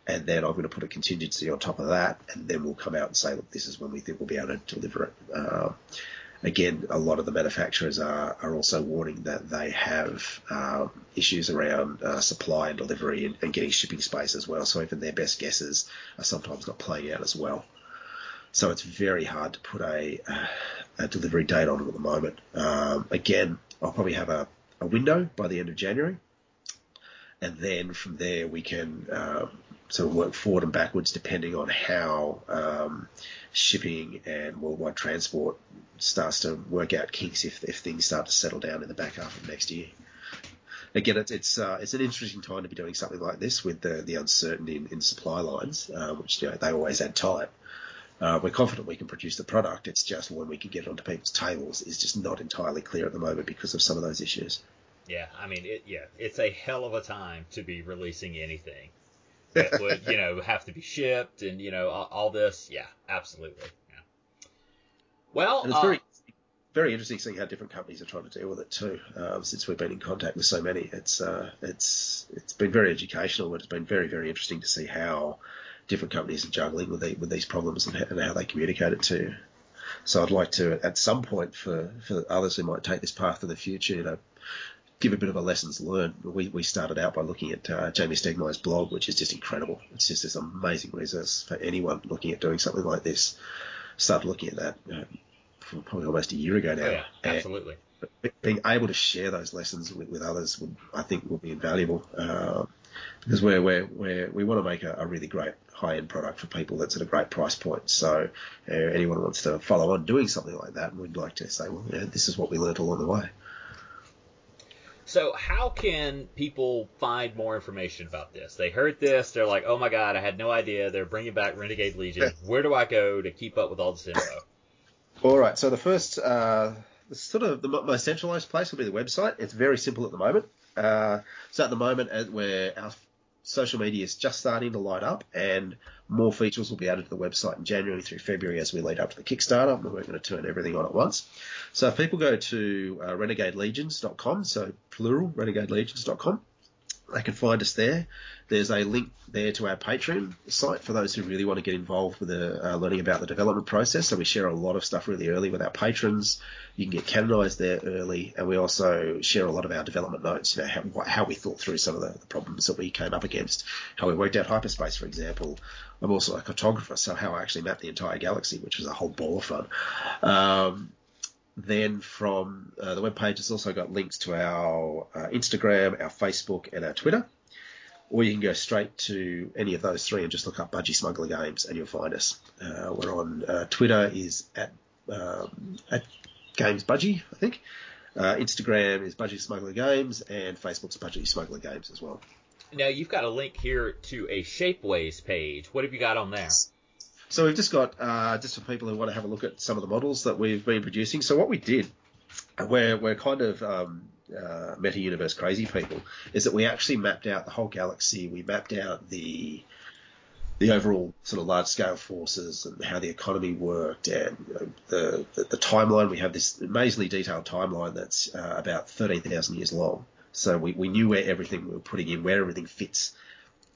and then I'm going to put a contingency on top of that, and then we'll come out and say, look, this is when we think we'll be able to deliver it. Uh, again, a lot of the manufacturers are, are also warning that they have um, issues around uh, supply and delivery and, and, getting shipping space as well. So even their best guesses are sometimes not playing out as well. So it's very hard to put a, a delivery date on at the moment. Um, again, I'll probably have a, a, window by the end of January. And then from there we can um, sort of work forward and backwards depending on how um, shipping and worldwide transport starts to work out kinks if, if things start to settle down in the back half of next year. Again, it's it's, uh, it's an interesting time to be doing something like this with the the uncertainty in, in supply lines, uh, which you know they always add time. Uh, we're confident we can produce the product. It's just when we can get it onto people's tables is just not entirely clear at the moment because of some of those issues. Yeah, I mean, it, yeah, it's a hell of a time to be releasing anything that would, you know, have to be shipped and, you know, all, all this. Yeah, absolutely. Yeah. Well, and it's uh, very very interesting seeing how different companies are trying to deal with it too. Um, since we've been in contact with so many, it's uh, it's it's been very educational, but it's been very very interesting to see how different companies are juggling with the, with these problems and how, and how they communicate it to. So I'd like to, at some point, for, for others who might take this path in the future, you know, give a bit of a lessons learned. We, we started out by looking at uh, Jamey Stegmaier's blog, which is just incredible. It's just this amazing resource for anyone looking at doing something like this. Started looking at that uh, probably almost a year ago now. Oh, yeah, absolutely. And being able to share those lessons with, with others, would, I think, will be invaluable. Uh, because we're, we're, we're, we want to make a, a really great high end product for people that's at a great price point. So uh, anyone wants to follow on doing something like that, we'd like to say, well, yeah, this is what we learned along the way. So how can people find more information about this? They heard this, they're like, oh my god, I had no idea. They're bringing back Renegade Legion. Where do I go to keep up with all this info? All right. So the first, uh, sort of the most centralized place will be the website. It's very simple at the moment. Uh, so at the moment, as where our social media is just starting to light up, and more features will be added to the website in January through February as we lead up to the Kickstarter. We're going to turn everything on at once. So if people go to uh, renegadelegions.com, so plural renegadelegions.com, they can find us there. There's a link there to our Patreon site for those who really want to get involved with the, uh, learning about the development process. So we share a lot of stuff really early with our patrons. You can get canonized there early, and we also share a lot of our development notes, you know, how, how we thought through some of the, the, problems that we came up against, how we worked out hyperspace, for example. I'm also a cartographer, so how I actually mapped the entire galaxy, which was a whole ball of fun. Um, then from uh, the webpage, it's also got links to our uh, Instagram, our Facebook, and our Twitter. Or you can go straight to any of those three and just look up Budgie Smuggler Games, and you'll find us. Uh, we're on uh, Twitter is at um, at Games Budgie, I think. Uh, Instagram is Budgie Smuggler Games, and Facebook's Budgie Smuggler Games as well. Now you've got a link here to a Shapeways page. What have you got on there? So we've just got uh, just for people who want to have a look at some of the models that we've been producing. So what we did, we're we're kind of um, uh, meta universe crazy people, is that we actually mapped out the whole galaxy. We mapped out the the overall sort of large scale forces and how the economy worked and you know, the, the, the timeline. We have this amazingly detailed timeline that's uh, about thirteen thousand years long. So we, we knew where everything we were putting in, where everything fits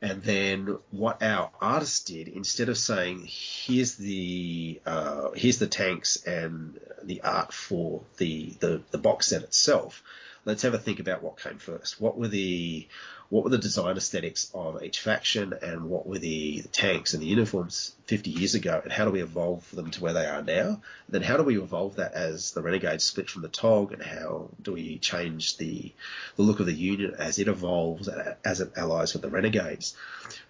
and then what our artists did, instead of saying here's the uh, here's the tanks and the art for the, the the box set itself, let's have a think about what came first. What were the what were the design aesthetics of each faction and what were the, the, tanks and the uniforms 50 years ago and how do we evolve them to where they are now? And then how do we evolve that as the Renegades split from the TOG and how do we change the, the look of the unit as it evolves, as it allies with the Renegades?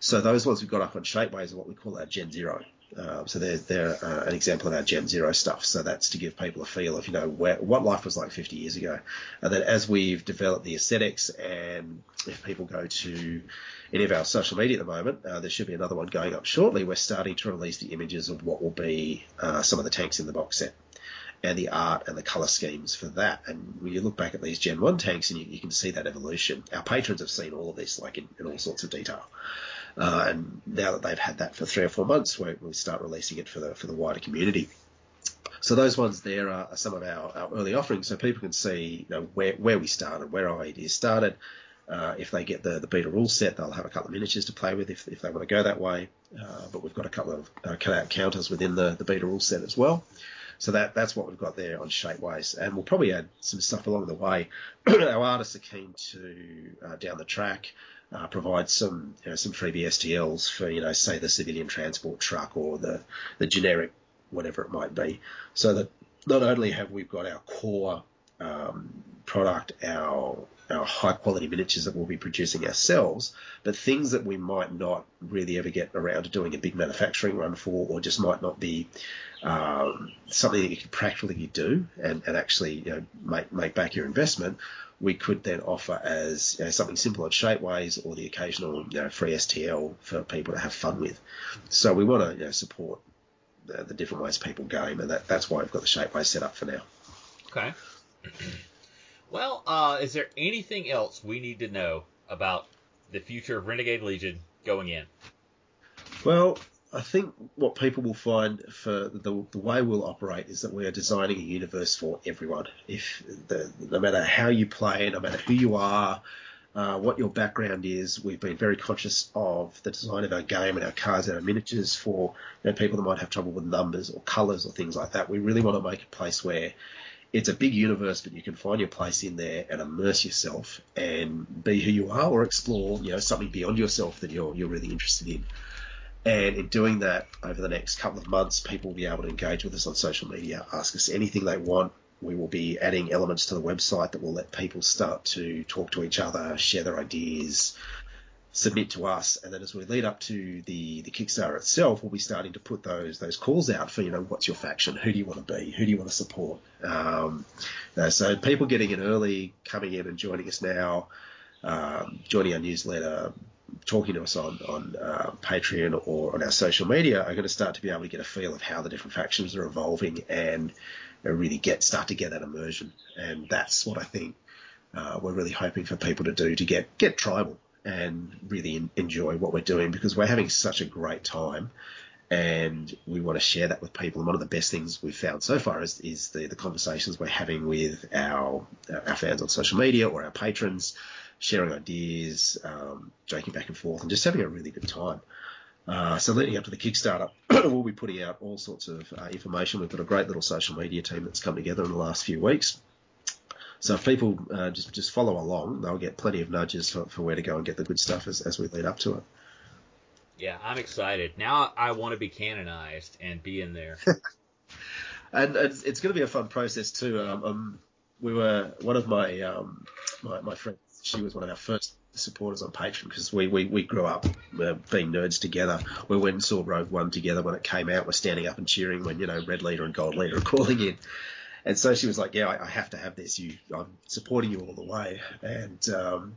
So those ones we've got up on Shapeways are what we call our Gen Zero. Um, so they're, they're uh, an example of our Gen Zero stuff. So that's to give people a feel of, you know, where, what life was like 50 years ago. And then as we've developed the aesthetics and if people go to any of our social media at the moment, uh, there should be another one going up shortly. We're starting to release the images of what will be uh, some of the tanks in the box set and the art and the color schemes for that. And when you look back at these Gen 1 tanks and you, you can see that evolution, our patrons have seen all of this like in, in all sorts of detail. Uh, and now that they've had that for three or four months, we, we start releasing it for the for the wider community. So those ones there are, some of our, our, early offerings, so people can see you know, where where we started, where our ideas started. Uh, if they get the, the beta rule set, they'll have a couple of miniatures to play with if, if they want to go that way. Uh, but we've got a couple of uh, cutout counters within the, the beta rule set as well. So that that's what we've got there on Shapeways, and we'll probably add some stuff along the way. our artists are keen to uh, down the track uh, provide some you know, some freebie STLs for you know say the civilian transport truck or the the generic whatever it might be, so that not only have we got our core um, product, our our high quality miniatures that we'll be producing ourselves, but things that we might not really ever get around to doing a big manufacturing run for, or just might not be um, something that you can practically do and, and actually you know, make make back your investment we could then offer as you know, something simple on Shapeways or the occasional you know, free STL for people to have fun with. So we want to support the, the, different ways people game, and that, that's why we've got the Shapeways set up for now. Okay. Well, uh, is there anything else we need to know about the future of Renegade Legion going in? Well, I think what people will find for the, the way we'll operate is that we are designing a universe for everyone. If the, no matter how you play, no matter who you are, uh, what your background is, we've been very conscious of the design of our game and our cards and our miniatures for you know, people that might have trouble with numbers or colours or things like that. We really want to make a place where it's a big universe, but you can find your place in there and immerse yourself and be who you are, or explore, you know, something beyond yourself that you're you're really interested in. And in doing that over the next couple of months, people will be able to engage with us on social media, ask us anything they want. We will be adding elements to the website that will let people start to talk to each other, share their ideas, submit to us, and then as we lead up to the the Kickstarter itself, we'll be starting to put those those calls out for you know what's your faction, who do you want to be, who do you want to support. Um, so people getting in early, coming in and joining us now, um, joining our newsletter, talking to us on on uh, Patreon or on our social media are going to start to be able to get a feel of how the different factions are evolving and you know, really get start to get that immersion. And that's what I think uh, we're really hoping for people to do to get get tribal and really enjoy what we're doing because we're having such a great time and we want to share that with people. And one of the best things we've found so far is, is the, the conversations we're having with our our fans on social media or our patrons, sharing ideas, um, joking back and forth, and just having a really good time. Uh, so leading up to the Kickstarter, we'll be putting out all sorts of uh, information. We've got a great little social media team that's come together in the last few weeks. So if people uh, just just follow along, they'll get plenty of nudges for, for where to go and get the good stuff as, as we lead up to it. Yeah, I'm excited. Now I want to be canonized and be in there. and it's, it's going to be a fun process too. Um, um, we were one of my um, my, my friends. She was one of our first supporters on Patreon because we, we, we grew up uh, being nerds together. We went and saw Rogue One together when it came out. We're standing up and cheering when you know Red Leader and Gold Leader are calling in. And so she was like, "Yeah, I, I have to have this. You, I'm supporting you all the way." And um,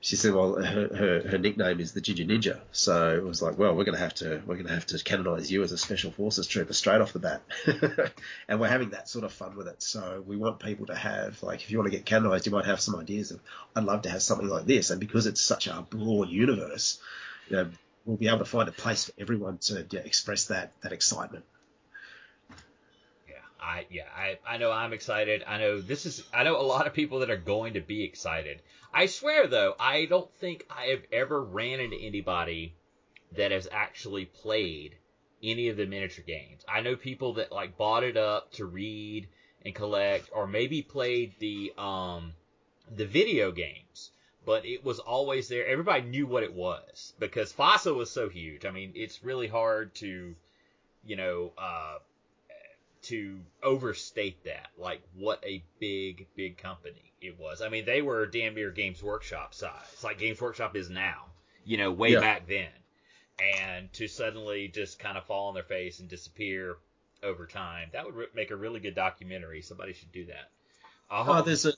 she said, "Well, her, her, her nickname is the Ginger Ninja." So it was like, "Well, we're going to have to we're to have to canonize you as a special forces trooper straight off the bat." and we're having that sort of fun with it. So we want people to have like, if you want to get canonized, you might have some ideas of, "I'd love to have something like this." And because it's such a broad universe, you know, we'll be able to find a place for everyone to yeah, express that that excitement. I yeah, I, I know I'm excited. I know this is I know a lot of people that are going to be excited. I swear though, I don't think I have ever ran into anybody that has actually played any of the miniature games. I know people that like bought it up to read and collect or maybe played the um the video games, but it was always there. Everybody knew what it was because FASA was so huge. I mean, it's really hard to you know, uh to overstate that, like what a big, big company it was. I mean, they were damn near Games Workshop size, like Games Workshop is now, you know, way yeah. back then. And to suddenly just kind of fall on their face and disappear over time, that would re- make a really good documentary. Somebody should do that. Uh, there's a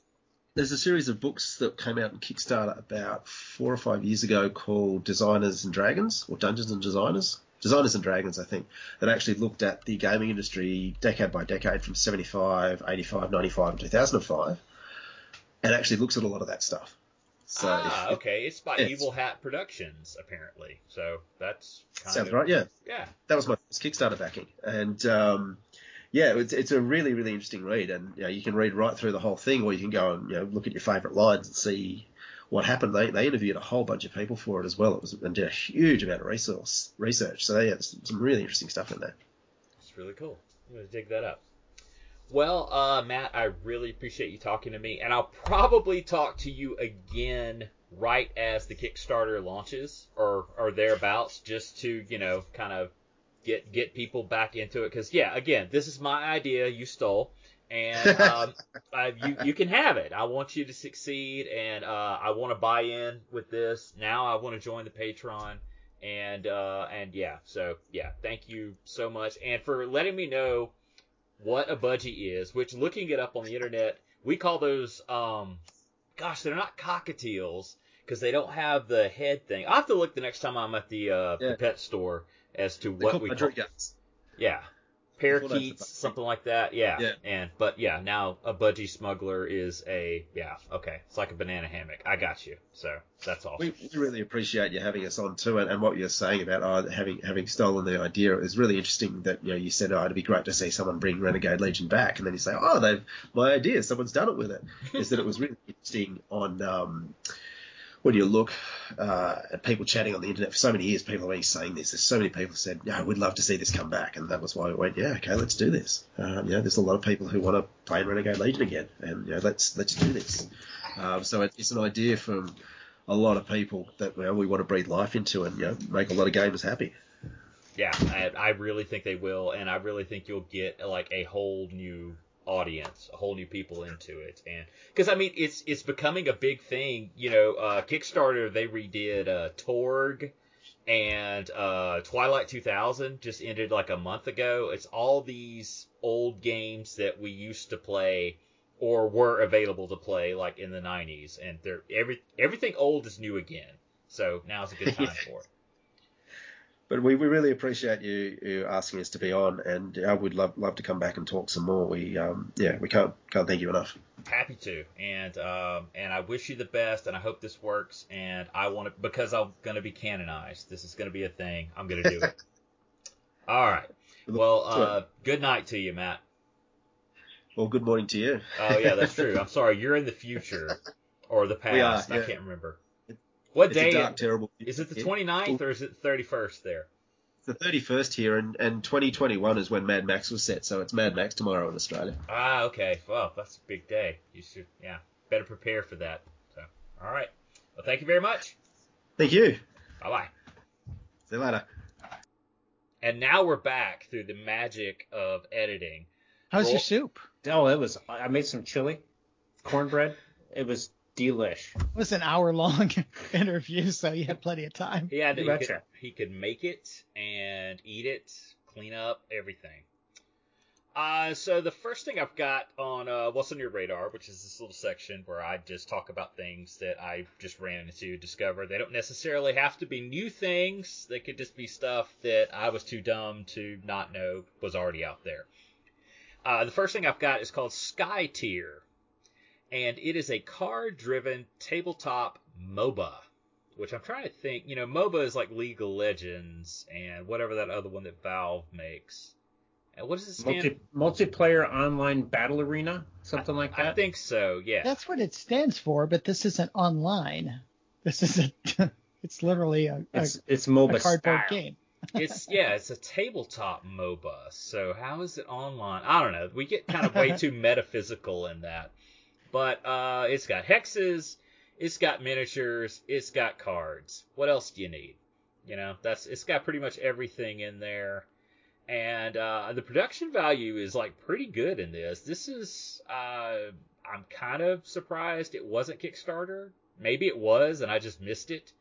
there's a series of books that came out in Kickstarter about four or five years ago called Designers and Dragons or Dungeons and Designers. Designers and Dragons, I think, that actually looked at the gaming industry decade by decade from 75, 85, 95, and 2005, and actually looks at a lot of that stuff. So ah, okay. It's by Evil Hat Productions, apparently. So that's sounds of, right. Yeah. Yeah. That was my first Kickstarter backing, and um, yeah, it's it's a really really interesting read, and you know you can read right through the whole thing, or you can go and you know look at your favourite lines and see what happened, they, they interviewed a whole bunch of people for it as well. It was and did a huge amount of resource research. So yeah, some really interesting stuff in there. It's really cool. I'm gonna dig that up. Well, uh, Matt, I really appreciate you talking to me, and I'll probably talk to you again right as the Kickstarter launches or or thereabouts, just to you know kind of get get people back into it. Because yeah, again, this is my idea. You stole and um, I, you you can have it. I want you to succeed, and uh, I want to buy in with this. Now I want to join the Patreon, and uh, and yeah, so yeah, thank you so much, and for letting me know what a budgie is. Which looking it up on the internet, we call those um, gosh, they're not cockatiels because they don't have the head thing. I have to look the next time I'm at the uh, yeah. the pet store as to what we call. Yeah. Parakeets, something like that. Yeah. Yeah. And but yeah, now a budgie smuggler is a yeah. Okay, it's like a banana hammock. I got you. So that's awesome. We, we really appreciate you having us on too, and, and what you're saying about uh, having having stolen the idea is really interesting. That you know you said, oh, it'd be great to see someone bring Renegade Legion back, and then you say, oh, they've my idea, someone's done it with it. is that it was really interesting on um, when you look uh, at people chatting on the internet for so many years, people have been saying this. There's so many people who said, "Yeah, we'd love to see this come back," and that was why we went, "Yeah, okay, let's do this." Uh, you know, there's a lot of people who want to play in Renegade Legion again, and you know, let's let's do this. Um, so it, it's an idea from a lot of people that know, we want to breathe life into and you know, make a lot of gamers happy. Yeah, I, I really think they will, and I really think you'll get like a whole new audience, a whole new people into it, and because I mean it's it's becoming a big thing. You know, uh, Kickstarter they redid uh, Torg and uh, Twilight 2000 just ended like a month ago. It's all these old games that we used to play or were available to play like in the 90s, and they're every everything old is new again. So now's a good time for it. But we, we really appreciate you, you asking us to be on, and I would love love to come back and talk some more. We um, yeah we can't can't thank you enough. Happy to, and um, and I wish you the best, and I hope this works. And I want to because I'm going to be canonized. This is going to be a thing. I'm going to do it. All right. Well, uh, good night to you, Matt. Well, good morning to you. Oh yeah, that's true. I'm sorry. You're in the future or the past. Are, yeah. I can't remember. What It's day a dark, terrible. is it? The 29th or is it the 31st there? It's the 31st here, and, and 2021 is when Mad Max was set, so it's Mad Max tomorrow in Australia. Ah, okay. Well, that's a big day. You should, yeah, better prepare for that. So, all right. Well, thank you very much. Thank you. Bye bye. See you later. And now we're back through the magic of editing. How's Roll- your soup? Oh, it was. I made some chili, cornbread. It was delish. It was an hour long interview, so you had plenty of time. He had to, You he, could, he could make it and eat it, clean up everything. Uh, so the first thing I've got on uh, what's on your radar, which is this little section where I just talk about things that I just ran into, discover. They don't necessarily have to be new things. They could just be stuff that I was too dumb to not know was already out there. Uh, the first thing I've got is called Skytear, and it is a card-driven tabletop MOBA which I'm trying to think. You know, MOBA is like League of Legends and whatever that other one that Valve makes. And what does it stand? Multi, multiplayer online battle arena, something like that. I think so. Yeah. That's what it stands for, but this isn't online. This isn't. it's literally a, a, it's it's MOBA a cardboard style. game. it's yeah, it's a tabletop MOBA. So how is it online? I don't know. We get kind of way too metaphysical in that. But uh, it's got hexes, it's got miniatures, it's got cards. What else do you need? You know, that's it's got pretty much everything in there. And uh, the production value is like pretty good in this. This is uh, I'm kind of surprised it wasn't Kickstarter. Maybe it was and I just missed it.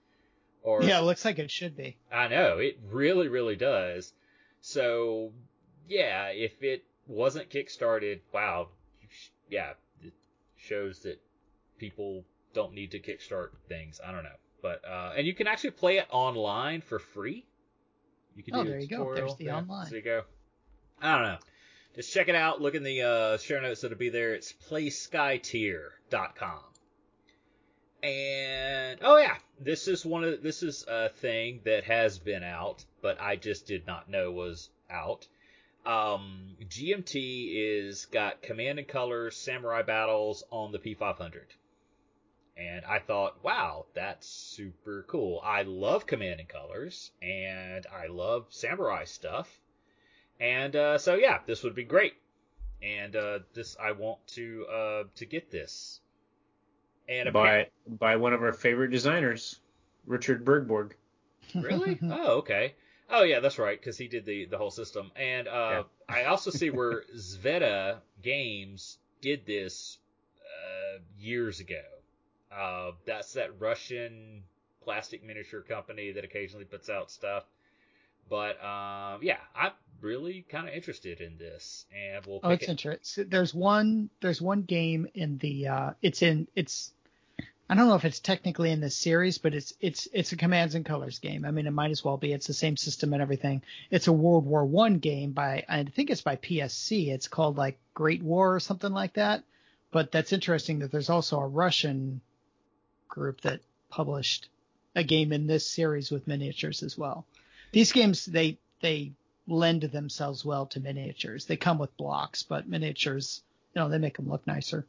Or Yeah, it looks like it should be. I know it really, really does. So, yeah, if it wasn't kickstarted, wow, yeah, shows that people don't need to kickstart things. I don't know, but uh, and you can actually play it online for free. You can Oh, do there you go. There's the there. online. There you go. I don't know. Just check it out. Look in the uh, show notes that'll be there. It's playskytear.com. And oh yeah, this is one of this is a thing that has been out, but I just did not know was out. Um, GMT is got Command and Colors Samurai Battles on the P500, and I thought, wow, that's super cool. I love Command and Colors, and I love Samurai stuff, and uh, so yeah, this would be great. And uh, this I want to uh, to get this. And by by one of our favorite designers, Richard Bergborg. Really? oh, okay. Oh, yeah, that's right, because he did the, the whole system. And uh, I also see where Zvezda Games did this uh, years ago. Uh, that's that Russian plastic miniature company that occasionally puts out stuff. But um, yeah, I'm really kind of interested in this, and we'll Oh, it's it. interesting. There's one. There's one game in the. Uh, it's in. It's I don't know if it's technically in this series, but it's it's it's a commands and colors game. I mean, it might as well be. It's the same system and everything. It's a World War One game by I think it's by PSC. It's called like Great War or something like that. But that's interesting that there's also a Russian group that published a game in this series with miniatures as well. These games they they lend themselves well to miniatures. They come with blocks, but miniatures, you know, they make them look nicer.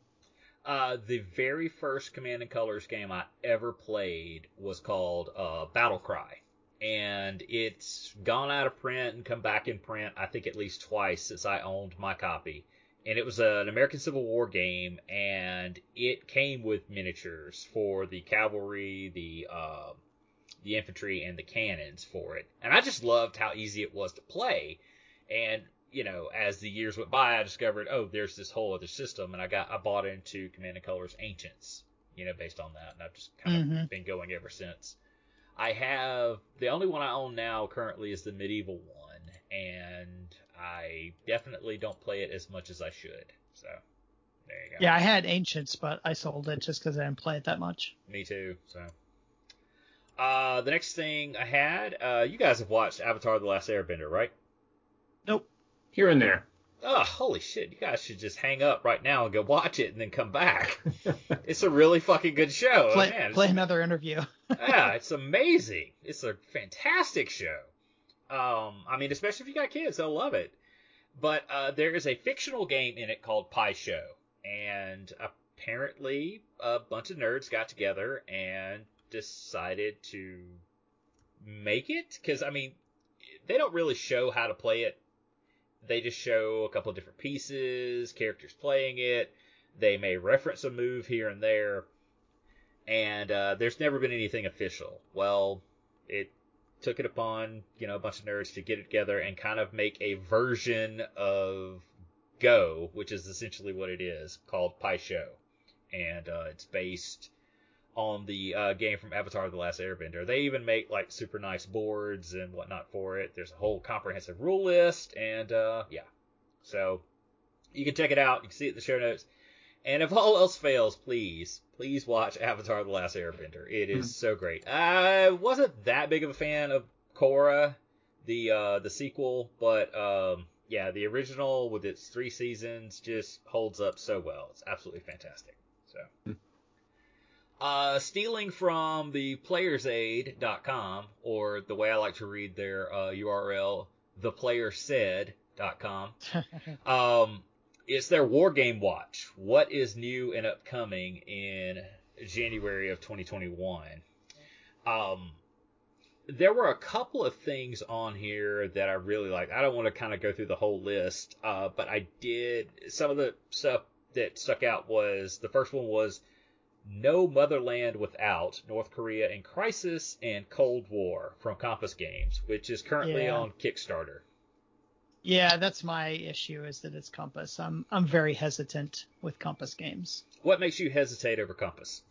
Uh, the very first Command and Colors game I ever played was called uh, Battle Cry, and it's gone out of print and come back in print. I think at least twice since I owned my copy. And it was an American Civil War game, and it came with miniatures for the cavalry, the uh, the infantry, and the cannons for it. And I just loved how easy it was to play. And you know, as the years went by, I discovered, oh, there's this whole other system, and I got I bought into Command and Colors Ancients, you know, based on that, and I've just kind of Mm-hmm. been going ever since. I have the only one I own now currently is the medieval one, and I definitely don't play it as much as I should. So there you go. Yeah, I had Ancients, but I sold it just because I didn't play it that much. Me too. So. Uh, the next thing I had, uh, you guys have watched Avatar: The Last Airbender, right? Nope. Here and there. Oh, holy shit! You guys should just hang up right now and go watch it, and then come back. it's a really fucking good show. Play, Oh, Man, play another interview. yeah, it's amazing. It's a fantastic show. Um, I mean, especially if you got kids, they'll love it. But uh, there is a fictional game in it called Pai Sho, and apparently a bunch of nerds got together and decided to make it. Because I mean, they don't really show how to play it. They just show a couple of different pieces, characters playing it. They may reference a move here and there, and uh, there's never been anything official. Well, it took it upon you know a bunch of nerds to get it together and kind of make a version of Go, which is essentially what it is, called Pai Sho, and uh, it's based on the uh, game from Avatar: The Last Airbender. They even make like super nice boards and whatnot for it. There's a whole comprehensive rule list, and uh, yeah, so you can check it out. You can see it in the show notes. And if all else fails, please, please watch Avatar: The Last Airbender. It is so great. I wasn't that big of a fan of Korra, the uh, the sequel, but um, yeah, the original with its three seasons just holds up so well. It's absolutely fantastic. So. Uh, stealing from the playersaid.com, or the way I like to read their uh, URL, theplayersaid.com, um, it's their War Game Watch. What is new and upcoming in January of 2021? Um, there were a couple of things on here that I really liked. I don't want to kind of go through the whole list, uh, but I did. Some of the stuff that stuck out was the first one was No Motherland Without North Korea in Crisis and Cold War from Compass Games, which is currently Yeah. on Kickstarter. Yeah, that's my issue is that it's Compass. I'm I'm very hesitant with Compass games. What makes you hesitate over Compass?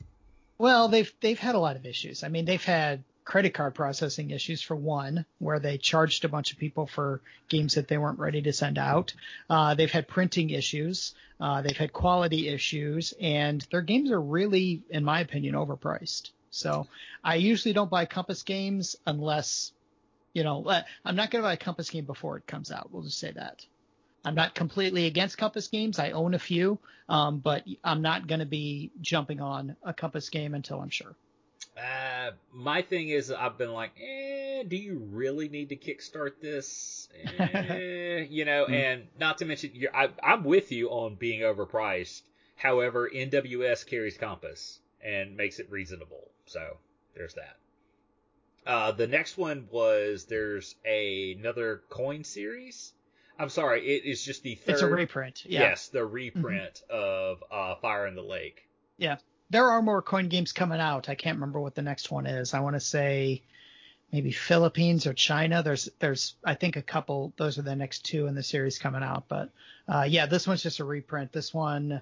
Well, they've they've had a lot of issues. I mean, they've had credit card processing issues for one, where they charged a bunch of people for games that they weren't ready to send out. Uh, they've had printing issues. Uh, they've had quality issues, and their games are really, in my opinion, overpriced. So I usually don't buy Compass games unless, you know, I'm not going to buy a Compass game before it comes out. We'll just say that. I'm not completely against Compass games. I own a few, um, but I'm not going to be jumping on a Compass game until I'm sure. Uh, my thing is, I've been like, eh, do you really need to kickstart this? Eh, you know, and not to mention, you're, I, I'm with you on being overpriced. However, NWS carries Compass and makes it reasonable. So there's that. Uh, the next one was there's a, another coin series. I'm sorry, it is just the third. It's a reprint. Yeah. Yes, the reprint of uh, Fire in the Lake. There are more coin games coming out. I can't remember what the next one is. I want to say maybe Philippines or China. There's there's I think a couple. Those are the next two in the series coming out. But uh, yeah, this one's just a reprint. This one.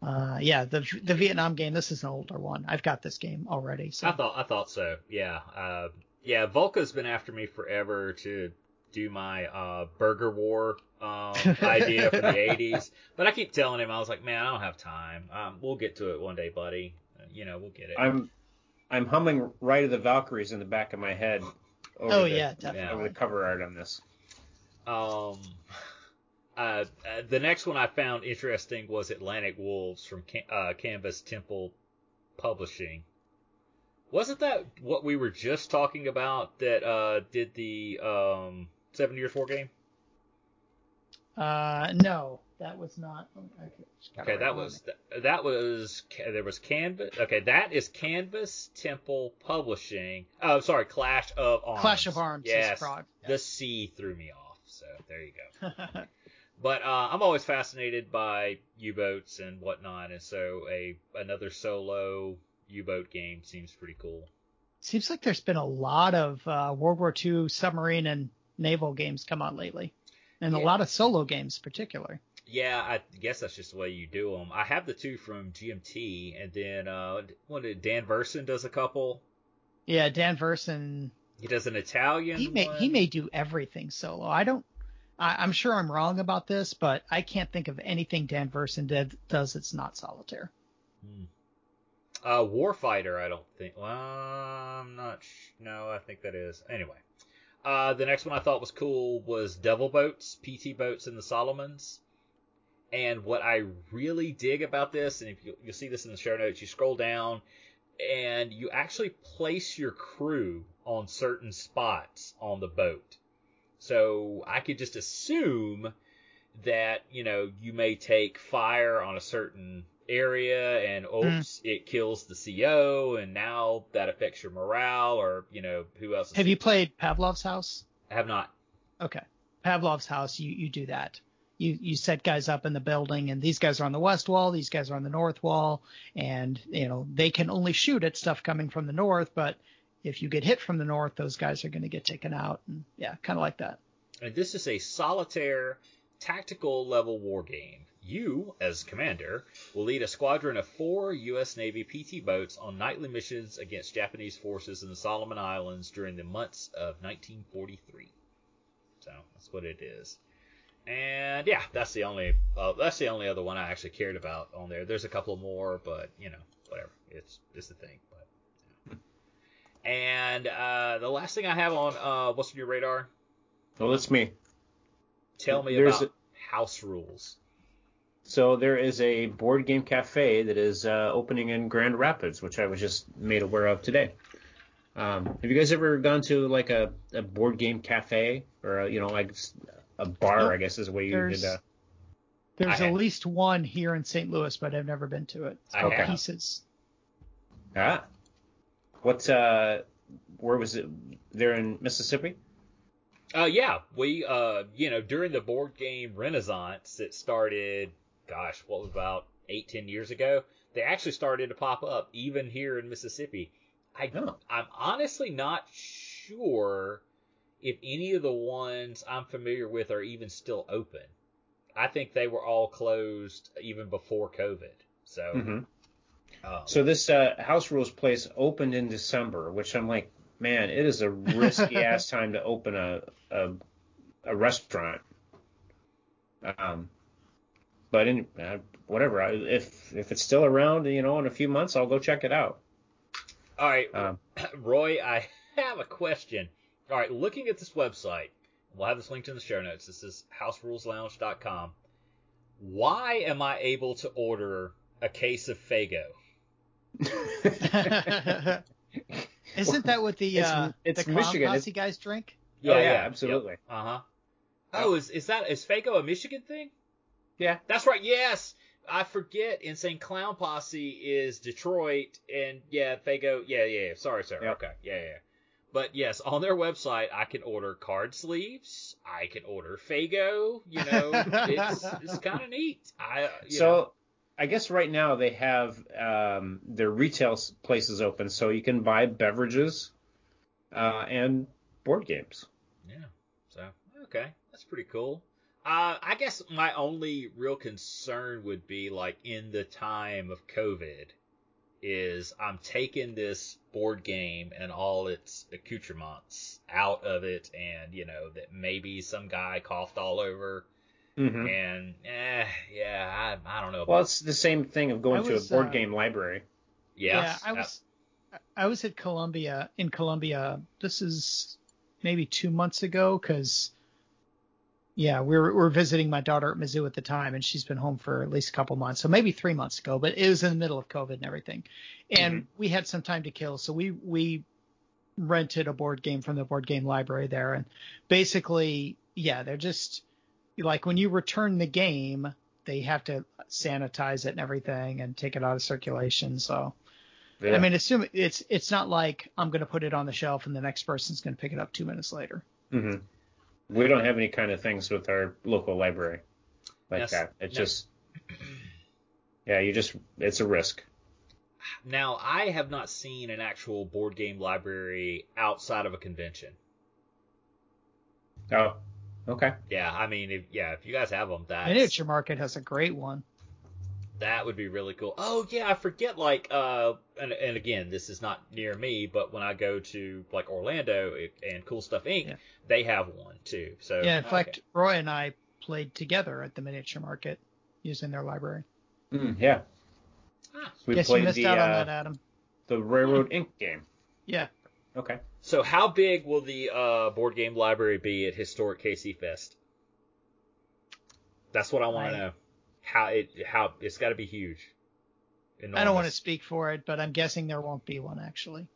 Uh, yeah, the the Vietnam game. This is an older one. I've got this game already. So I thought I thought so. Yeah. Uh, yeah. Volko's been after me forever to do my uh, Burger War um, idea for the '80s, but I keep telling him I was like, man, I don't have time. Um, we'll get to it one day, buddy. You know we'll get it. I'm I'm humming Ride of the Valkyries in the back of my head. Over Oh the, yeah, over definitely. the cover art on this. Um, uh, uh, the next one I found interesting was Atlantic Wolves from Can- uh, Canvas Temple Publishing. Wasn't that what we were just talking about that uh, did the um, Seven Years War game? Uh, no, that was not. Okay, just got it Okay, that was me. that was there was Canvas. Okay, that is Canvas Temple Publishing. Oh, sorry, Clash of Arms. Clash of Arms is Yes, Prague. the C threw me off. So there you go. But uh, I'm always fascinated by U-boats and whatnot, and so a another solo U-boat game seems pretty cool. Seems like there's been a lot of uh, World War II submarine and naval games come out lately, and a lot of solo games, particularly. Yeah, I guess that's just the way you do them. I have the two from GMT, and then uh, what did Dan Verssen does a couple. Yeah, Dan Verssen. He does an Italian. He may one. he may do everything solo. I don't. I, I'm sure I'm wrong about this, but I can't think of anything Dan Verssen did, does that's not solitaire. Hmm. Uh, Warfighter, I don't think. Well, I'm not. Sh- no, I think that is. Anyway, uh, the next one I thought was cool was Devil Boats, PT Boats in the Solomons. And what I really dig about this, and if you, you'll see this in the show notes, you scroll down and you actually place your crew on certain spots on the boat. So I could just assume that, you know, you may take fire on a certain area and oh, mm-hmm. oops, it kills the CO and now that affects your morale or, you know, who else is Have you played Pavlov's House? I have not. Okay. Pavlov's house, you, you do that. You, you set guys up in the building and these guys are on the west wall, these guys are on the north wall, and, you know, they can only shoot at stuff coming from the north, but if you get hit from the north, those guys are going to get taken out. And yeah, kind of like that. And this is a solitaire tactical level war game. You, as commander, will lead a squadron of four U.S. Navy PT boats on nightly missions against Japanese forces in the Solomon Islands during the months of 1943. So that's what it is. And yeah, that's the only uh, that's the only other one I actually cared about on there. There's a couple more, but you know, whatever. It's it's the thing. But yeah. and uh, the last thing I have on uh, what's on your radar? Well, that's me. Tell me There's about house rules. So there is a board game cafe that is uh, opening in Grand Rapids, which I was just made aware of today. Um, have you guys ever gone to like a, a board game cafe or a, you know like a bar? Nope. I guess is the way you There's- did. Uh, There's I at have. least one here in St. Louis, but I've never been to it. It's I called have. Pieces. ah, what? Uh, where was it? There in Mississippi. Uh, yeah, we, uh, you know, during the board game renaissance, it started, gosh, what was about eight, ten years ago? They actually started to pop up even here in Mississippi. I, Oh. I'm honestly not sure if any of the ones I'm familiar with are even still open. I think they were all closed even before COVID. So, hmm um, So this uh, House Rules place opened in December, which I'm like, man, it is a risky ass time to open a a, a restaurant. Um, but in, uh, whatever, I, if if it's still around, you know, in a few months, I'll go check it out. all right, Um, Roy, I have a question. All right, looking at this website, we'll have this linked in the show notes. This is houseruleslounge.com. Why am I able to order a case of Faygo? Isn't that what the It's- uh, it's the Michigan. posse guys drink? Oh, yeah, absolutely. Uh huh. Oh, is is that is Faygo a Michigan thing? yeah, That's right. Yes, I forget. Insane Clown Posse is Detroit, and yeah, Faygo. Yeah, yeah. yeah. Sorry, sir. Yep. Okay. Yeah, yeah. But yes, on their website, I can order card sleeves. I can order Faygo. You know, it's it's kind of neat. I uh, you so. know, I guess right now they have um, their retail places open, so you can buy beverages uh, and board games. Yeah. So okay, that's pretty cool. Uh, I guess my only real concern would be like in the time of COVID, is I'm taking this board game and all its accoutrements out of it, and you know that maybe some guy coughed all over, hmm and eh, yeah, I I don't know. About, Well, it's the same thing of going I to a board uh, game library. Yes, yeah, I was I was at Columbia in Columbia. This is maybe two months ago because yeah, we were, we were visiting my daughter at Mizzou at the time, and she's been home for at least a couple months, so maybe three months ago. But it was in the middle of COVID and everything, and Mhm. we had some time to kill, so we we rented a board game from the board game library there, and basically, yeah, they're just like when you return the game, they have to sanitize it and everything and take it out of circulation. So Yeah. I mean, assume it's it's not like I'm going to put it on the shelf and the next person's going to pick it up two minutes later. hmm We don't have any kind of things with our local library like Yes. that. It's No. just, yeah, you just, it's a risk. Now, I have not seen an actual board game library outside of a convention. Oh, okay. Yeah, I mean, if, yeah, if you guys have them, that Miniature Market has a great one. that would be really cool. Oh yeah, I forget. Like, uh, and and again, this is not near me, but when I go to like Orlando and Cool Stuff Inc., Yeah. they have one too. So Yeah, in okay. fact, Roy and I played together at the Miniature Market using their library. Mm, yeah. Ah. We Guess you played missed the out on uh, that, Adam. the Railroad Ink game. Yeah. Okay. So how big will the uh, board game library be at Historic KC Fest? That's what I want to know. How it how it's got to be huge. I don't want to speak for it, but I'm guessing there won't be one actually.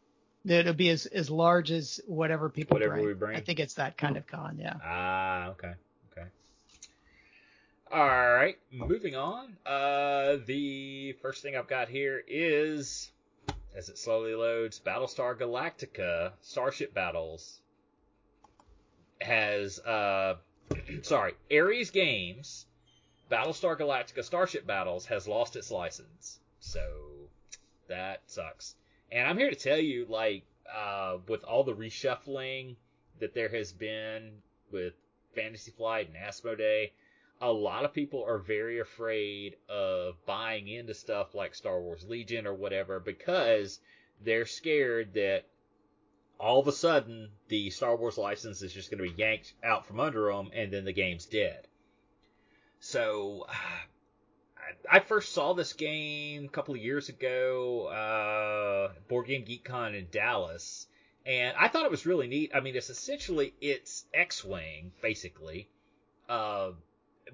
It'll be as, as large as whatever people Whatever bring. we bring. I think it's that kind of con, yeah. Ah, okay, okay. All right, moving on. Uh, the first thing I've got here is, as it slowly loads, Battlestar Galactica Starship Battles has, uh, sorry, Ares Games Battlestar Galactica Starship Battles has lost its license. So that sucks. And I'm here to tell you, like, uh, with all the reshuffling that there has been with Fantasy Flight and Asmodee, a lot of people are very afraid of buying into stuff like Star Wars Legion or whatever because they're scared that all of a sudden the Star Wars license is just going to be yanked out from under them and then the game's dead. So I, first saw this game a couple of years ago, uh, Board Game Geek Con in Dallas, and I thought it was really neat. I mean, it's essentially it's X-wing basically, uh,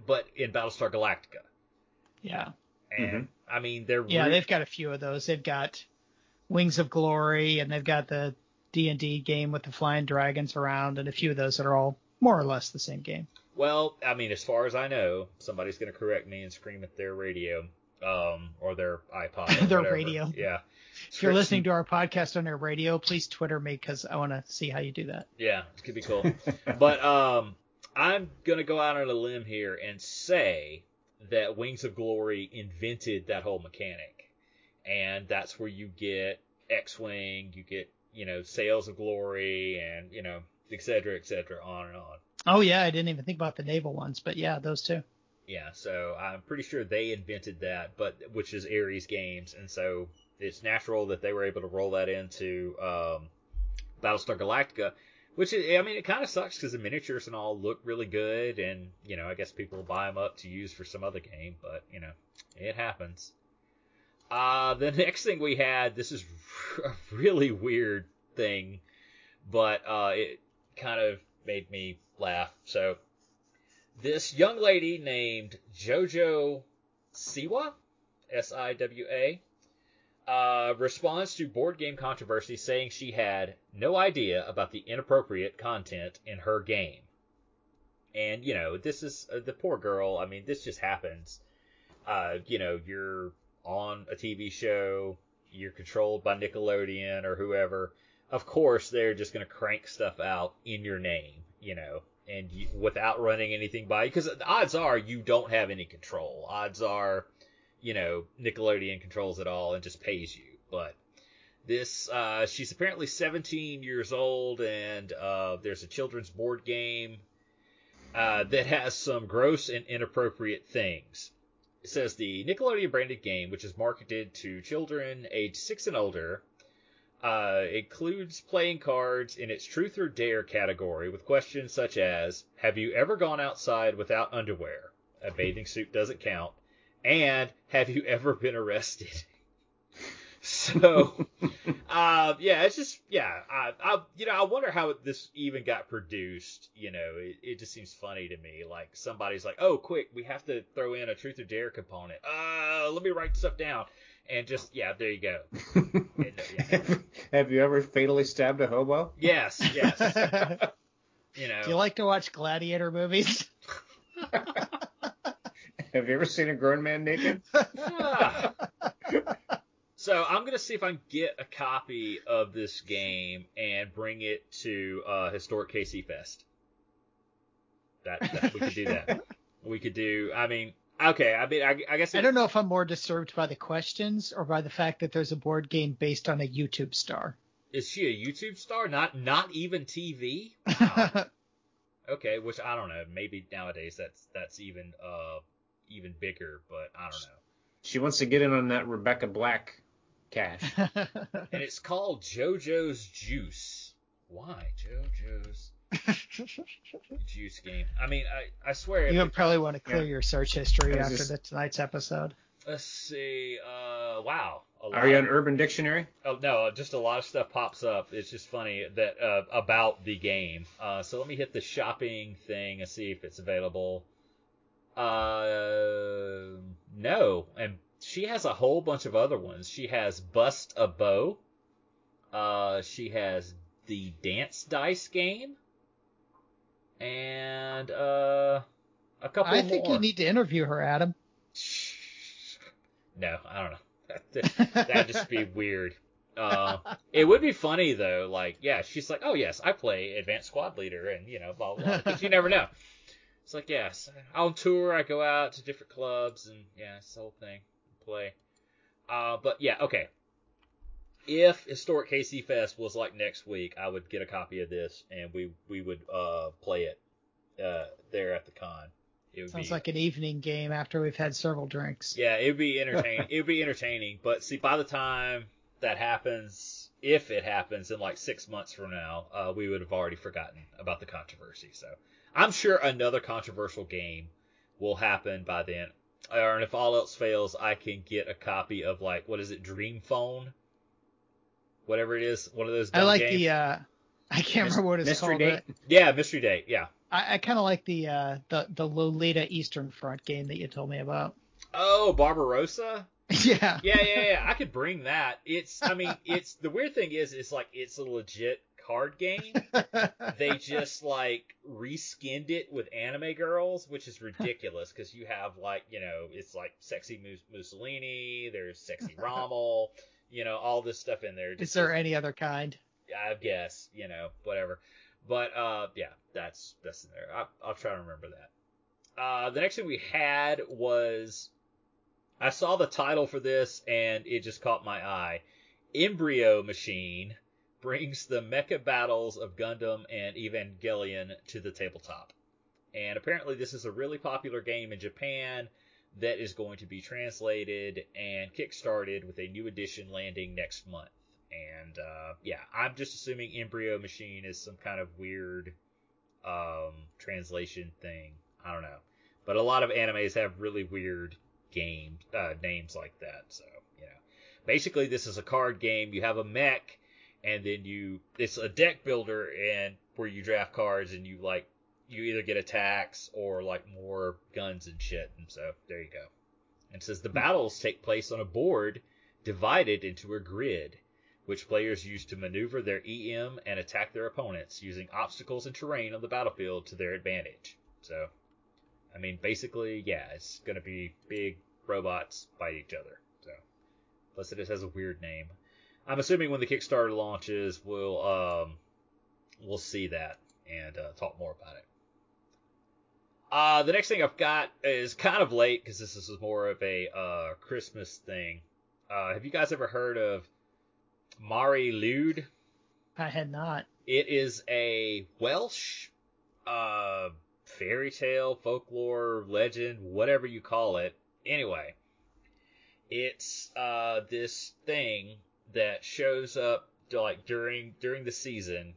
but in Battlestar Galactica. Yeah. And Mhm. I mean, they're Yeah, re- they've got a few of those. They've got Wings of Glory and they've got the D&D game with the flying dragons around and a few of those that are all more or less the same game. Well, I mean, as far as I know, somebody's going to correct me and scream at their radio, um, or their iPod, or Their whatever. radio. Yeah. If you're listening to our podcast on their radio, please Twitter me because I want to see how you do that. Yeah, it could be cool. but um, I'm gonna go out on a limb here and say that Wings of Glory invented that whole mechanic, and that's where you get X-wing, you get you know Sails of Glory, and you know et cetera, et cetera, on and on. Oh yeah, I didn't even think about the naval ones, but yeah, those two. Yeah, so I'm pretty sure they invented that, but which is Ares Games, and so it's natural that they were able to roll that into um, Battlestar Galactica. Which is, I mean, it kind of sucks because the miniatures and all look really good, and you know, I guess people will buy them up to use for some other game, but you know, it happens. Uh, the next thing we had, this is a really weird thing, but uh, it kind of made me laugh. So this young lady named Jojo Siwa, S I W A, uh, responds to board game controversy saying she had no idea about the inappropriate content in her game. And, you know, this is uh, the poor girl. I mean, this just happens. Uh, you know, you're on a TV show, you're controlled by Nickelodeon or whoever. Of course, they're just going to crank stuff out in your name, you know, and you, without running anything by you. because the odds are you don't have any control. Odds are, you know, Nickelodeon controls it all and just pays you. But this, uh, she's apparently 17 years old, and uh, there's a children's board game uh, that has some gross and inappropriate things. It says the Nickelodeon branded game, which is marketed to children aged six and older, uh, includes playing cards in its truth or dare category with questions such as Have you ever gone outside without underwear? A bathing suit doesn't count. And have you ever been arrested? So, uh, yeah, it's just yeah. I, I you know I wonder how this even got produced. You know, it, it just seems funny to me. Like somebody's like, oh, quick, we have to throw in a truth or dare component. Uh, let me write stuff down. And just yeah, there you go. And, uh, yeah. Have you ever fatally stabbed a hobo? Yes, yes. You know. Do you like to watch gladiator movies? Have you ever seen a grown man naked? So I'm gonna see if I can get a copy of this game and bring it to uh, historic KC Fest. That, that we could do that. We could do. I mean, okay. I mean, I, I guess I don't know if I'm more disturbed by the questions or by the fact that there's a board game based on a YouTube star. Is she a YouTube star? Not not even TV? Wow. okay, which I don't know. Maybe nowadays that's that's even uh even bigger, but I don't know. She wants to get in on that Rebecca Black cash. And it's called JoJo's Juice. Why JoJo's Juice game? I mean, I I swear. you would probably want to clear Yeah. your search history after just- the tonight's episode. Let's see. Uh, wow. Are you lot- on Urban Dictionary? Oh no, just a lot of stuff pops up. It's just funny that uh, about the game. Uh, so let me hit the shopping thing and see if it's available. Uh, no, and she has a whole bunch of other ones. She has Bust a Bow. Uh, she has the Dance Dice game, and uh, a couple I think more. you need to interview her, Adam. No, I don't know. That'd just be weird. Uh, it would be funny though. Like, yeah, she's like, oh yes, I play advanced squad leader, and you know, blah blah. blah. But you never know. It's like, yes, on tour, I go out to different clubs, and yeah, it's the whole thing, play. Uh, but yeah, okay. If historic KC Fest was like next week, I would get a copy of this, and we we would uh play it uh there at the con. It would Sounds be, like an evening game after we've had several drinks. yeah, it would be entertaining. it would be entertaining, but see, by the time that happens, if it happens in like six months from now, uh, we would have already forgotten about the controversy. So I'm sure another controversial game will happen by then. Or and if all else fails, I can get a copy of like what is it, Dream Phone, whatever it is, one of those. I like games. the uh I can't Mys- remember what it's Mystery called. Date? yeah, Mystery Date. Yeah. I, I kind of like the uh the the Lolita Eastern Front game that you told me about. Oh, Barbarossa. yeah. yeah, yeah, yeah. I could bring that. It's, I mean, it's the weird thing is, it's like it's a legit card game. They just like reskinned it with anime girls, which is ridiculous because you have like, you know, it's like sexy Mussolini, there's sexy Rommel, you know, all this stuff in there. Is Just- there any other kind? I guess, you know, whatever. But uh, yeah, that's that's in there. I, I'll try to remember that. Uh, the next thing we had was I saw the title for this and it just caught my eye. Embryo Machine brings the mecha battles of Gundam and Evangelion to the tabletop. And apparently this is a really popular game in Japan that is going to be translated and kickstarted with a new edition landing next month. And uh, yeah, I'm just assuming Embryo Machine is some kind of weird um, translation thing. I don't know, but a lot of animes have really weird game uh, names like that. So you know, basically this is a card game. You have a mech, and then you it's a deck builder, and where you draft cards and you like you either get attacks or like more guns and shit. And so there you go. And it says the hmm. battles take place on a board divided into a grid which players use to maneuver their EM and attack their opponents using obstacles and terrain on the battlefield to their advantage. So, I mean, basically, yeah, it's going to be big robots fight each other. So, plus it has a weird name. I'm assuming when the Kickstarter launches, we'll um, we'll see that and uh, talk more about it. Uh, the next thing I've got is kind of late because this is more of a uh, Christmas thing. Uh, have you guys ever heard of Mari Lwyd? I had not. It is a Welsh uh, fairy tale, folklore, legend, whatever you call it. Anyway, it's uh, this thing that shows up like during during the season,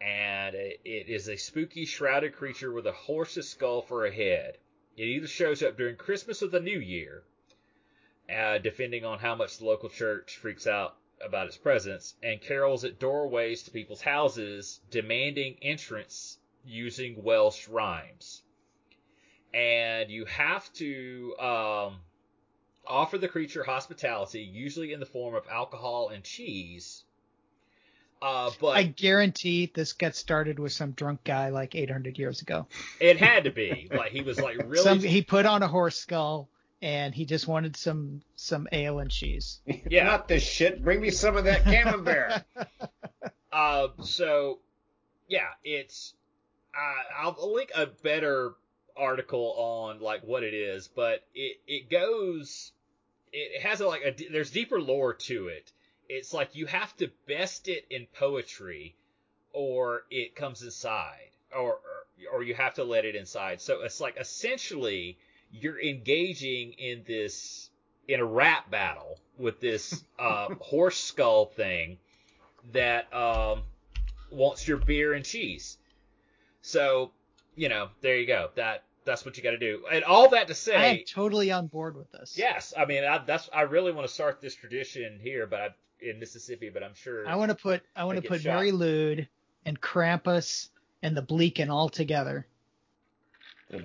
and it, is a spooky shrouded creature with a horse's skull for a head. It either shows up during Christmas or the New Year. uh, defending on how much the local church freaks out about its presence, and carols at doorways to people's houses, demanding entrance using Welsh rhymes. And you have to um, offer the creature hospitality, usually in the form of alcohol and cheese. Uh, but I guarantee this got started with some drunk guy like 800 years ago. it had to be like he was like really Some, he put on a horse skull and he just wanted some some ale and cheese. Yeah. Not this shit. Bring me some of that camembert. Uh, so yeah, it's uh, I'll link a better article on like what it is, but it it goes it has a like a there's deeper lore to it. It's like you have to best it in poetry, or it comes inside, or or, or you have to let it inside. So it's like essentially you're engaging in this in a rap battle with this uh, horse skull thing that um, wants your beer and cheese. So, you know, there you go. That that's what you got to do. And all that to say, I say, am totally on board with this. yes, I mean, I, that's I really want to start this tradition here, but I, in Mississippi, but I'm sure. I want to put I want to put shot. Mari Lwyd and Krampus and the Bleakin all together.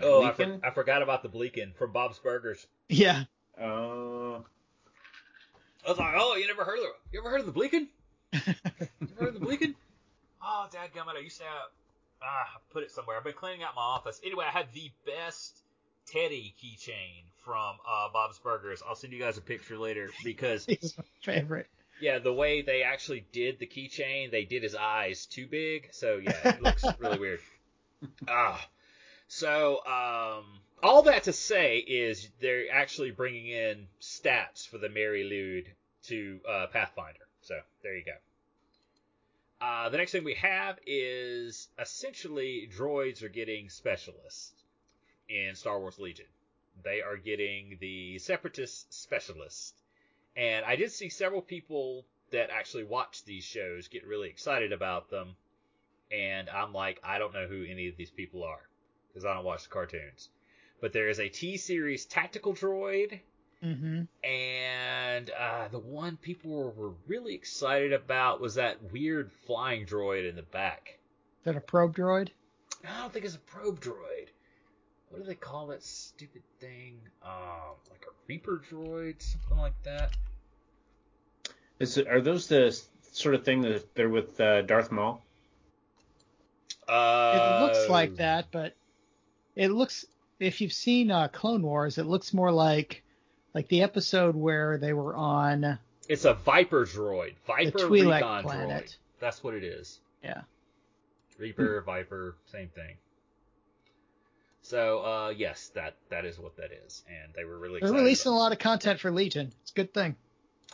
oh, I, for, I forgot about the Bleakin from Bob's Burgers. Yeah. Uh, I was like, oh, you never heard of you ever heard of the Bleakin? You ever heard of the Bleakin? Oh, dadgummit, I used to have ah, I put it somewhere. I've been cleaning out my office. Anyway, I had the best Teddy keychain from uh, Bob's Burgers. I'll send you guys a picture later because He's my favorite. yeah, the way they actually did the keychain, they did his eyes too big. So yeah, it looks really weird. Ah, so um, all that to say is they're actually bringing in stats for the Mari Lwyd to uh, Pathfinder. So there you go. Uh, the next thing we have is essentially droids are getting specialists in Star Wars Legion. They are getting the Separatist specialist. And I did see several people that actually watch these shows get really excited about them. And I'm like, I don't know who any of these people are because I don't watch the cartoons. But there is a T series tactical droid hmm and uh, the one people were, were really excited about was that weird flying droid in the back. Is that a probe droid? I don't think it's a probe droid. What do they call that stupid thing? Um, like a Reaper droid, something like that. is it, are those the sort of thing that they're with uh, Darth Maul? Uh, It looks like that, but it looks. If you've seen uh, Clone Wars, it looks more like like the episode where they were on. It's a Viper droid. Viper Twi'lek Recon planet. droid. That's what it is. Yeah. Reaper, Viper, same thing. So, uh, yes, that that is what that is, and they were really They're releasing a lot of content for Legion. It's a good thing.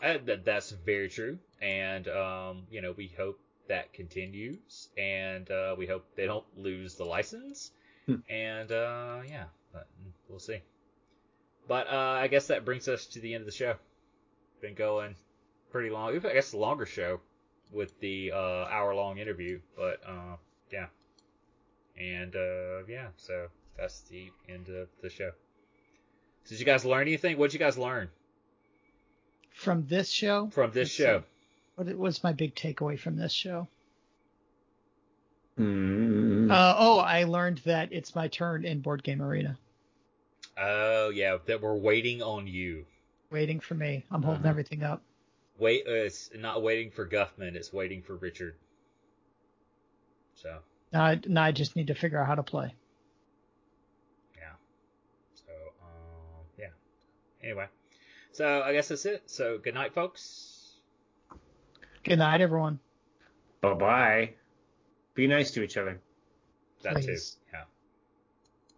Uh, that, that's very true, and um, you know we hope that continues, and uh, we hope they don't lose the license, Hmm. and uh, yeah, but we'll see. But uh, I guess that brings us to the end of the show. Been going pretty long. I guess a longer show with the uh, hour-long interview, but uh, yeah, and uh, yeah, so that's the end of the show. Did you guys learn anything? What did you guys learn From this show. from this Let's see. show? What was my big takeaway from this show? Mm. Uh, oh, I learned that it's my turn in Board Game Arena. Oh yeah, that we're waiting on you. Waiting for me. I'm holding Uh-huh. everything up. Wait, uh, it's not waiting for Guffman. It's waiting for Richard. So Now I, now I just need to figure out how to play. yeah. So um yeah. Anyway, so I guess that's it. So good night, folks. Good night, everyone. Bye bye. Be nice to each other. That Please. too. Yeah.